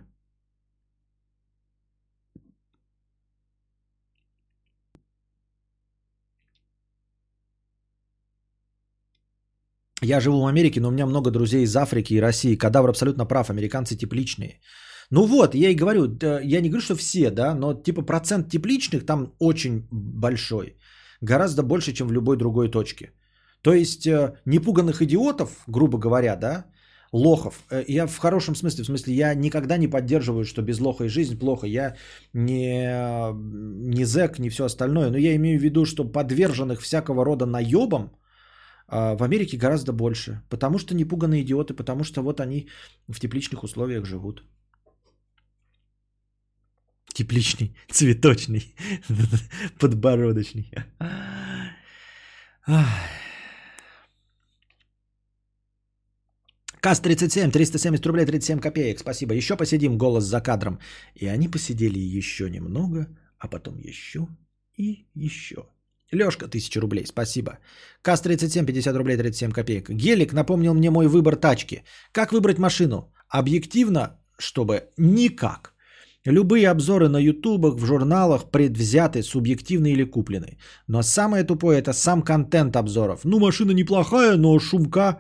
Я живу в Америке, но у меня много друзей из Африки и России. Кадавр абсолютно прав, американцы тепличные. Ну вот, я и говорю, я не говорю, что все, да, но типа процент тепличных там очень большой. Гораздо больше, чем в любой другой точке. То есть э, непуганных идиотов, грубо говоря, да, лохов. э, Я в хорошем смысле, в смысле, я никогда не поддерживаю, что без лоха и жизнь плохо. Я не, э, не зэк, не все остальное. Но я имею в виду, что подверженных всякого рода наебам а, в Америке гораздо больше. Потому что непуганные идиоты, потому что вот они в тепличных условиях живут. Тепличный, цветочный, *laughs* подбородочный. Ах. КАС-37, 370 рублей 37 копеек. Спасибо. Еще посидим, голос за кадром. И они посидели еще немного, а потом еще и еще. Лешка, 1000 рублей, спасибо. КАС-37, 50 рублей 37 копеек. Гелик напомнил мне мой выбор тачки. Как выбрать машину? Объективно, чтобы никак. Любые обзоры на ютубах, в журналах предвзяты, субъективны или куплены. Но самое тупое это сам контент обзоров. Ну, машина неплохая, но шумка,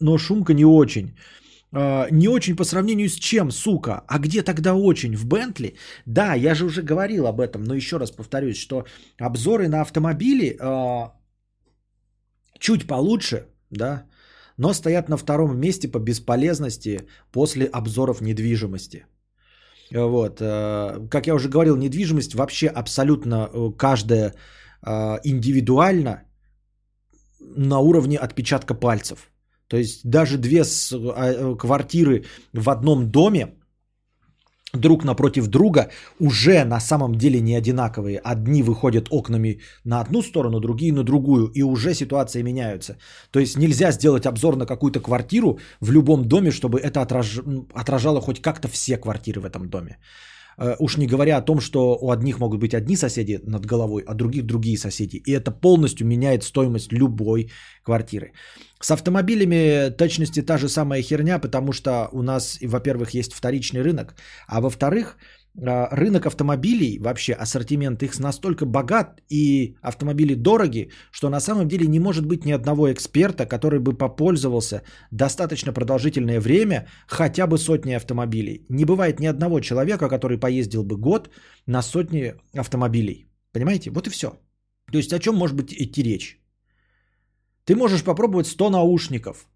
но шумка не очень. А, не очень по сравнению с чем, сука? А где тогда очень? В Бентли? Да, я же уже говорил об этом, но еще раз повторюсь, что обзоры на автомобили а, чуть получше, да, но стоят на втором месте по бесполезности после обзоров недвижимости. Вот. э, Как я уже говорил, недвижимость вообще абсолютно э, каждая э, индивидуально на уровне отпечатка пальцев. То есть даже две квартиры в одном доме друг напротив друга уже на самом деле не одинаковые. Одни выходят окнами на одну сторону, другие на другую, и уже ситуации меняются. То есть нельзя сделать обзор на какую-то квартиру в любом доме, чтобы это отраж... отражало хоть как-то все квартиры в этом доме. Э, Уж не говоря о том, что у одних могут быть одни соседи над головой, а других другие соседи. И это полностью меняет стоимость любой квартиры. С автомобилями точности та же самая херня, потому что у нас, во-первых, есть вторичный рынок, а во-вторых, рынок автомобилей, вообще ассортимент их настолько богат и автомобили дороги, что на самом деле не может быть ни одного эксперта, который бы попользовался достаточно продолжительное время хотя бы сотней автомобилей. Не бывает ни одного человека, который поездил бы год на сотни автомобилей. Понимаете? Вот и все. То есть о чем может быть идти речь? Ты можешь попробовать 100 наушников.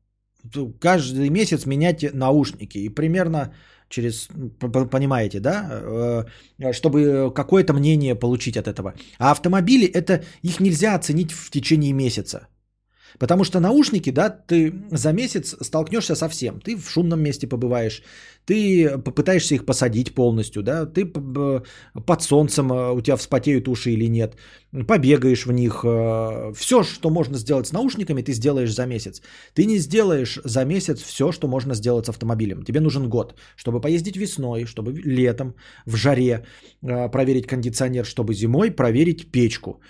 Каждый месяц менять наушники. И примерно через, понимаете, да, э, чтобы какое-то мнение получить от этого. А автомобили, это их нельзя оценить в течение месяца. Потому что наушники, да, ты за месяц столкнешься со всем. Ты в шумном месте побываешь, ты попытаешься их посадить полностью, да, ты под солнцем, э, у тебя вспотеют уши или нет, побегаешь в них. Э, все, что можно сделать с наушниками, ты сделаешь за месяц. Ты не сделаешь за месяц все, что можно сделать с автомобилем. Тебе нужен год, чтобы поездить весной, чтобы летом, в жаре э, проверить кондиционер, чтобы зимой проверить печку,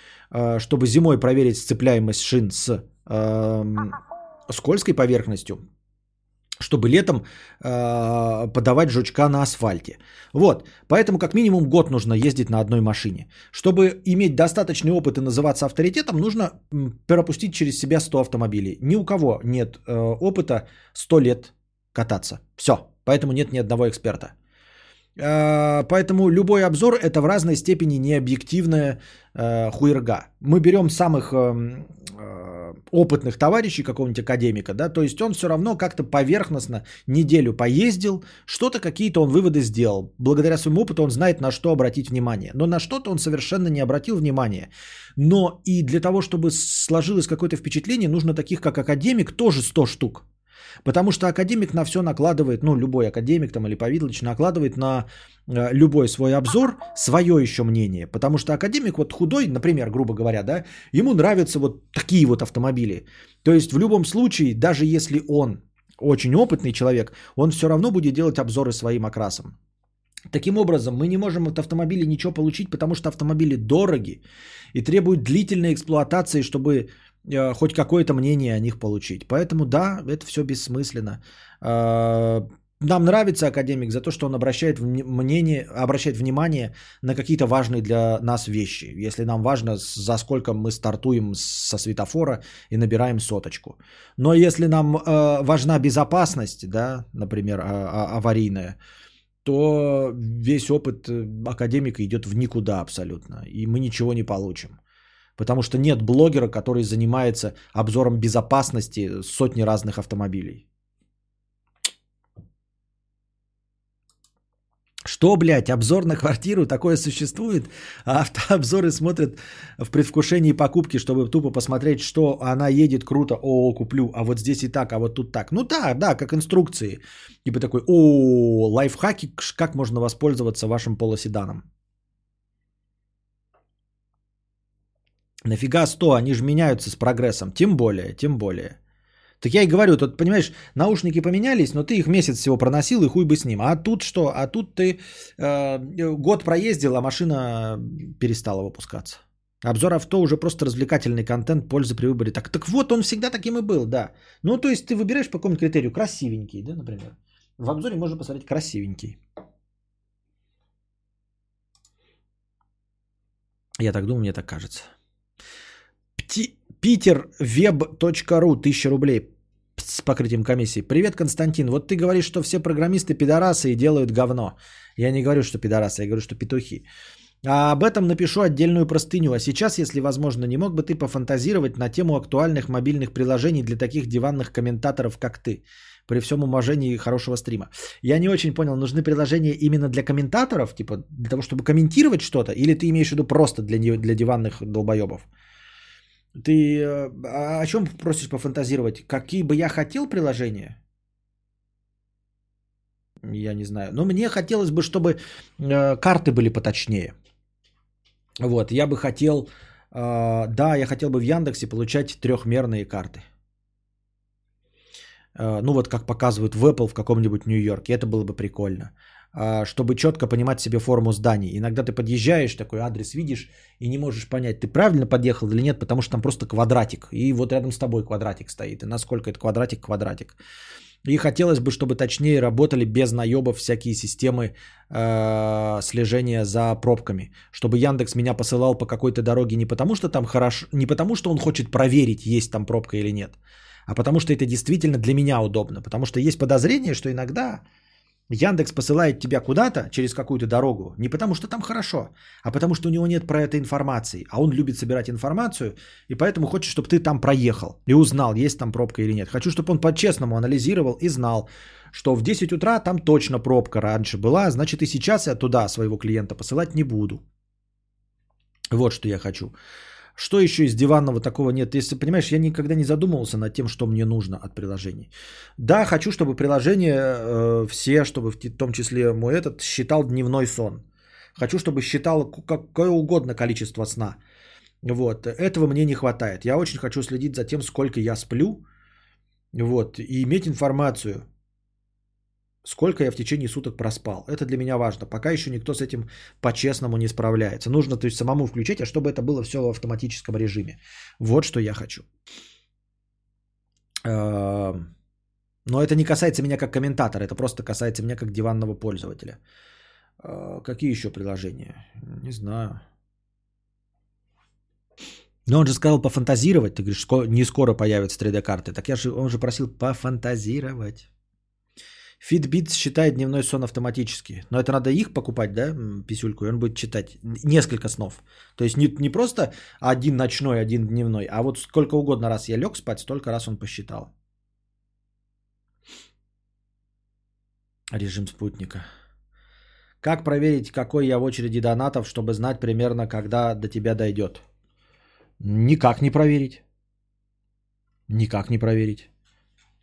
чтобы зимой проверить сцепляемость шин с эм, скользкой поверхностью, чтобы летом э, подавать жучка на асфальте. Вот, поэтому как минимум год нужно ездить на одной машине. Чтобы иметь достаточный опыт и называться авторитетом, нужно пропустить через себя 100 автомобилей. Ни у кого нет э, опыта 100 лет кататься. Все, поэтому нет ни одного эксперта. Э, поэтому любой обзор это в разной степени необъективная э, хуерга. Мы берем самых э, опытных товарищей какого-нибудь академика, да, то есть он все равно как-то поверхностно неделю поездил, что-то какие-то он выводы сделал. Благодаря своему опыту он знает, на что обратить внимание. Но на что-то он совершенно не обратил внимания. Но и для того, чтобы сложилось какое-то впечатление, нужно таких, как академик, тоже 100 штук. Потому что академик на все накладывает, ну, любой академик там или Повидлович накладывает на э, любой свой обзор свое еще мнение. Потому что академик вот худой, например, грубо говоря, да, ему нравятся вот такие вот автомобили. То есть в любом случае, даже если он очень опытный человек, он все равно будет делать обзоры своим окрасом. Таким образом, мы не можем от автомобиля ничего получить, потому что автомобили дороги и требуют длительной эксплуатации, чтобы хоть какое-то мнение о них получить. Поэтому да, это все бессмысленно. Э, нам нравится академик за то, что он обращает, мнение, обращает внимание на какие-то важные для нас вещи. Если нам важно, за сколько мы стартуем со светофора и набираем соточку. Но если нам э, важна безопасность, да, например, а, а, аварийная, то весь опыт академика идет в никуда абсолютно. И мы ничего не получим. Потому что нет блогера, который занимается обзором безопасности сотни разных автомобилей. Что, блядь, обзор на квартиру, такое существует? А автообзоры смотрят в предвкушении покупки, чтобы тупо посмотреть, что она едет круто, о, куплю, а вот здесь и так, а вот тут так. Ну да, да, как инструкции. Типа такой, о, лайфхаки, как можно воспользоваться вашим полоседаном. Нафига 100? Они же меняются с прогрессом. Тем более, тем более. Так я и говорю, тут, понимаешь, наушники поменялись, но ты их месяц всего проносил и хуй бы с ним. А тут что? А тут ты э, год проездил, а машина перестала выпускаться. Обзор авто уже просто развлекательный контент, польза при выборе. Так, так вот, он всегда таким и был, да. Ну, то есть ты выбираешь по какому критерию? Красивенький, да, например. В обзоре можно посмотреть красивенький. Я так думаю, мне так кажется. Питервеб.ру, 1000 рублей с покрытием комиссии. Привет, Константин. Вот ты говоришь, что все программисты пидорасы и делают говно. Я не говорю, что пидорасы, я говорю, что петухи. А об этом напишу отдельную простыню. А сейчас, если возможно, не мог бы ты пофантазировать на тему актуальных мобильных приложений для таких диванных комментаторов, как ты? При всем уважении хорошего стрима. Я не очень понял, нужны приложения именно для комментаторов, типа для того, чтобы комментировать что-то, или ты имеешь в виду просто для, для диванных долбоебов? Ты э, о чем просишь пофантазировать? Какие бы я хотел приложения? я не знаю. Но мне хотелось бы, чтобы э, карты были поточнее. Вот, я бы хотел, э, да, я хотел бы в Яндексе получать трехмерные карты. Ну вот как показывают в Apple в каком-нибудь Нью-Йорке, это было бы прикольно. Э, чтобы четко понимать себе форму зданий. Иногда ты подъезжаешь, такой адрес видишь и не можешь понять, ты правильно подъехал или нет, потому что там просто квадратик. И вот рядом с тобой квадратик стоит. И насколько это квадратик, квадратик. И хотелось бы, чтобы точнее работали без наебов всякие системы э, слежения за пробками. Чтобы Яндекс меня посылал по какой-то дороге не потому, что там хорошо, не потому, что он хочет проверить, есть там пробка или нет, а потому что это действительно для меня удобно. Потому что есть подозрение, что иногда Яндекс посылает тебя куда-то через какую-то дорогу не потому, что там хорошо, а потому, что у него нет про это информации. А он любит собирать информацию, и поэтому хочет, чтобы ты там проехал и узнал, есть там пробка или нет. Хочу, чтобы он по-честному анализировал и знал, что в 10 утра там точно пробка раньше была, значит и сейчас я туда своего клиента посылать не буду. Вот что я хочу. Что еще из диванного такого нет? Если понимаешь, я никогда не задумывался над тем, что мне нужно от приложений. Да, хочу, чтобы приложение э, все, чтобы в том числе мой этот, считал дневной сон. Хочу, чтобы считало какое угодно количество сна. Вот. Этого мне не хватает. Я очень хочу следить за тем, сколько я сплю. Вот. И иметь информацию сколько я в течение суток проспал. Это для меня важно. Пока еще никто с этим по-честному не справляется. Нужно то есть самому включить, а чтобы это было все в автоматическом режиме. Вот что я хочу. Эм, но это не касается меня как комментатора, это просто касается меня как диванного пользователя. Э, какие еще приложения? Не знаю. Но он же сказал пофантазировать. Ты говоришь, не скоро появятся 3D-карты. Так я же, он же просил пофантазировать. Fitbit считает дневной сон автоматически. Но это надо их покупать, да, писюльку, и он будет читать несколько снов. То есть не, не просто один ночной, один дневной, а вот сколько угодно раз я лег спать, столько раз он посчитал. Режим спутника. Как проверить, какой я в очереди донатов, чтобы знать примерно, когда до тебя дойдет? Никак не проверить. Никак не проверить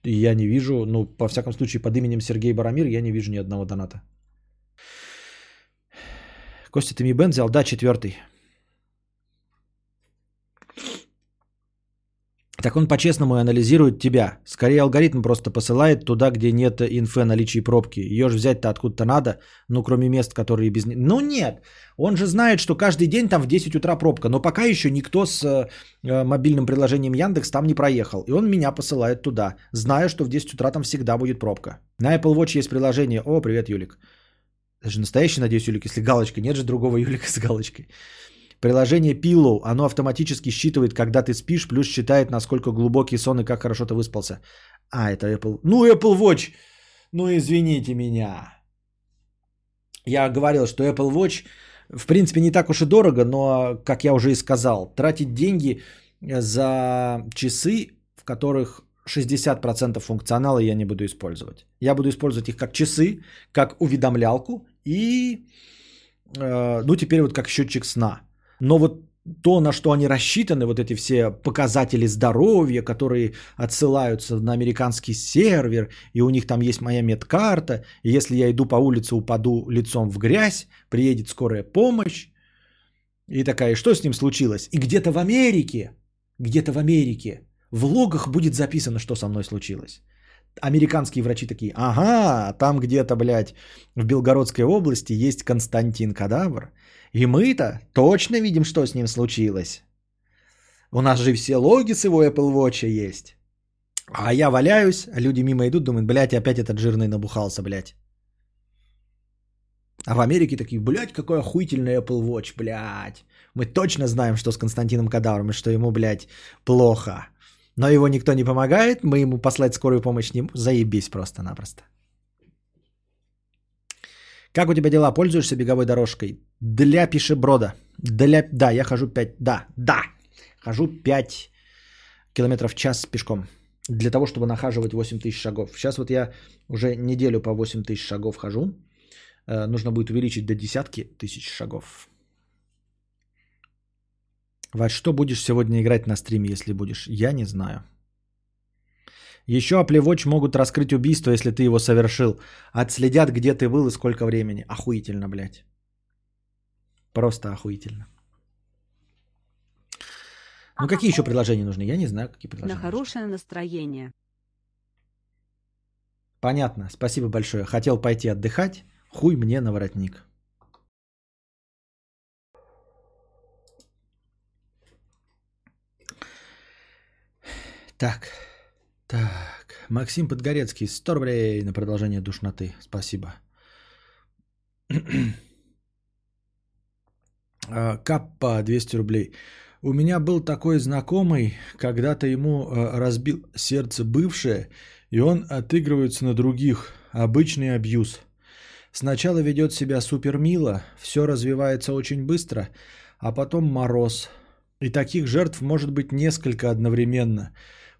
я не вижу, ну, по всяком случае, под именем Сергей Барамир я не вижу ни одного доната. Костя, ты ми Бен взял? Да, четвертый. Так он по-честному анализирует тебя. Скорее алгоритм просто посылает туда, где нет инфы о наличии пробки. Ее же взять-то откуда-то надо, ну кроме мест, которые без... Ну нет, он же знает, что каждый день там в 10 утра пробка, но пока еще никто с э, мобильным приложением Яндекс там не проехал. И он меня посылает туда, зная, что в 10 утра там всегда будет пробка. На Apple Watch есть приложение... О, привет, Юлик. Даже настоящий, надеюсь, Юлик, если галочка. Нет же другого Юлика с галочкой. Приложение Pillow, оно автоматически считывает, когда ты спишь, плюс считает, насколько глубокий сон и как хорошо ты выспался. А, это Apple... Ну, Apple Watch! Ну, извините меня. Я говорил, что Apple Watch, в принципе, не так уж и дорого, но, как я уже и сказал, тратить деньги за часы, в которых 60% функционала я не буду использовать. Я буду использовать их как часы, как уведомлялку и, э, ну, теперь вот как счетчик сна. Но вот то, на что они рассчитаны, вот эти все показатели здоровья, которые отсылаются на американский сервер, и у них там есть моя медкарта, и если я иду по улице, упаду лицом в грязь, приедет скорая помощь, и такая, что с ним случилось? И где-то в Америке, где-то в Америке, в логах будет записано, что со мной случилось. Американские врачи такие, ага, там где-то, блядь, в Белгородской области есть Константин Кадавр, и мы-то точно видим, что с ним случилось. У нас же все логи с его Apple Watch есть. А я валяюсь, а люди мимо идут, думают, блядь, опять этот жирный набухался, блядь. А в Америке такие, блядь, какой охуительный Apple Watch, блядь. Мы точно знаем, что с Константином Кадавром, и что ему, блядь, плохо. Но его никто не помогает, мы ему послать скорую помощь не... Заебись просто-напросто. Как у тебя дела? Пользуешься беговой дорожкой? Для пешеброда. Для... Да, я хожу 5... Да, да. Хожу 5 километров в час пешком. Для того, чтобы нахаживать 8 тысяч шагов. Сейчас вот я уже неделю по 8 тысяч шагов хожу. Э, нужно будет увеличить до десятки тысяч шагов. Во что будешь сегодня играть на стриме, если будешь? Я не знаю. Еще Watch могут раскрыть убийство, если ты его совершил. Отследят, где ты был и сколько времени. Охуительно, блядь. Просто охуительно. Ну какие еще предложения нужны? Я не знаю, какие На предложения. нужны. хорошее настроение. Понятно, спасибо большое. Хотел пойти отдыхать, хуй мне на воротник. Так, так. Максим Подгорецкий, 100 рублей на продолжение душноты. Спасибо. А, Каппа 200 рублей. У меня был такой знакомый, когда-то ему э, разбил сердце бывшее, и он отыгрывается на других. Обычный абьюз. Сначала ведет себя супер мило, все развивается очень быстро, а потом мороз. И таких жертв может быть несколько одновременно,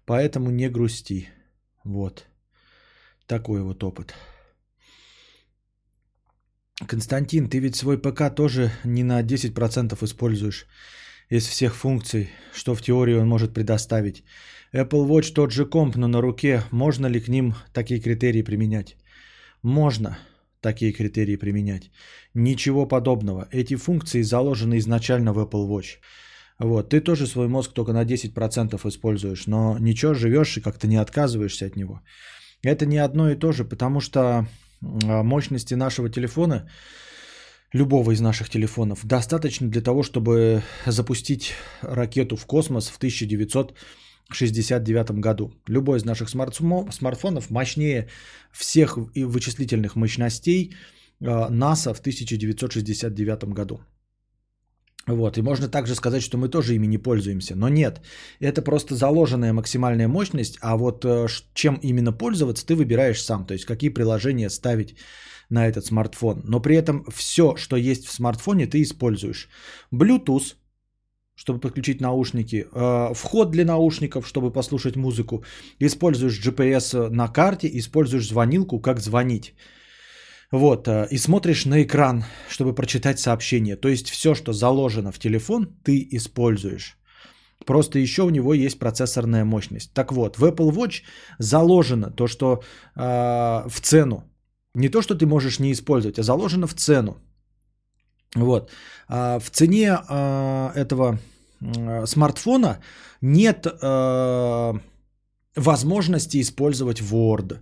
поэтому не грусти. Вот. Такой вот опыт. Константин, ты ведь свой ПК тоже не на 10% используешь из всех функций, что в теории он может предоставить. Apple Watch тот же комп, но на руке. Можно ли к ним такие критерии применять? Можно такие критерии применять. Ничего подобного. Эти функции заложены изначально в Apple Watch. Вот, ты тоже свой мозг только на 10% используешь, но ничего, живешь и как-то не отказываешься от него. Это не одно и то же, потому что а, мощности нашего телефона, любого из наших телефонов, достаточно для того, чтобы запустить ракету в космос в 1969 году. Любой из наших смартфо- смартфонов мощнее всех вычислительных мощностей а, НАСА в 1969 году. Вот, и можно также сказать, что мы тоже ими не пользуемся. Но нет, это просто заложенная максимальная мощность, а вот э, чем именно пользоваться, ты выбираешь сам. То есть какие приложения ставить на этот смартфон. Но при этом все, что есть в смартфоне, ты используешь. Bluetooth, чтобы подключить наушники, э, вход для наушников, чтобы послушать музыку, используешь GPS на карте, используешь звонилку, как звонить. Вот, э, и смотришь на экран, чтобы прочитать сообщение. То есть все, что заложено в телефон, ты используешь. Просто еще у него есть процессорная мощность. Так вот, в Apple Watch заложено то, что э, в цену. Не то, что ты можешь не использовать, а заложено в цену. Вот. А в цене э, этого э, смартфона нет э, возможности использовать Word.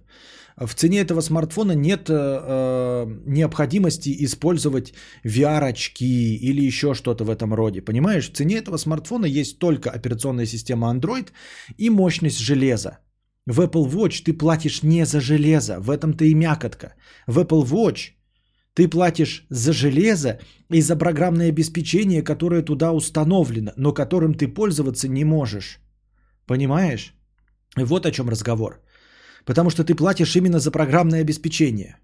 В цене этого смартфона нет э, э, необходимости использовать VR-очки или еще что-то в этом роде. Понимаешь, в цене этого смартфона есть только операционная система Android и мощность железа. В Apple Watch ты платишь не за железо, в этом-то и мякотка. В Apple Watch ты платишь за железо и за программное обеспечение, которое туда установлено, но которым ты пользоваться не можешь. Понимаешь? И вот о чем разговор. Потому что ты платишь именно за программное обеспечение.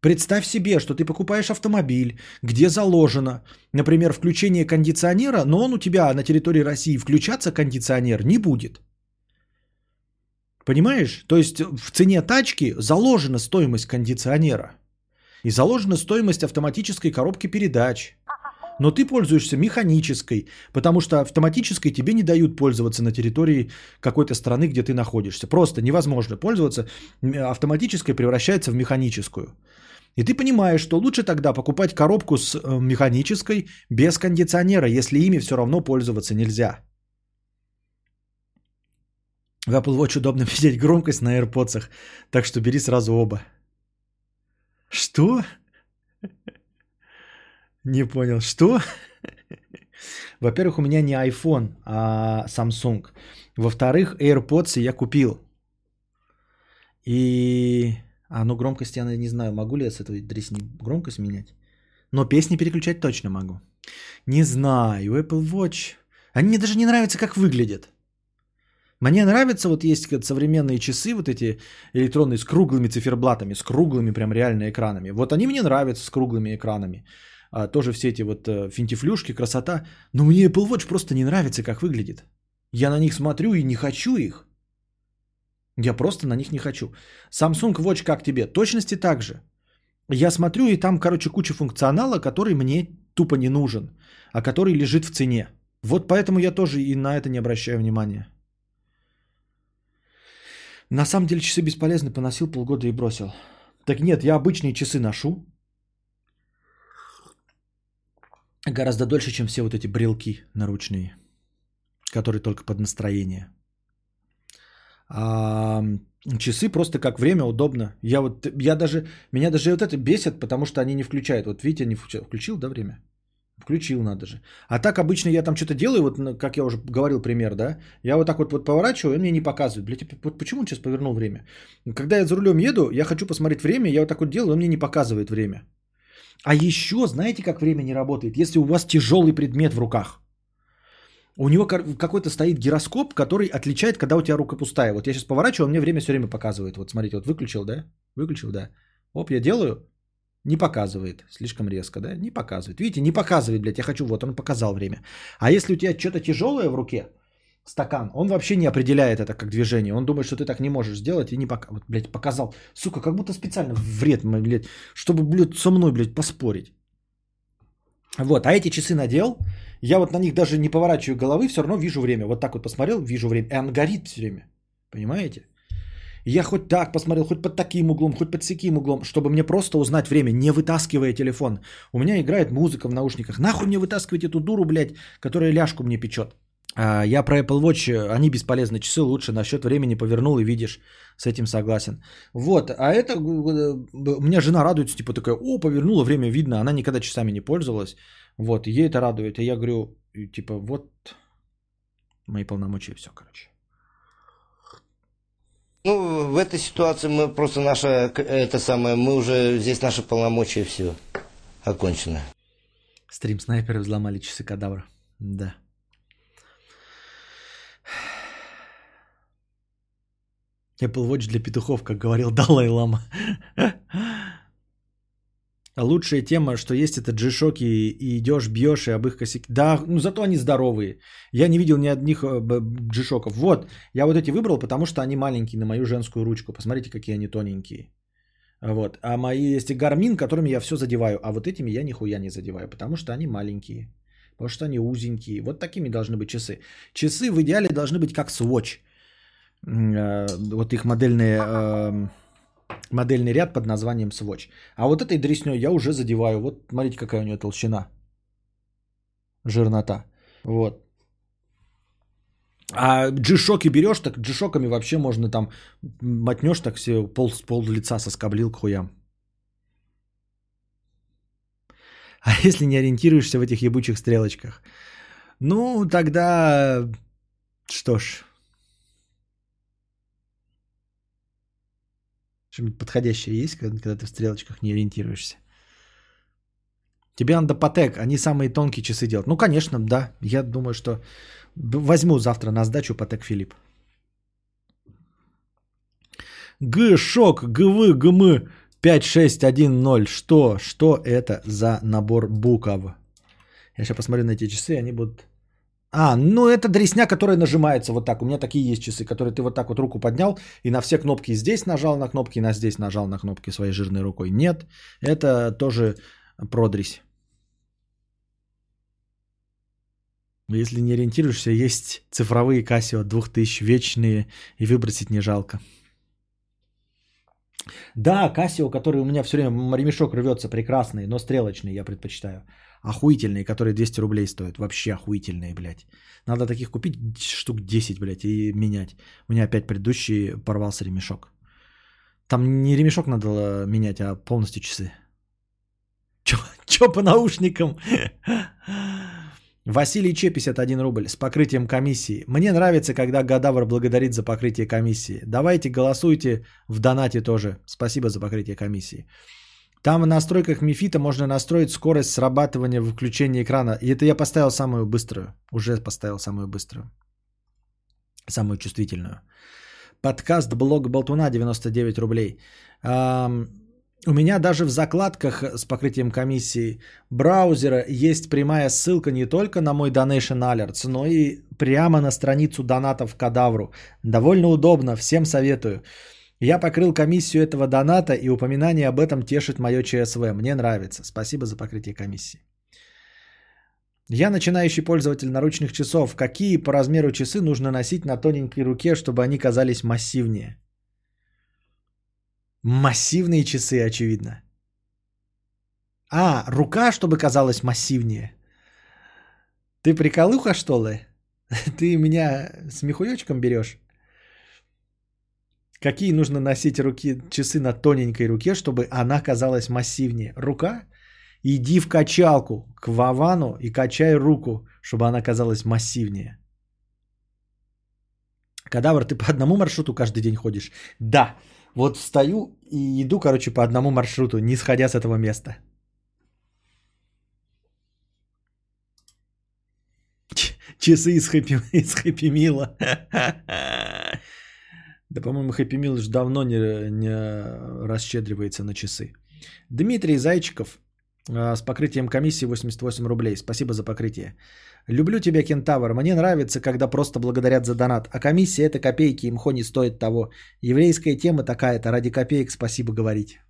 Представь себе, что ты покупаешь автомобиль, где заложено, например, включение кондиционера, но он у тебя на территории России включаться кондиционер не будет. Понимаешь? То есть в цене тачки заложена стоимость кондиционера. И заложена стоимость автоматической коробки передач. Но ты пользуешься механической, потому что автоматической тебе не дают пользоваться на территории какой-то страны, где ты находишься. Просто невозможно пользоваться. Автоматической превращается в механическую. И ты понимаешь, что лучше тогда покупать коробку с э, механической без кондиционера, если ими все равно пользоваться нельзя. В Apple Watch удобно *laughs* менять громкость на AirPods, так что бери сразу оба. Что? Не понял, что? Во-первых, у меня не iPhone, а Samsung. Во-вторых, AirPods я купил. И... А, ну громкость я не знаю, могу ли я с этой дресни громкость менять. Но песни переключать точно могу. Не знаю, Apple Watch... Они мне даже не нравятся, как выглядят. Мне нравятся, вот есть современные часы, вот эти электронные с круглыми циферблатами, с круглыми прям реально экранами. Вот они мне нравятся с круглыми экранами. А, тоже все эти вот э, финтифлюшки, красота. Но мне Apple Watch просто не нравится, как выглядит. Я на них смотрю и не хочу их. Я просто на них не хочу. Samsung Watch как тебе? Точности так же. Я смотрю, и там, короче, куча функционала, который мне тупо не нужен, а который лежит в цене. Вот поэтому я тоже и на это не обращаю внимания. На самом деле часы бесполезны, поносил полгода и бросил. Так нет, я обычные часы ношу. Гораздо дольше, чем все вот эти брелки наручные, которые только под настроение. А часы просто как время удобно. Я вот, я даже, меня даже вот это бесит, потому что они не включают. Вот видите, не включил, включил, да, время? Включил надо же. А так обычно я там что-то делаю, вот ну, как я уже говорил пример, да, я вот так вот, вот поворачиваю, и мне не показывает. Блядь, вот почему он сейчас повернул время? Когда я за рулем еду, я хочу посмотреть время, я вот так вот делаю, он мне не показывает время. А еще, знаете, как время не работает? Если у вас тяжелый предмет в руках. У него какой-то стоит гироскоп, который отличает, когда у тебя рука пустая. Вот я сейчас поворачиваю, он мне время все время показывает. Вот смотрите, вот выключил, да? Выключил, да. Оп, я делаю, не показывает. Слишком резко, да? Не показывает. Видите, не показывает, блядь. Я хочу, вот он показал время. А если у тебя что-то тяжелое в руке, стакан, он вообще не определяет это как движение. Он думает, что ты так не можешь сделать и не пока... Вот, блядь, показал. Сука, как будто специально вред, блядь, чтобы, блядь, со мной, блядь, поспорить. Вот, а эти часы надел, я вот на них даже не поворачиваю головы, все равно вижу время. Вот так вот посмотрел, вижу время. И он горит все время. Понимаете? Я хоть так посмотрел, хоть под таким углом, хоть под таким углом, чтобы мне просто узнать время, не вытаскивая телефон. У меня играет музыка в наушниках. Нахуй мне вытаскивать эту дуру, блядь, которая ляжку мне печет. А, я про Apple Watch, э, они бесполезны, часы лучше, насчет времени повернул и видишь, с этим согласен. Вот, а это, у меня жена радуется, типа такая, о, повернула, время видно, она никогда часами не пользовалась, вот, ей это радует, и я говорю, типа, вот, мои полномочия, все, короче. Ну, в этой ситуации мы просто наша, это самое, мы уже, здесь наши полномочия, все, окончено. Стрим снайперы взломали часы кадавра, да. Apple Watch для петухов, как говорил *laughs* Далай Лама. Лучшая тема, что есть, это g и идешь, бьешь, и об их косяки. Да, ну зато они здоровые. Я не видел ни одних g -шоков. Вот, я вот эти выбрал, потому что они маленькие на мою женскую ручку. Посмотрите, какие они тоненькие. Вот. А мои есть и гармин, которыми я все задеваю. А вот этими я нихуя не задеваю, потому что они маленькие. Потому что они узенькие. Вот такими должны быть часы. Часы в идеале должны быть как Swatch. Э, вот их модельные, эм, модельный ряд под названием Swatch. А вот этой дресней я уже задеваю. Вот смотрите, какая у нее толщина. Жирнота. Вот. А g берешь, так g вообще можно там мотнешь так все пол, пол лица соскоблил к хуям. *laughs* А если не ориентируешься в этих ебучих стрелочках? Ну, тогда что ж, Что-нибудь подходящее есть, когда ты в стрелочках не ориентируешься? Тебе надо Патек, они самые тонкие часы делают. Ну, конечно, да. Я думаю, что возьму завтра на сдачу Патек Филипп. Г, шок, ГВ, ГМ 5610. Что? Что это за набор букв? Я сейчас посмотрю на эти часы, они будут а, ну это дресня, которая нажимается вот так. У меня такие есть часы, которые ты вот так вот руку поднял и на все кнопки здесь нажал на кнопки, и на здесь нажал на кнопки своей жирной рукой. Нет, это тоже продресь. Если не ориентируешься, есть цифровые Casio 2000 вечные и выбросить не жалко. Да, Casio, который у меня все время ремешок рвется, прекрасный, но стрелочный я предпочитаю. Охуительные, которые 200 рублей стоят. Вообще охуительные, блядь. Надо таких купить штук 10, блядь, и менять. У меня опять предыдущий порвался ремешок. Там не ремешок надо менять, а полностью часы. Чё, *laughs* чё по наушникам? *laughs* Василий Че, 51 рубль, с покрытием комиссии. Мне нравится, когда Гадавр благодарит за покрытие комиссии. Давайте голосуйте в донате тоже. Спасибо за покрытие комиссии. Там в настройках Мифита можно настроить скорость срабатывания выключения экрана. И это я поставил самую быструю. Уже поставил самую быструю. Самую чувствительную. Подкаст блог Болтуна 99 рублей. У меня даже в закладках с покрытием комиссии браузера есть прямая ссылка не только на мой Donation Alerts, но и прямо на страницу донатов Кадавру. Довольно удобно, всем советую. Я покрыл комиссию этого доната, и упоминание об этом тешит мое ЧСВ. Мне нравится. Спасибо за покрытие комиссии. Я начинающий пользователь наручных часов. Какие по размеру часы нужно носить на тоненькой руке, чтобы они казались массивнее? Массивные часы, очевидно. А, рука, чтобы казалась массивнее. Ты приколуха, что ли? *laughs* Ты меня с мехуёчком берешь? Какие нужно носить руки, часы на тоненькой руке, чтобы она казалась массивнее? Рука? Иди в качалку к Вовану и качай руку, чтобы она казалась массивнее. Кадавр, ты по одному маршруту каждый день ходишь? Да. Вот встаю и иду, короче, по одному маршруту, не сходя с этого места. Часы из хэппи, из хэппи Мила. Да, по-моему, хэппи Мил уже давно не, не расщедривается на часы. Дмитрий Зайчиков а, с покрытием комиссии 88 рублей. Спасибо за покрытие. Люблю тебя, Кентавр. Мне нравится, когда просто благодарят за донат. А комиссия это копейки, имхо не стоит того. Еврейская тема такая-то, ради копеек спасибо говорить.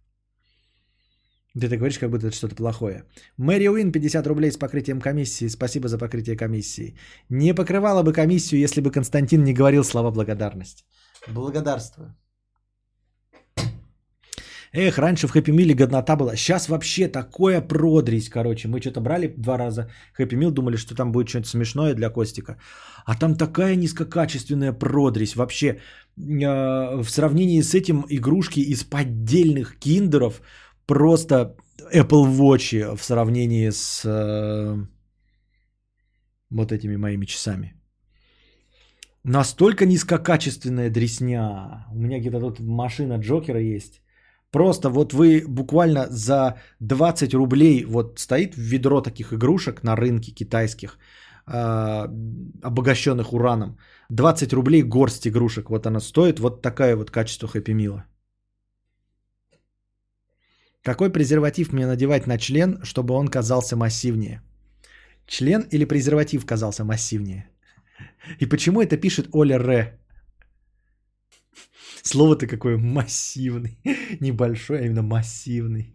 Ты так говоришь, как будто это что-то плохое. Мэри Уин, 50 рублей с покрытием комиссии. Спасибо за покрытие комиссии. Не покрывала бы комиссию, если бы Константин не говорил слова благодарности. Благодарствую. Эх, раньше в Хэппи Миле годнота была. Сейчас вообще такое продрись, короче. Мы что-то брали два раза Хэппи Мил, думали, что там будет что-нибудь смешное для Костика. А там такая низкокачественная продрись. Вообще, э, в сравнении с этим игрушки из поддельных киндеров просто Apple Watch в сравнении с э, вот этими моими часами. Настолько низкокачественная дресня. У меня где-то тут машина Джокера есть. Просто вот вы буквально за 20 рублей вот стоит ведро таких игрушек на рынке китайских, э, обогащенных ураном. 20 рублей горсть игрушек. Вот она стоит. Вот такая вот качество Хэппи Мила. Какой презерватив мне надевать на член, чтобы он казался массивнее? Член или презерватив казался массивнее? И почему это пишет Оля Ре? Слово-то какое массивный. *laughs* Небольшой, а именно массивный.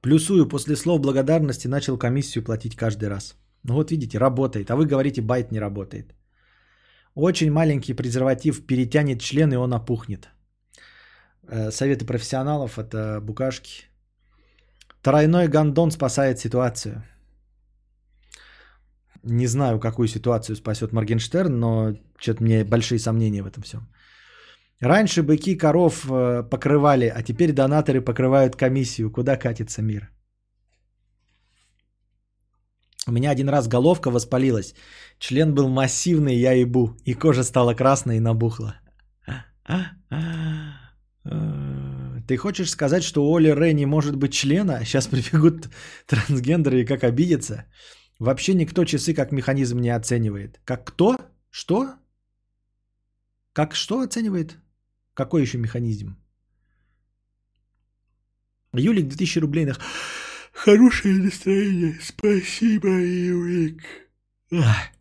Плюсую, после слов благодарности начал комиссию платить каждый раз. Ну вот видите, работает. А вы говорите, байт не работает. Очень маленький презерватив перетянет член, и он опухнет. Э, Советы профессионалов это букашки. Тройной гондон спасает ситуацию. Не знаю, какую ситуацию спасет Моргенштерн, но что-то мне большие сомнения в этом всем. Раньше быки коров э, покрывали, а теперь донаторы покрывают комиссию. Куда катится мир? У меня один раз головка воспалилась. Член был массивный, я ебу. И кожа стала красной и набухла. Ты хочешь сказать, что у Оли Рэй не может быть члена? Сейчас прибегут трансгендеры и как обидеться? Вообще никто часы как механизм не оценивает. Как кто? Что? Как что оценивает? Какой еще механизм? Юлик, 2000 рублей на... Хорошее настроение. Спасибо, Юлик. Ах.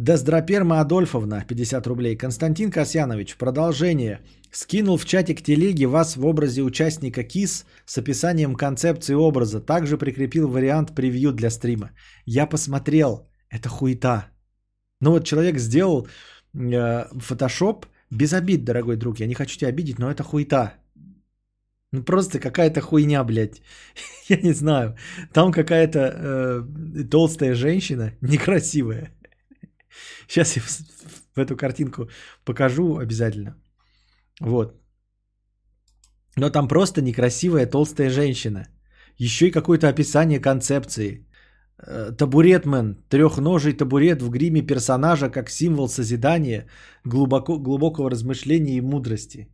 Доздроперма Адольфовна, 50 рублей. Константин Касьянович, продолжение. Скинул в чатик телеги вас в образе участника КИС с описанием концепции образа. Также прикрепил вариант превью для стрима. Я посмотрел. Это хуета. Ну вот человек сделал э, фотошоп без обид, дорогой друг. Я не хочу тебя обидеть, но это хуета. Ну просто какая-то хуйня, блядь. *laughs* Я не знаю. Там какая-то э, толстая женщина, *laughs* некрасивая. Сейчас я в, эту картинку покажу обязательно. Вот. Но там просто некрасивая толстая женщина. Еще и какое-то описание концепции. Э, Табуретмен, трехножий табурет в гриме персонажа как символ созидания, глубоко, глубокого размышления и мудрости.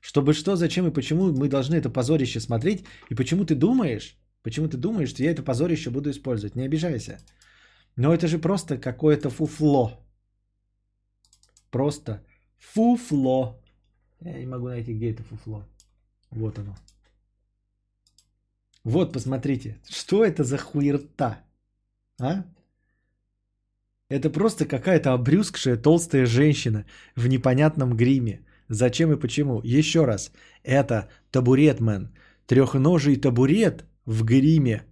Чтобы что, зачем и почему мы должны это позорище смотреть, и почему ты думаешь, почему ты думаешь, что я это позорище буду использовать. Не обижайся. Но это же просто какое-то фуфло. Просто фуфло. Я не могу найти, где это фуфло. Вот оно. Вот, посмотрите. Что это за хуерта? А? Это просто какая-то обрюзгшая толстая женщина в непонятном гриме. Зачем и почему? Еще раз. Это табуретмен. Трехножий табурет в гриме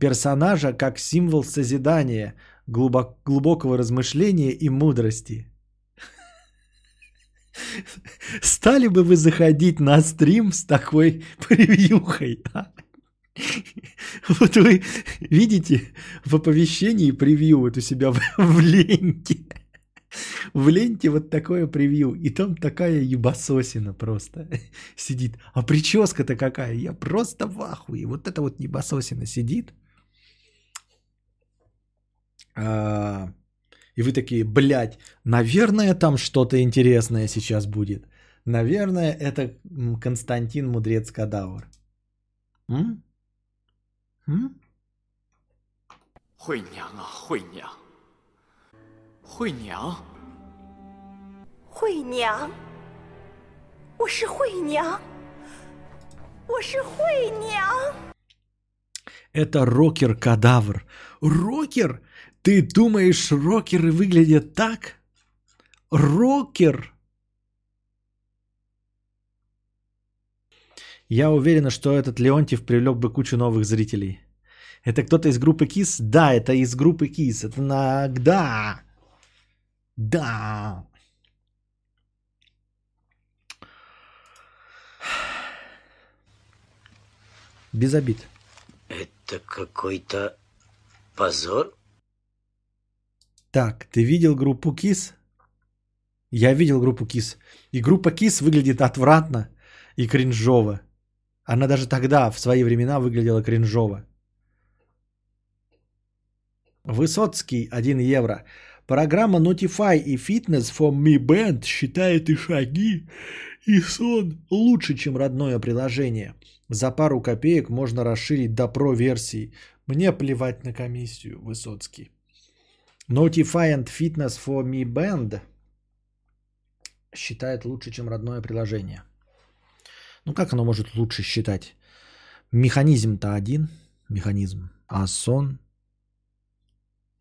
персонажа как символ созидания, глубок- глубокого размышления и мудрости. Стали бы вы заходить на стрим с такой превьюхой? а? Вот вы видите в оповещении превью вот у себя в, в ленте. В ленте вот такое превью. И там такая ебасосина просто *laughs* сидит. А прическа-то какая? Я просто в ахуе. Вот это вот ебасосина сидит. А, и вы такие, блядь, наверное, там что-то интересное сейчас будет. Наверное, это м, Константин Мудрец Кадавр. М? М? 惠娘啊，惠娘， 惠娘，惠娘，我是惠娘，我是惠娘。 Это рокер-кадавр. Рокер? Ты думаешь, рокеры выглядят так? Рокер? Я уверена, что этот Леонтьев привлек бы кучу новых зрителей. Это кто-то из группы КИС? Да, это из группы КИС. Это на... Да. Да. Без обид. Это какой-то позор? Так, ты видел группу КИС? Я видел группу КИС. И группа КИС выглядит отвратно и кринжово. Она даже тогда, в свои времена, выглядела кринжово. Высоцкий 1 евро. Программа Notify и Fitness for Me Band считает и шаги, и сон лучше, чем родное приложение. За пару копеек можно расширить до про-версии. Мне плевать на комиссию, Высоцкий. Notify and Fitness for Me Band считает лучше, чем родное приложение. Ну как оно может лучше считать? Механизм-то один, механизм, а сон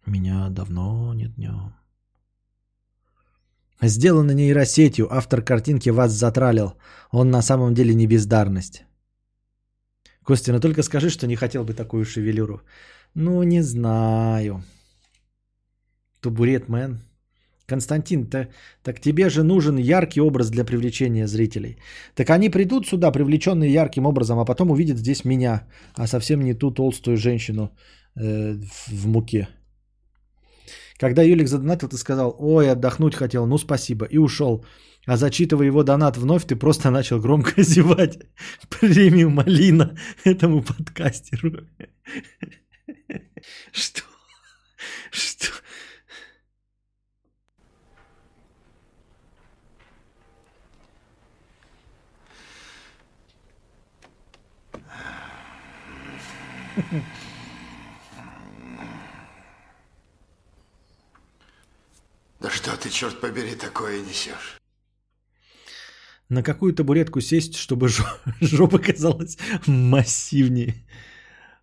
меня давно нет днем. Сделано нейросетью, автор картинки вас затралил. Он на самом деле не бездарность. Костя, ну только скажи, что не хотел бы такую шевелюру. Ну, не знаю. Табурет, мэн. Константин, та- так тебе же нужен яркий образ для привлечения зрителей. Так они придут сюда, привлеченные ярким образом, а потом увидят здесь меня, а совсем не ту толстую женщину э, в муке. Когда Юлик задонатил, ты сказал, ой, отдохнуть хотел, ну спасибо, и ушел. А зачитывая его донат вновь, ты просто начал громко *laughs* зевать. Премию Малина этому подкастеру. *laughs* Что? Что? *laughs* Да что ты, черт побери, такое несешь? На какую табуретку сесть, чтобы жо- *laughs* жопа казалась массивнее?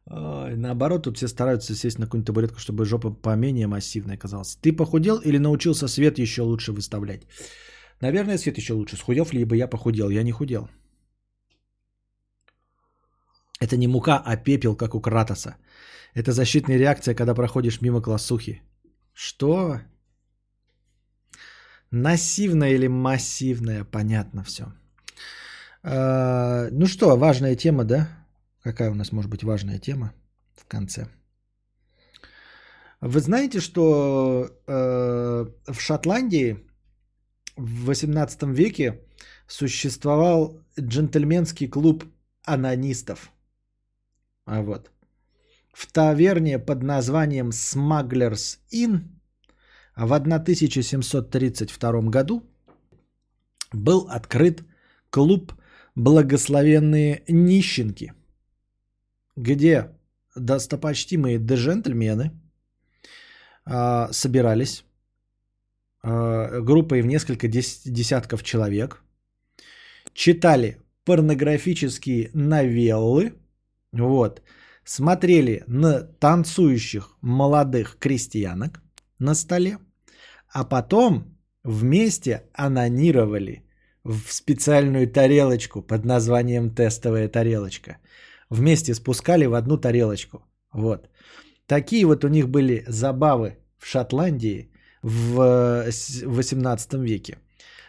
Ой, наоборот, тут все стараются сесть на какую-нибудь табуретку, чтобы жопа поменее массивная казалась. Ты похудел или научился свет еще лучше выставлять? Наверное, свет еще лучше. Схудел ли бы я похудел? Я не худел. Это не мука, а пепел, как у Кратоса. Это защитная реакция, когда проходишь мимо классухи. Что? Массивная или массивная, понятно все. ну что, важная тема, да? Какая у нас может быть важная тема в конце? Вы знаете, что э, в Шотландии в 18 веке существовал джентльменский клуб анонистов. А вот. В таверне под названием Smugglers Inn в 1732 году был открыт клуб «Благословенные нищенки», где достопочтимые джентльмены а, собирались а, группой в несколько дес- десятков человек, читали порнографические новеллы, вот, смотрели на танцующих молодых крестьянок на столе, а потом вместе анонировали в специальную тарелочку под названием тестовая тарелочка. Вместе спускали в одну тарелочку. Вот. Такие вот у них были забавы в Шотландии в 18 веке.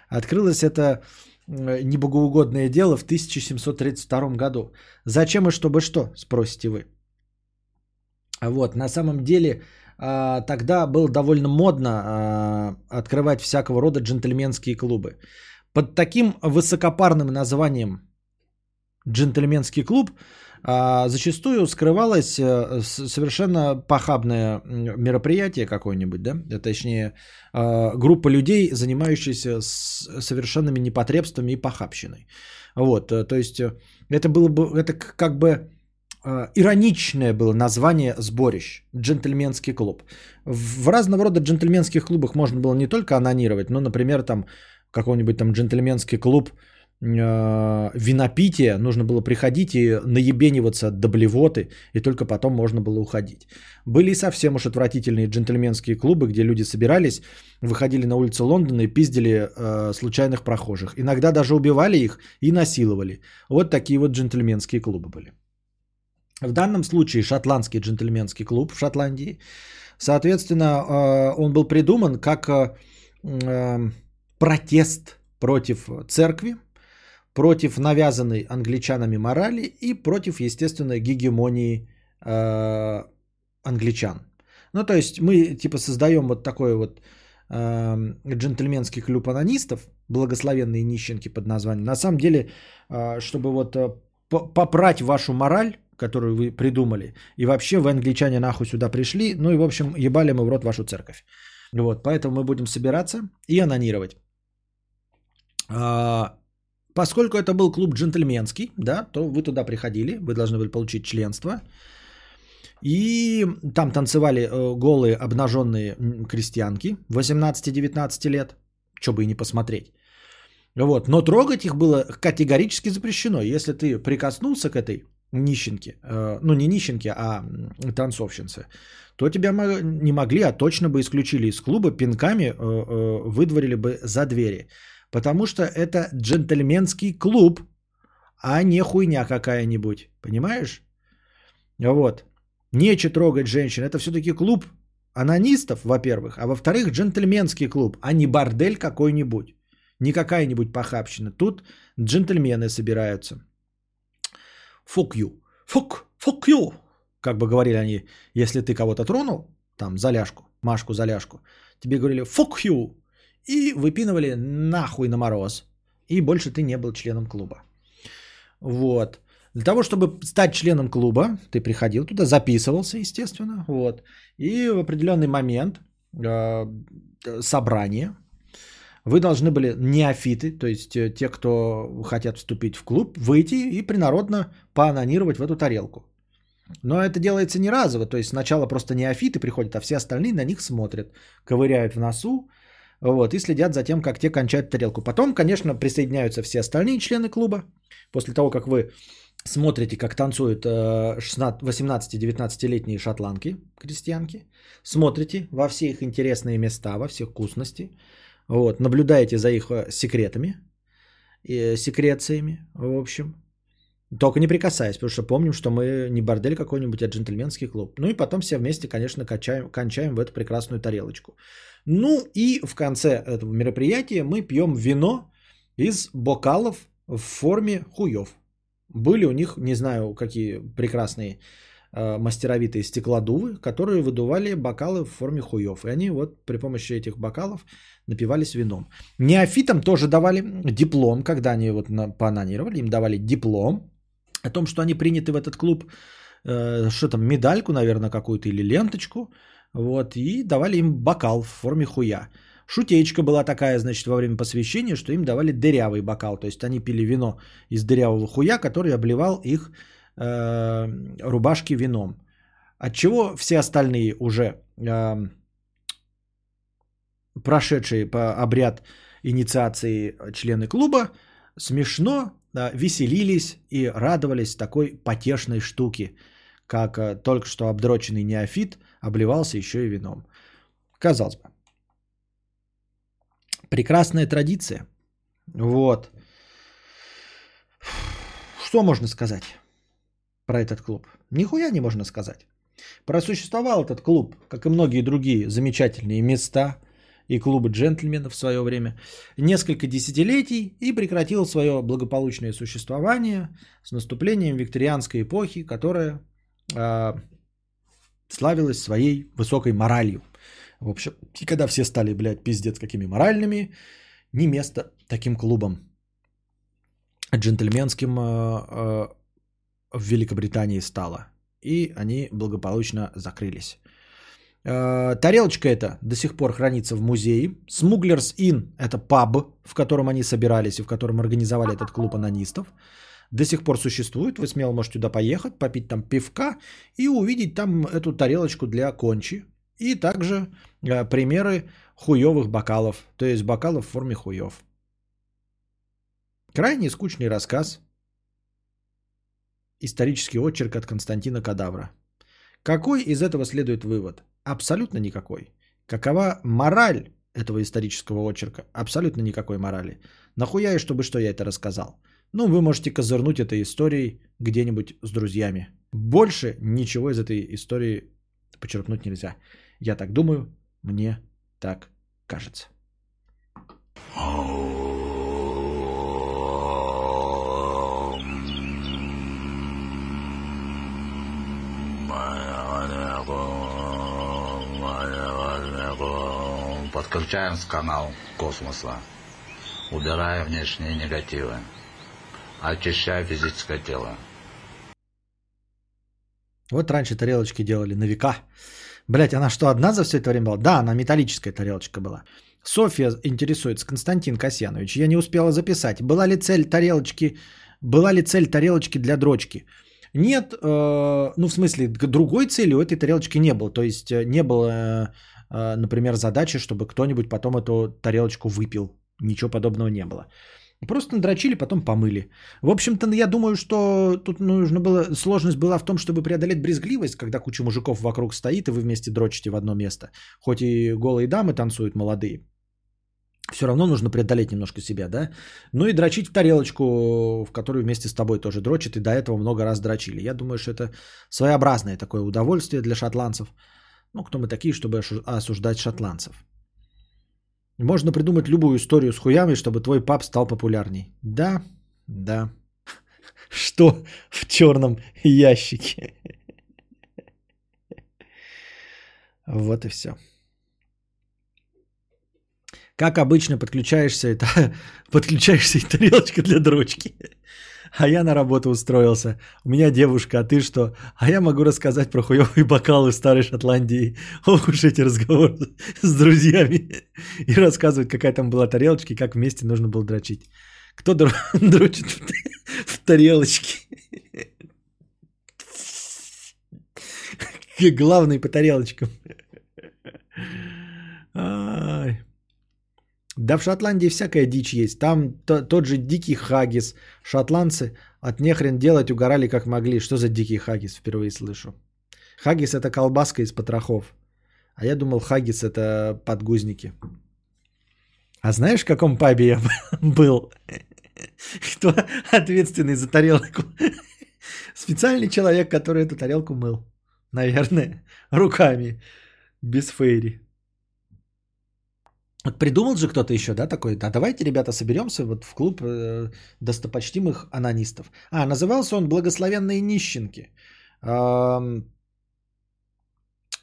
Открылось это э, небогоугодное дело в 1732 году. Зачем и чтобы что, спросите вы. Вот, на самом деле, а, тогда было довольно модно а, открывать всякого рода джентльменские клубы. Под таким высокопарным названием джентльменский клуб а, зачастую скрывалось э, совершенно похабное мероприятие какое-нибудь, да, точнее группа людей, занимающаяся совершенными непотребствами и похабщиной. Вот, э, то есть э, это было бы, это как бы ироничное было название сборищ «Джентльменский клуб». В разного рода джентльменских клубах можно было не только анонировать, но, например, там какой-нибудь там джентльменский клуб э, винопития, нужно было приходить и наебениваться до блевоты, и только потом можно было уходить. Были совсем уж отвратительные джентльменские клубы, где люди собирались, выходили на улицу Лондона и пиздили э, случайных прохожих. Иногда даже убивали их и насиловали. Вот такие вот джентльменские клубы были. В данном случае шотландский джентльменский клуб в Шотландии, соответственно, э, он был придуман как э, э, протест против церкви, против навязанной англичанами морали и против, естественно, гегемонии англичан. Ну, то есть мы типа создаем вот такой вот джентльменский клуб анонистов, благословенные нищенки под названием. На самом деле, чтобы вот попрать вашу мораль, которую вы придумали, и вообще вы, англичане, нахуй сюда пришли, ну и, в общем, ебали мы в рот вашу церковь. Вот, поэтому мы будем собираться и анонировать. А, поскольку это был клуб джентльменский, да, то вы туда приходили, вы должны были получить членство. И там танцевали э, голые обнаженные крестьянки 18-19 лет, что бы и не посмотреть. Вот. Но трогать их было категорически запрещено. Если ты прикоснулся к этой нищенке, э, ну не нищенке, а танцовщице, то тебя не могли, а точно бы исключили из клуба, пинками э, выдворили бы за двери. Потому что это джентльменский клуб, а не хуйня какая-нибудь. Понимаешь? Вот. Нече трогать женщин. Это все-таки клуб анонистов, во-первых, а во-вторых, джентльменский клуб, а не бордель какой-нибудь. Не какая-нибудь похабщина. Тут джентльмены собираются. Fuck you. Fuck, fuck you. Как бы говорили они, если ты кого-то тронул, там, заляжку, Машку заляжку, тебе говорили fuck you и выпинывали нахуй на мороз. И больше ты не был членом клуба. Вот. Для того, чтобы стать членом клуба, ты приходил туда, записывался, естественно, вот. И в определенный момент э, собрания вы должны были неофиты, то есть э, те, кто хотят вступить в клуб, выйти и принародно поанонировать в эту тарелку. Но это делается не разово, то есть сначала просто неофиты приходят, а все остальные на них смотрят, ковыряют в носу, вот, и следят за тем, как те кончают тарелку. Потом, конечно, присоединяются все остальные члены клуба. После того, как вы смотрите, как танцуют 18-19-летние э, шотландки, крестьянки, смотрите во все их интересные места, во все вкусности, вот, наблюдаете за их э, секретами, и секрециями, в общем. Только не прикасаясь, потому что помним, что мы не бордель какой-нибудь, а джентльменский клуб. Ну и потом все вместе, конечно, качаем, кончаем в эту прекрасную тарелочку. Ну и в конце этого мероприятия мы пьем вино из бокалов в форме хуев. Были у них, не знаю, какие прекрасные э, мастеровитые стеклодувы, которые выдували бокалы в форме хуев. И они вот при помощи этих бокалов напивались вином. Неофитам тоже давали диплом, когда они вот поанонировали, им давали диплом о том, что они приняты в этот клуб, э, что там, медальку, наверное, какую-то или ленточку – вот, и давали им бокал в форме хуя. Шутечка была такая, значит, во время посвящения, что им давали дырявый бокал. То есть они пили вино из дырявого хуя, который обливал их э, рубашки вином. Отчего все остальные уже э, прошедшие по обряд инициации члены клуба смешно э, веселились и радовались такой потешной штуке, как э, только что обдроченный неофит – обливался еще и вином. Казалось бы. Прекрасная традиция. Вот. Что можно сказать про этот клуб? Нихуя не можно сказать. Просуществовал этот клуб, как и многие другие замечательные места и клубы джентльменов в свое время, несколько десятилетий и прекратил свое благополучное существование с наступлением викторианской эпохи, которая э, славилась своей высокой моралью. В общем, и когда все стали, блядь, пиздец какими моральными, не место таким клубам джентльменским э, э, в Великобритании стало. И они благополучно закрылись. Э, тарелочка эта до сих пор хранится в музее. Smugglers Inn – это паб, в котором они собирались и в котором организовали этот клуб анонистов. До сих пор существует. Вы смело можете туда поехать, попить там пивка и увидеть там эту тарелочку для кончи. И также э, примеры хуевых бокалов, то есть бокалов в форме хуев. Крайне скучный рассказ. Исторический очерк от Константина Кадавра. Какой из этого следует вывод? Абсолютно никакой. Какова мораль этого исторического очерка? Абсолютно никакой морали. Нахуя и чтобы что я это рассказал? Ну, вы можете козырнуть этой историей где-нибудь с друзьями. Больше ничего из этой истории почерпнуть нельзя. Я так думаю, мне так кажется. Подключаем с канал космоса. Убирая внешние негативы. Очищая физическое тело. Вот раньше тарелочки делали на века. Блять, она что, одна за все это время была? Да, она металлическая тарелочка была. Софья интересуется, Константин Касьянович, я не успела записать. Была ли цель тарелочки, была ли цель тарелочки для дрочки? Нет, э, ну в смысле, другой цели у этой тарелочки не было. То есть э, не было, э, например, задачи, чтобы кто-нибудь потом эту тарелочку выпил. Ничего подобного не было. Просто надрочили, потом помыли. В общем-то, я думаю, что тут нужно было, сложность была в том, чтобы преодолеть брезгливость, когда куча мужиков вокруг стоит, и вы вместе дрочите в одно место. Хоть и голые дамы танцуют молодые. Все равно нужно преодолеть немножко себя, да? Ну и дрочить в тарелочку, в которую вместе с тобой тоже дрочат, и до этого много раз дрочили. Я думаю, что это своеобразное такое удовольствие для шотландцев. Ну, кто мы такие, чтобы осуждать шотландцев? Можно придумать любую историю с хуями, чтобы твой пап стал популярней. Да, да. *laughs* Что в черном ящике? *laughs* Вот и все. Как обычно подключаешься, это *laughs* подключаешься и тарелочка для дрочки. А я на работу устроился. У меня девушка, а ты что? А я могу рассказать про хуёвые бокалы в Старой Шотландии. Ох уж эти разговоры *laughs* с друзьями. И рассказывать, какая там была тарелочка и как вместе нужно было дрочить. Кто *laughs* дрочит в тарелочке? *laughs* Главный по тарелочкам. Ай. Да в Шотландии всякая дичь есть. Там то, тот же дикий хагис. Шотландцы от нехрен делать угорали как могли. Что за дикий хагис? Впервые слышу. Хагис это колбаска из потрохов. А я думал, хагис это подгузники. А знаешь, в каком пабе я *laughs* был? Кто ответственный за тарелку? Специальный человек, который эту тарелку мыл. Наверное, руками. Без фейри. Придумал же кто-то еще, да, такой, да, давайте, ребята, соберемся вот в клуб э, достопочтимых анонистов. А, назывался он «Благословенные нищенки».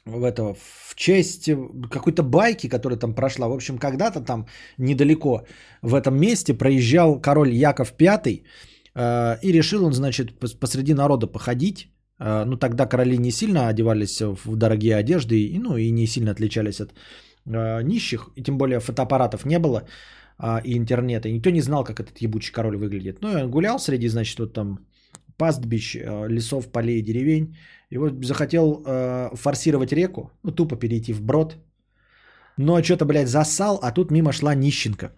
В, этого, в честь какой-то байки, которая там прошла. В общем, когда-то там недалеко в этом месте проезжал король Яков V, э, и решил он, значит, посреди народа походить. Э, ну, тогда короли не сильно одевались в дорогие одежды, и, ну, и не сильно отличались от нищих, и тем более фотоаппаратов не было э, и интернета, и никто не знал, как этот ебучий король выглядит. Ну, и он гулял среди, значит, вот там пастбищ, э, лесов, полей, деревень, и вот захотел э, форсировать реку, ну, тупо перейти в брод, но что-то, блядь, засал, а тут мимо шла нищенка,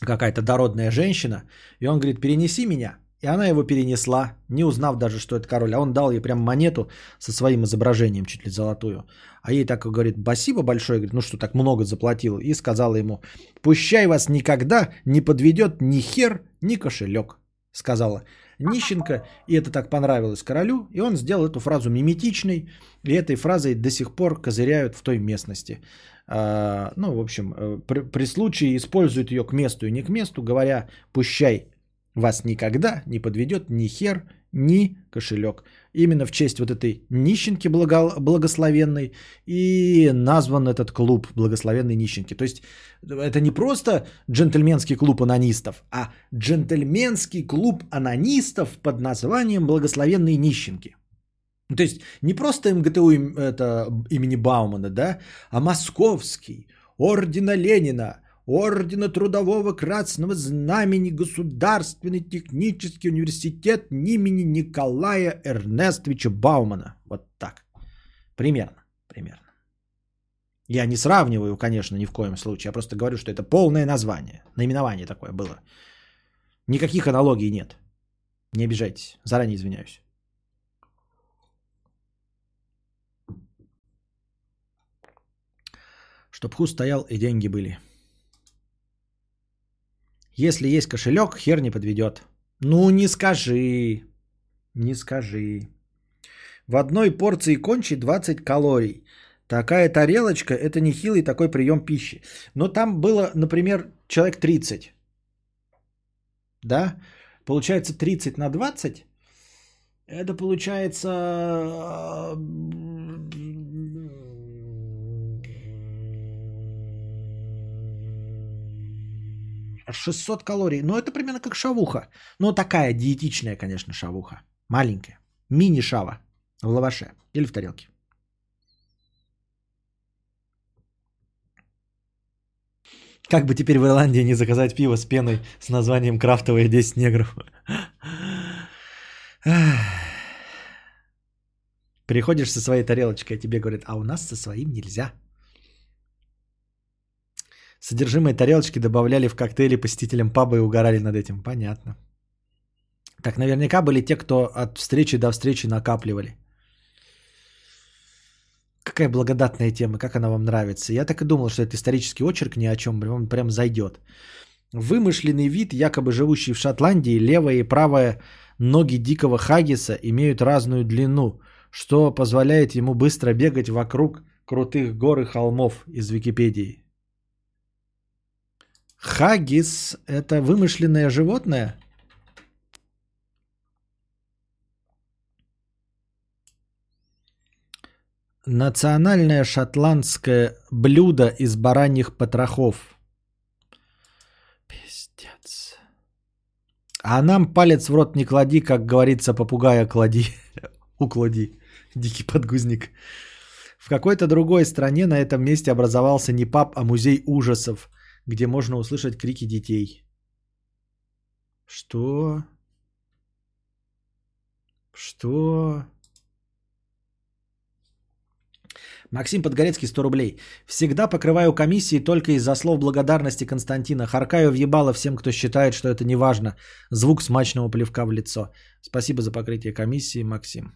какая-то дородная женщина, и он говорит, перенеси меня, и она его перенесла, не узнав даже, что это король. А он дал ей прям монету со своим изображением, чуть ли золотую. А ей так говорит, спасибо большое, говорит, ну что так много заплатил. И сказала ему, пущай вас никогда не подведет ни хер, ни кошелек. Сказала, нищенка, и это так понравилось королю, и он сделал эту фразу миметичной, и этой фразой до сих пор козыряют в той местности. А, ну, в общем, э, при, при случае используют ее к месту и не к месту, говоря, пущай вас никогда не подведет ни хер, ни кошелек. Именно в честь вот этой нищенки благо, благословенной и назван этот клуб благословенной нищенки. То есть это не просто джентльменский клуб анонистов, а джентльменский клуб анонистов под названием благословенные нищенки. То есть не просто МГТУ это, имени Баумана, да, а московский, ордена Ленина, Ордена Трудового Красного Знамени Государственный технический университет имени Николая Эрнестовича Баумана. Вот так. Примерно. Примерно. Я не сравниваю, конечно, ни в коем случае. Я просто говорю, что это полное название. Наименование такое было. Никаких аналогий нет. Не обижайтесь. Заранее извиняюсь. Чтоб хуст стоял и деньги были. Если есть кошелек, хер не подведет. Ну не скажи. Не скажи. В одной порции кончи 20 калорий. Такая тарелочка – это нехилый такой прием пищи. Но там было, например, человек 30. Да? Получается 30 на 20. Это получается 600 калорий. Ну, это примерно как шавуха. Но такая диетичная, конечно, шавуха. Маленькая. Мини-шава в лаваше или в тарелке. Как бы теперь в Ирландии не заказать пиво с пеной с названием «Крафтовые 10 негров». Приходишь со своей тарелочкой, а тебе говорят, а у нас со своим нельзя. Содержимое тарелочки добавляли в коктейли посетителям паба и угорали над этим. Понятно. Так наверняка были те, кто от встречи до встречи накапливали. Какая благодатная тема, как она вам нравится. Я так и думал, что это исторический очерк ни о чем, он прям зайдет. Вымышленный вид, якобы живущий в Шотландии, левая и правая ноги дикого хагиса имеют разную длину, что позволяет ему быстро бегать вокруг крутых гор и холмов из Википедии. Хагис – это вымышленное животное? Национальное шотландское блюдо из бараньих потрохов. Пиздец. А нам палец в рот не клади, как говорится, попугая клади. *laughs* Уклади. Дикий подгузник. В какой-то другой стране на этом месте образовался не паб, а музей ужасов – где можно услышать крики детей. Что? Что? Максим Подгорецкий, 100 рублей. Всегда покрываю комиссии только из-за слов благодарности Константина. Харкаю въебало всем, кто считает, что это не важно. Звук смачного плевка в лицо. Спасибо за покрытие комиссии, Максим.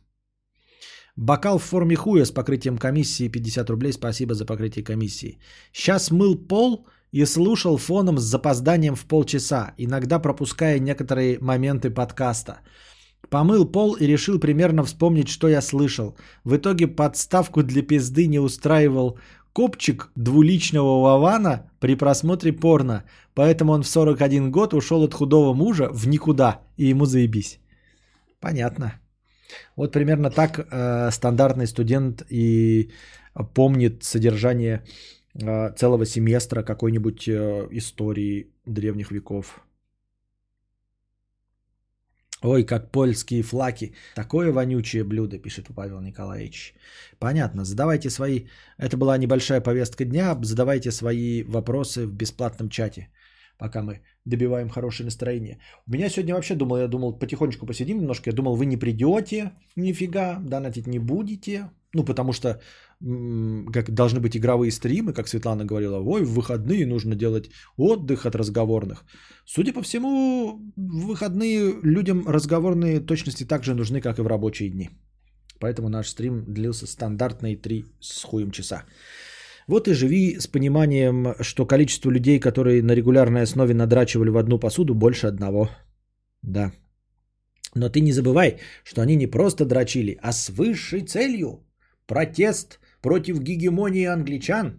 Бокал в форме хуя с покрытием комиссии 50 рублей. Спасибо за покрытие комиссии. Сейчас мыл пол и слушал фоном с запозданием в полчаса, иногда пропуская некоторые моменты подкаста. Помыл пол и решил примерно вспомнить, что я слышал. В итоге подставку для пизды не устраивал копчик двуличного Вавана при просмотре порно, поэтому он в 41 год ушел от худого мужа в никуда, и ему заебись. Понятно. Вот примерно так э, стандартный студент и помнит содержание целого семестра какой-нибудь э, истории древних веков. Ой, как польские флаки. Такое вонючее блюдо, пишет Павел Николаевич. Понятно. Задавайте свои... Это была небольшая повестка дня. Задавайте свои вопросы в бесплатном чате, пока мы добиваем хорошее настроение. У меня сегодня вообще думал, я думал, потихонечку посидим немножко. Я думал, вы не придете нифига, донатить не будете. Ну, потому что как должны быть игровые стримы, как Светлана говорила, ой, в выходные нужно делать отдых от разговорных. Судя по всему, в выходные людям разговорные точности также нужны, как и в рабочие дни. Поэтому наш стрим длился стандартные три с хуем часа. Вот и живи с пониманием, что количество людей, которые на регулярной основе надрачивали в одну посуду, больше одного. Да. Но ты не забывай, что они не просто дрочили, а с высшей целью. Протест против гегемонии англичан,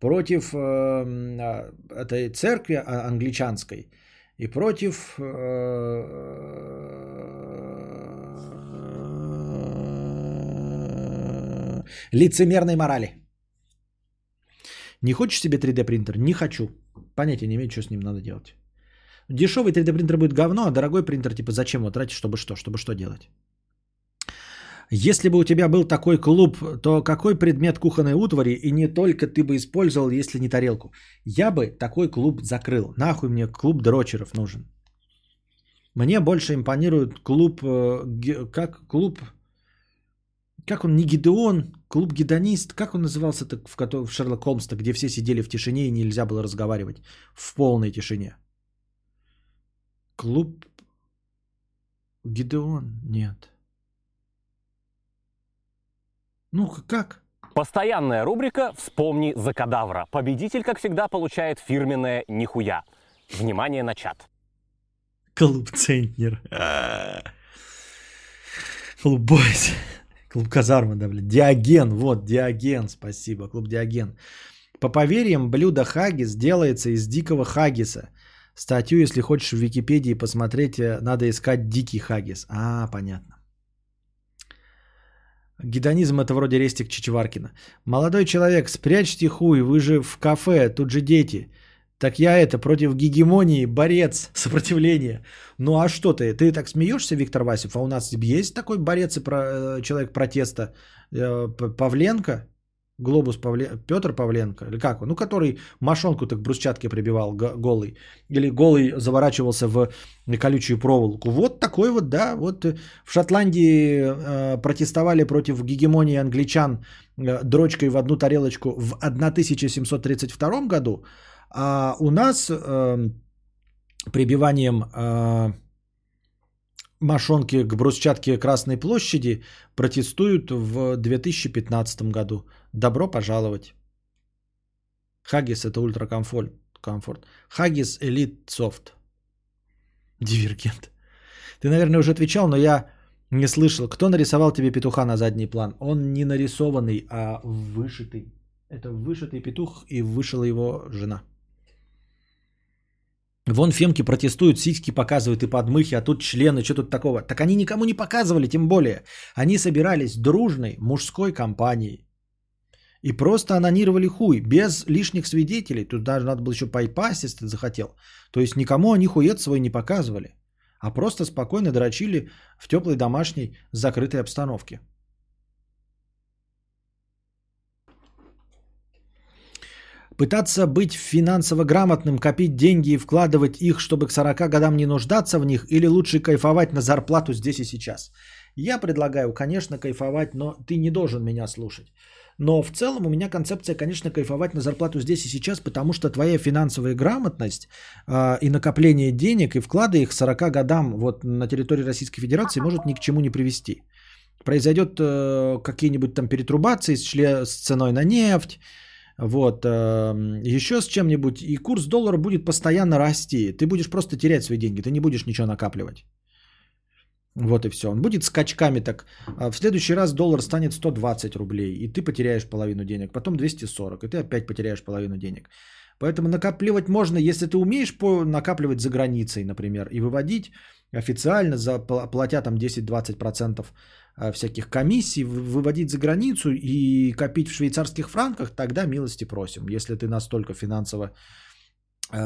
против э, э, этой церкви а- англичанской и против э, лицемерной морали. Не хочешь себе 3D принтер? Не хочу. Понятия не имею, что с ним надо делать. Дешевый 3D принтер будет говно, а дорогой принтер, типа, зачем его тратить, чтобы что? Чтобы что делать? Если бы у тебя был такой клуб, то какой предмет кухонной утвари и не только ты бы использовал, если не тарелку? Я бы такой клуб закрыл. Нахуй мне клуб дрочеров нужен. Мне больше импонирует клуб, э, как клуб, как он, не Гидеон, клуб гедонист, как он назывался так в, в Шерлок Холмс, где все сидели в тишине и нельзя было разговаривать в полной тишине. Клуб Гидеон, нет. Ну как? Постоянная рубрика «Вспомни за кадавра». Победитель, как всегда, получает фирменное «Нихуя». Внимание на чат. Клуб Центнер. Клуб Бойс. Клуб Казарма, да, блядь. Диоген, вот, Диоген, спасибо. Клуб Диоген. По поверьям, блюдо хагис делается из дикого хагиса. Статью, если хочешь, в Википедии посмотреть, э, надо искать дикий хагис. А, понятно. Гедонизм это вроде рестик Чичваркина. Молодой человек, спрячьте хуй, вы же в кафе, тут же дети. Так я это, против гегемонии, борец, сопротивление. Ну а что ты, ты так смеешься, Виктор Васев? А у нас есть такой борец и про, э, человек протеста э, Павленко? Глобус Павленко, Петр Павленко, или как он? Ну, который мошонку так к брусчатке прибивал голый. Или голый заворачивался в колючую проволоку. Вот такой вот, да. Вот э, в Шотландии э, протестовали против гегемонии англичан э, дрочкой в одну тарелочку в 1732 году. А у нас э, прибиванием э, мошонки к брусчатке Красной площади протестуют в 2015 году. Добро пожаловать. Хаггис это ультракомфорт. Комфорт. Хаггис Элит Софт. Дивергент. Ты, наверное, уже отвечал, но я не слышал. Кто нарисовал тебе петуха на задний план? Он не нарисованный, а вышитый. Это вышитый петух и вышила его жена. Вон фемки протестуют, сиськи показывают и подмыхи, а тут члены, что тут такого? Так они никому не показывали, тем более. Они собирались дружной мужской компанией. И просто анонировали хуй, без лишних свидетелей. Тут даже надо было еще пайпасть, если ты захотел. То есть никому они хует свой не показывали. А просто спокойно дрочили в теплой домашней закрытой обстановке. Пытаться быть финансово грамотным, копить деньги и вкладывать их, чтобы к 40 годам не нуждаться в них, или лучше кайфовать на зарплату здесь и сейчас. Я предлагаю, конечно, кайфовать, но ты не должен меня слушать. Но в целом у меня концепция, конечно, кайфовать на зарплату здесь и сейчас, потому что твоя финансовая грамотность э, и накопление денег и вклады их к 40 годам вот на территории Российской Федерации может ни к чему не привести. Произойдет э, какие-нибудь там перетрубации с, чле- с ценой на нефть, вот, э, еще с чем-нибудь, и курс доллара будет постоянно расти. Ты будешь просто терять свои деньги, ты не будешь ничего накапливать. Вот и все. Он будет скачками так. А В следующий раз доллар станет 120 рублей, и ты потеряешь половину денег. Потом 240, и ты опять потеряешь половину денег. Поэтому накапливать можно, если ты умеешь накапливать за границей, например, и выводить официально, за, пла- платя там 10-20% а, всяких комиссий, вы- выводить за границу и копить в швейцарских франках, тогда милости просим. Если ты настолько финансово э,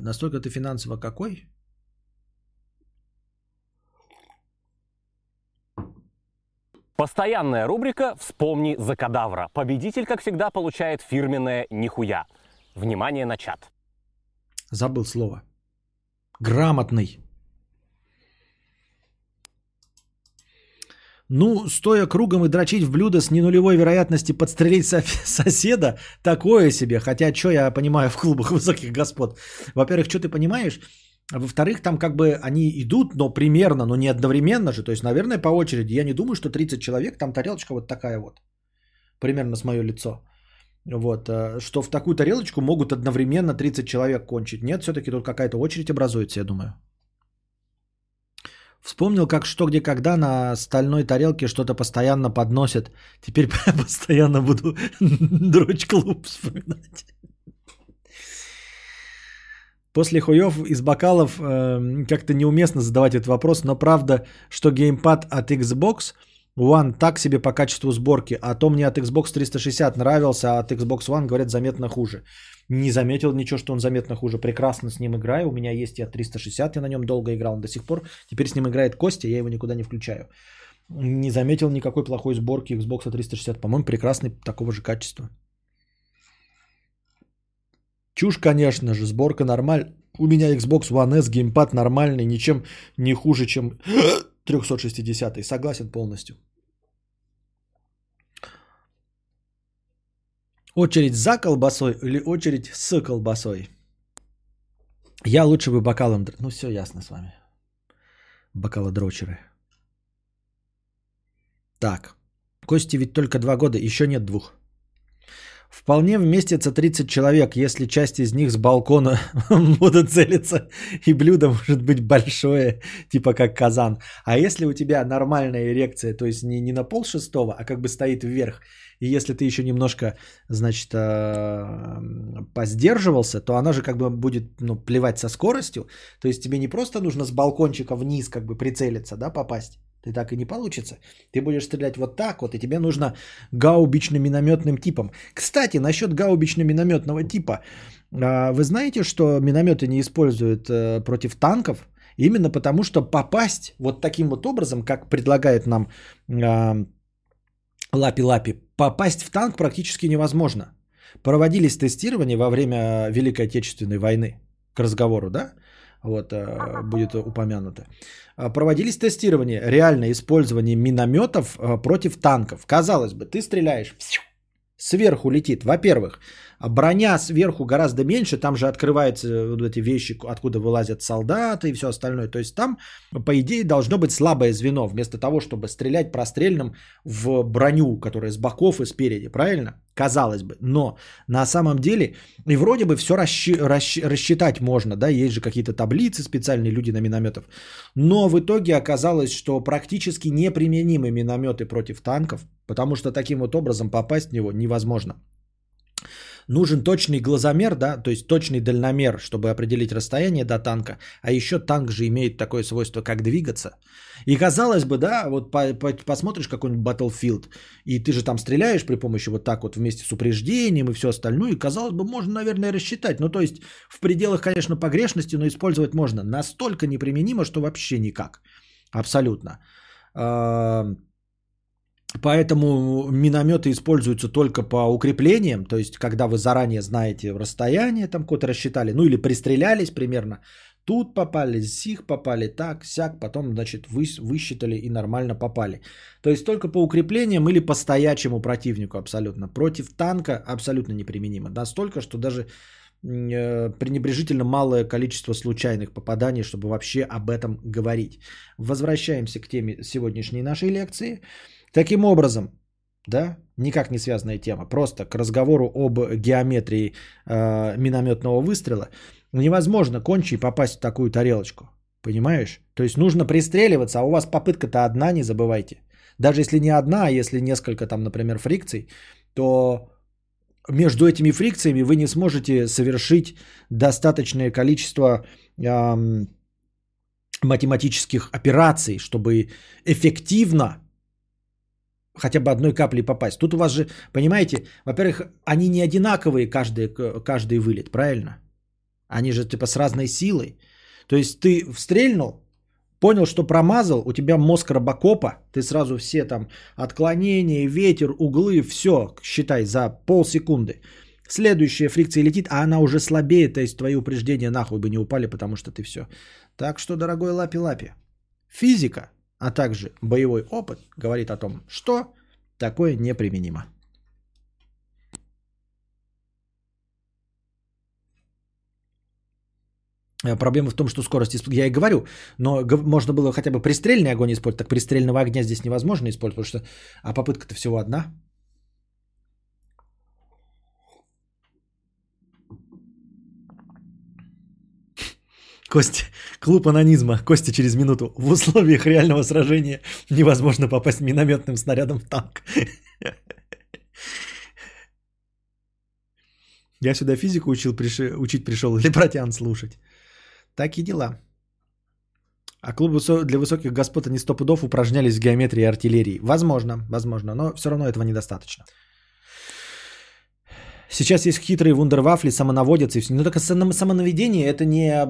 настолько ты финансово какой? Постоянная рубрика «Вспомни за кадавра». Победитель, как всегда, получает фирменное «Нихуя». Внимание на чат. Забыл слово. Грамотный. Ну, стоя кругом и дрочить в блюдо с ненулевой вероятности подстрелить со- *laughs* соседа, такое себе. Хотя, что я понимаю в клубах *laughs* высоких господ? Во-первых, что ты понимаешь? Во-вторых, там как бы они идут, но примерно, но не одновременно же. То есть, наверное, по очереди. Я не думаю, что 30 человек, там тарелочка вот такая вот. Примерно с мое лицо. Вот, э, что в такую тарелочку могут одновременно 30 человек кончить. Нет, все-таки тут какая-то очередь образуется, я думаю. Вспомнил, как что, где, когда на стальной тарелке что-то постоянно подносят. Теперь *laughs* постоянно буду *laughs* дрочь клуб вспоминать. После хуев из бокалов э, как-то неуместно задавать этот вопрос, но правда, что геймпад от Xbox One так себе по качеству сборки, а то мне от Xbox 360 нравился, а от Xbox One, говорят, заметно хуже. Не заметил ничего, что он заметно хуже. Прекрасно с ним играю. У меня есть и от 360, я на нем долго играл он до сих пор. Теперь с ним играет Костя, я его никуда не включаю. Не заметил никакой плохой сборки Xbox 360. По-моему, прекрасный такого же качества. Чушь, конечно же, сборка нормальная. У меня Xbox One S, геймпад нормальный, ничем не хуже, чем *gasps* 360. Согласен полностью. Очередь за колбасой или очередь с колбасой? Я лучше бы бокалом... Ну, все ясно с вами. Бокалодрочеры. Так. Кости ведь только два года, еще нет двух. Вполне вместится 30 человек, если часть из них с балкона *laughs* будут целиться, и блюдо может быть большое, типа как казан. А если у тебя нормальная эрекция, то есть не, не на пол шестого, а как бы стоит вверх, и если ты еще немножко, значит, а, поздерживался, то она же как бы будет ну, плевать со скоростью. То есть тебе не просто нужно с балкончика вниз как бы прицелиться, да, попасть, ты так и не получится. Ты будешь стрелять вот так вот, и тебе нужно гаубично-минометным типом. Кстати, насчет гаубично-минометного типа. А, вы знаете, что минометы не используют э, против танков? Именно потому, что попасть вот таким вот образом, как предлагает нам Лапи-Лапи, попасть в танк практически невозможно. Проводились тестирования во время Великой Отечественной войны. К разговору, да? Вот, э, будет упомянуто. А, проводились тестирования, реальное использование минометов а, против танков. Казалось бы, ты стреляешь, сверху летит. Во-первых, броня сверху гораздо меньше, там же открываются вот эти вещи, откуда вылазят солдаты и все остальное. То есть там, по идее, должно быть слабое звено, вместо того, чтобы стрелять прострельным в броню, которая с боков и спереди, правильно? Казалось бы. Но на самом деле, и вроде бы все расщи, расщ, рассчитать можно, да, есть же какие-то таблицы специальные люди на минометов. Но в итоге оказалось, что практически неприменимы минометы против танков, потому что таким вот образом попасть в него невозможно. Нужен точный глазомер, да, то есть точный дальномер, чтобы определить расстояние до танка. А еще танк же имеет такое свойство, как двигаться. И казалось бы, да, вот по, по, посмотришь какой-нибудь Battlefield, и ты же там стреляешь при помощи вот так вот вместе с упреждением и все остальное, и казалось бы, можно, наверное, рассчитать. Ну, то есть в пределах, конечно, погрешности, но использовать можно. Настолько неприменимо, что вообще никак. Абсолютно. Поэтому минометы используются только по укреплениям, то есть когда вы заранее знаете расстояние, там куда-то рассчитали, ну или пристрелялись примерно, тут попали, сих попали, так, сяк, потом, значит, вы, высчитали и нормально попали. То есть только по укреплениям или по стоячему противнику абсолютно. Против танка абсолютно неприменимо. Настолько, что даже э, пренебрежительно малое количество случайных попаданий, чтобы вообще об этом говорить. Возвращаемся к теме сегодняшней нашей лекции. Таким образом, да, никак не связанная тема, просто к разговору об геометрии э, минометного выстрела, невозможно кончить и попасть в такую тарелочку. Понимаешь? То есть нужно пристреливаться, а у вас попытка-то одна, не забывайте. Даже если не одна, а если несколько там, например, фрикций, то между этими фрикциями вы не сможете совершить достаточное количество эм, математических операций, чтобы эффективно хотя бы одной каплей попасть. Тут у вас же, понимаете, во-первых, они не одинаковые каждый, каждый вылет, правильно? Они же типа с разной силой. То есть ты встрельнул, понял, что промазал, у тебя мозг робокопа, ты сразу все там отклонения, ветер, углы, все, считай, за полсекунды. Следующая фрикция летит, а она уже слабее, то есть твои упреждения нахуй бы не упали, потому что ты все. Так что, дорогой лапи-лапи, физика а также боевой опыт говорит о том, что такое неприменимо. Э, проблема в том, что скорость, я и говорю, но можно было хотя бы пристрельный огонь использовать, так пристрельного огня здесь невозможно использовать, потому что, а попытка-то всего одна. Костя, клуб анонизма. Костя через минуту. В условиях реального сражения невозможно попасть минометным снарядом в танк. Я сюда физику учил, приши, учить пришел или протян слушать. Так и дела. А клубы для высоких господ они сто пудов упражнялись в геометрии и артиллерии. Возможно, возможно, но все равно этого недостаточно. Сейчас есть хитрые вундервафли, самонаводятся и все. Но только само- самонаведение это не,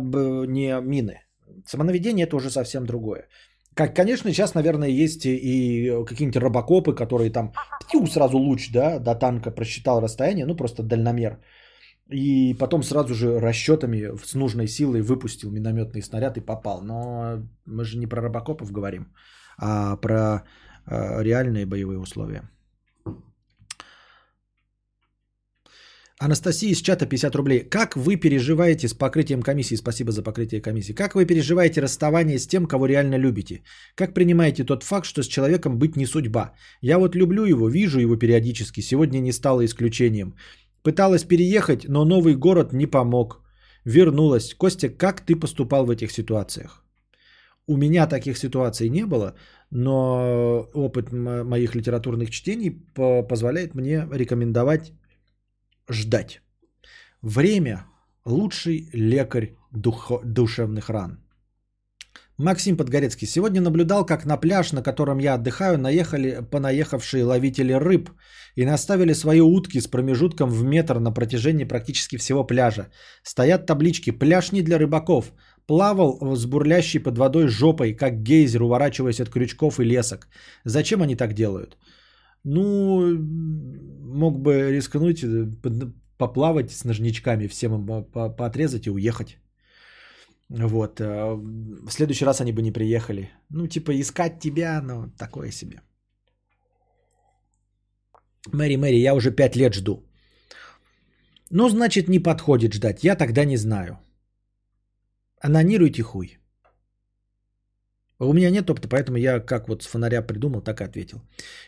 не мины. Самонаведение это уже совсем другое. Как, конечно, сейчас, наверное, есть и- какие-нибудь робокопы, которые там тю, сразу луч, да, до танка просчитал расстояние, ну просто дальномер. И потом сразу же расчетами с нужной силой выпустил минометный снаряд и попал. Но мы же не про робокопов говорим, а про э, реальные боевые условия. Анастасия из чата 50 рублей. Как вы переживаете с покрытием комиссии? Спасибо за покрытие комиссии. Как вы переживаете расставание с тем, кого реально любите? Как принимаете тот факт, что с человеком быть не судьба? Я вот люблю его, вижу его периодически. Сегодня не стало исключением. Пыталась переехать, но новый город не помог. Вернулась. Костя, как ты поступал в этих ситуациях? У меня таких ситуаций не было, но опыт мо- моих литературных чтений по- позволяет мне рекомендовать ждать. Время – лучший лекарь духо- душевных ран. Максим Подгорецкий. Сегодня наблюдал, как на пляж, на котором я отдыхаю, наехали понаехавшие ловители рыб и наставили свои утки с промежутком в метр на протяжении практически всего пляжа. Стоят таблички «Пляж не для рыбаков». Плавал с бурлящей под водой жопой, как гейзер, уворачиваясь от крючков и лесок. Зачем они так делают? Ну, мог бы рискнуть, э, поплавать с ножничками, всем им по- по- поотрезать и уехать. Вот. э, В следующий раз они бы не приехали. Ну, типа, искать тебя, ну, такое себе. Мэри, Мэри, я уже пять лет жду. Ну, значит, не подходит ждать. Я тогда не знаю. Анонируйте хуй. У меня нет опыта, поэтому я как вот с фонаря придумал, так и ответил.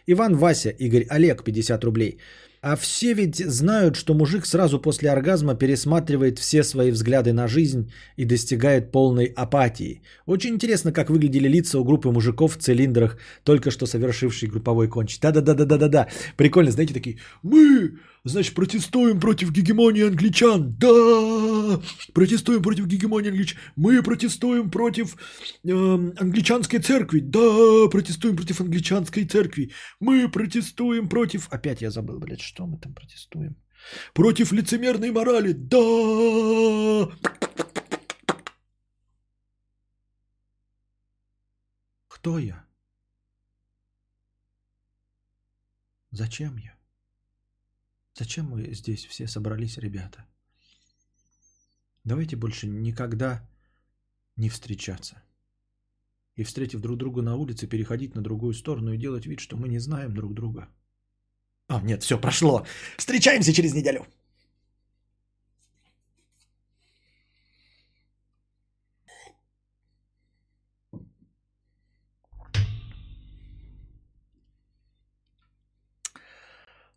Иван, Вася, Игорь, Олег, 50 рублей. А все ведь знают, что мужик сразу после оргазма пересматривает все свои взгляды на жизнь и достигает полной апатии. Очень интересно, как выглядели лица у группы мужиков в цилиндрах, только что совершивший групповой конч. Да-да-да-да-да-да. Прикольно, знаете, такие, мы, значит, протестуем против гегемонии англичан. Да, протестуем против гегемонии англичан. Мы протестуем против эм, англичанской церкви. Да, протестуем против англичанской церкви. Мы протестуем против... Опять я забыл, блядь, что мы там протестуем. Против лицемерной морали. Да. Кто я? Зачем я? Зачем мы здесь все собрались, ребята? Давайте больше никогда не встречаться. И встретив друг друга на улице, переходить на другую сторону и делать вид, что мы не знаем друг друга. А, нет, все, прошло. Встречаемся через неделю.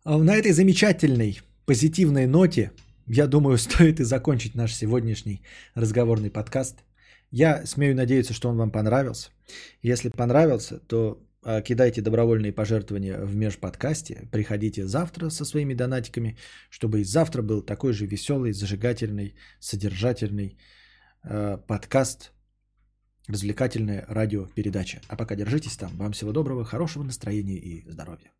А На этой замечательной, позитивной ноте, я думаю, *laughs* стоит и закончить наш сегодняшний разговорный подкаст. Я смею надеяться, что он вам понравился. Если понравился, то кидайте добровольные пожертвования в межподкасте. Приходите завтра со своими донатиками, чтобы и завтра был такой же веселый, зажигательный, содержательный э, подкаст, развлекательная радиопередача. А пока держитесь там. Вам всего доброго, хорошего настроения и здоровья.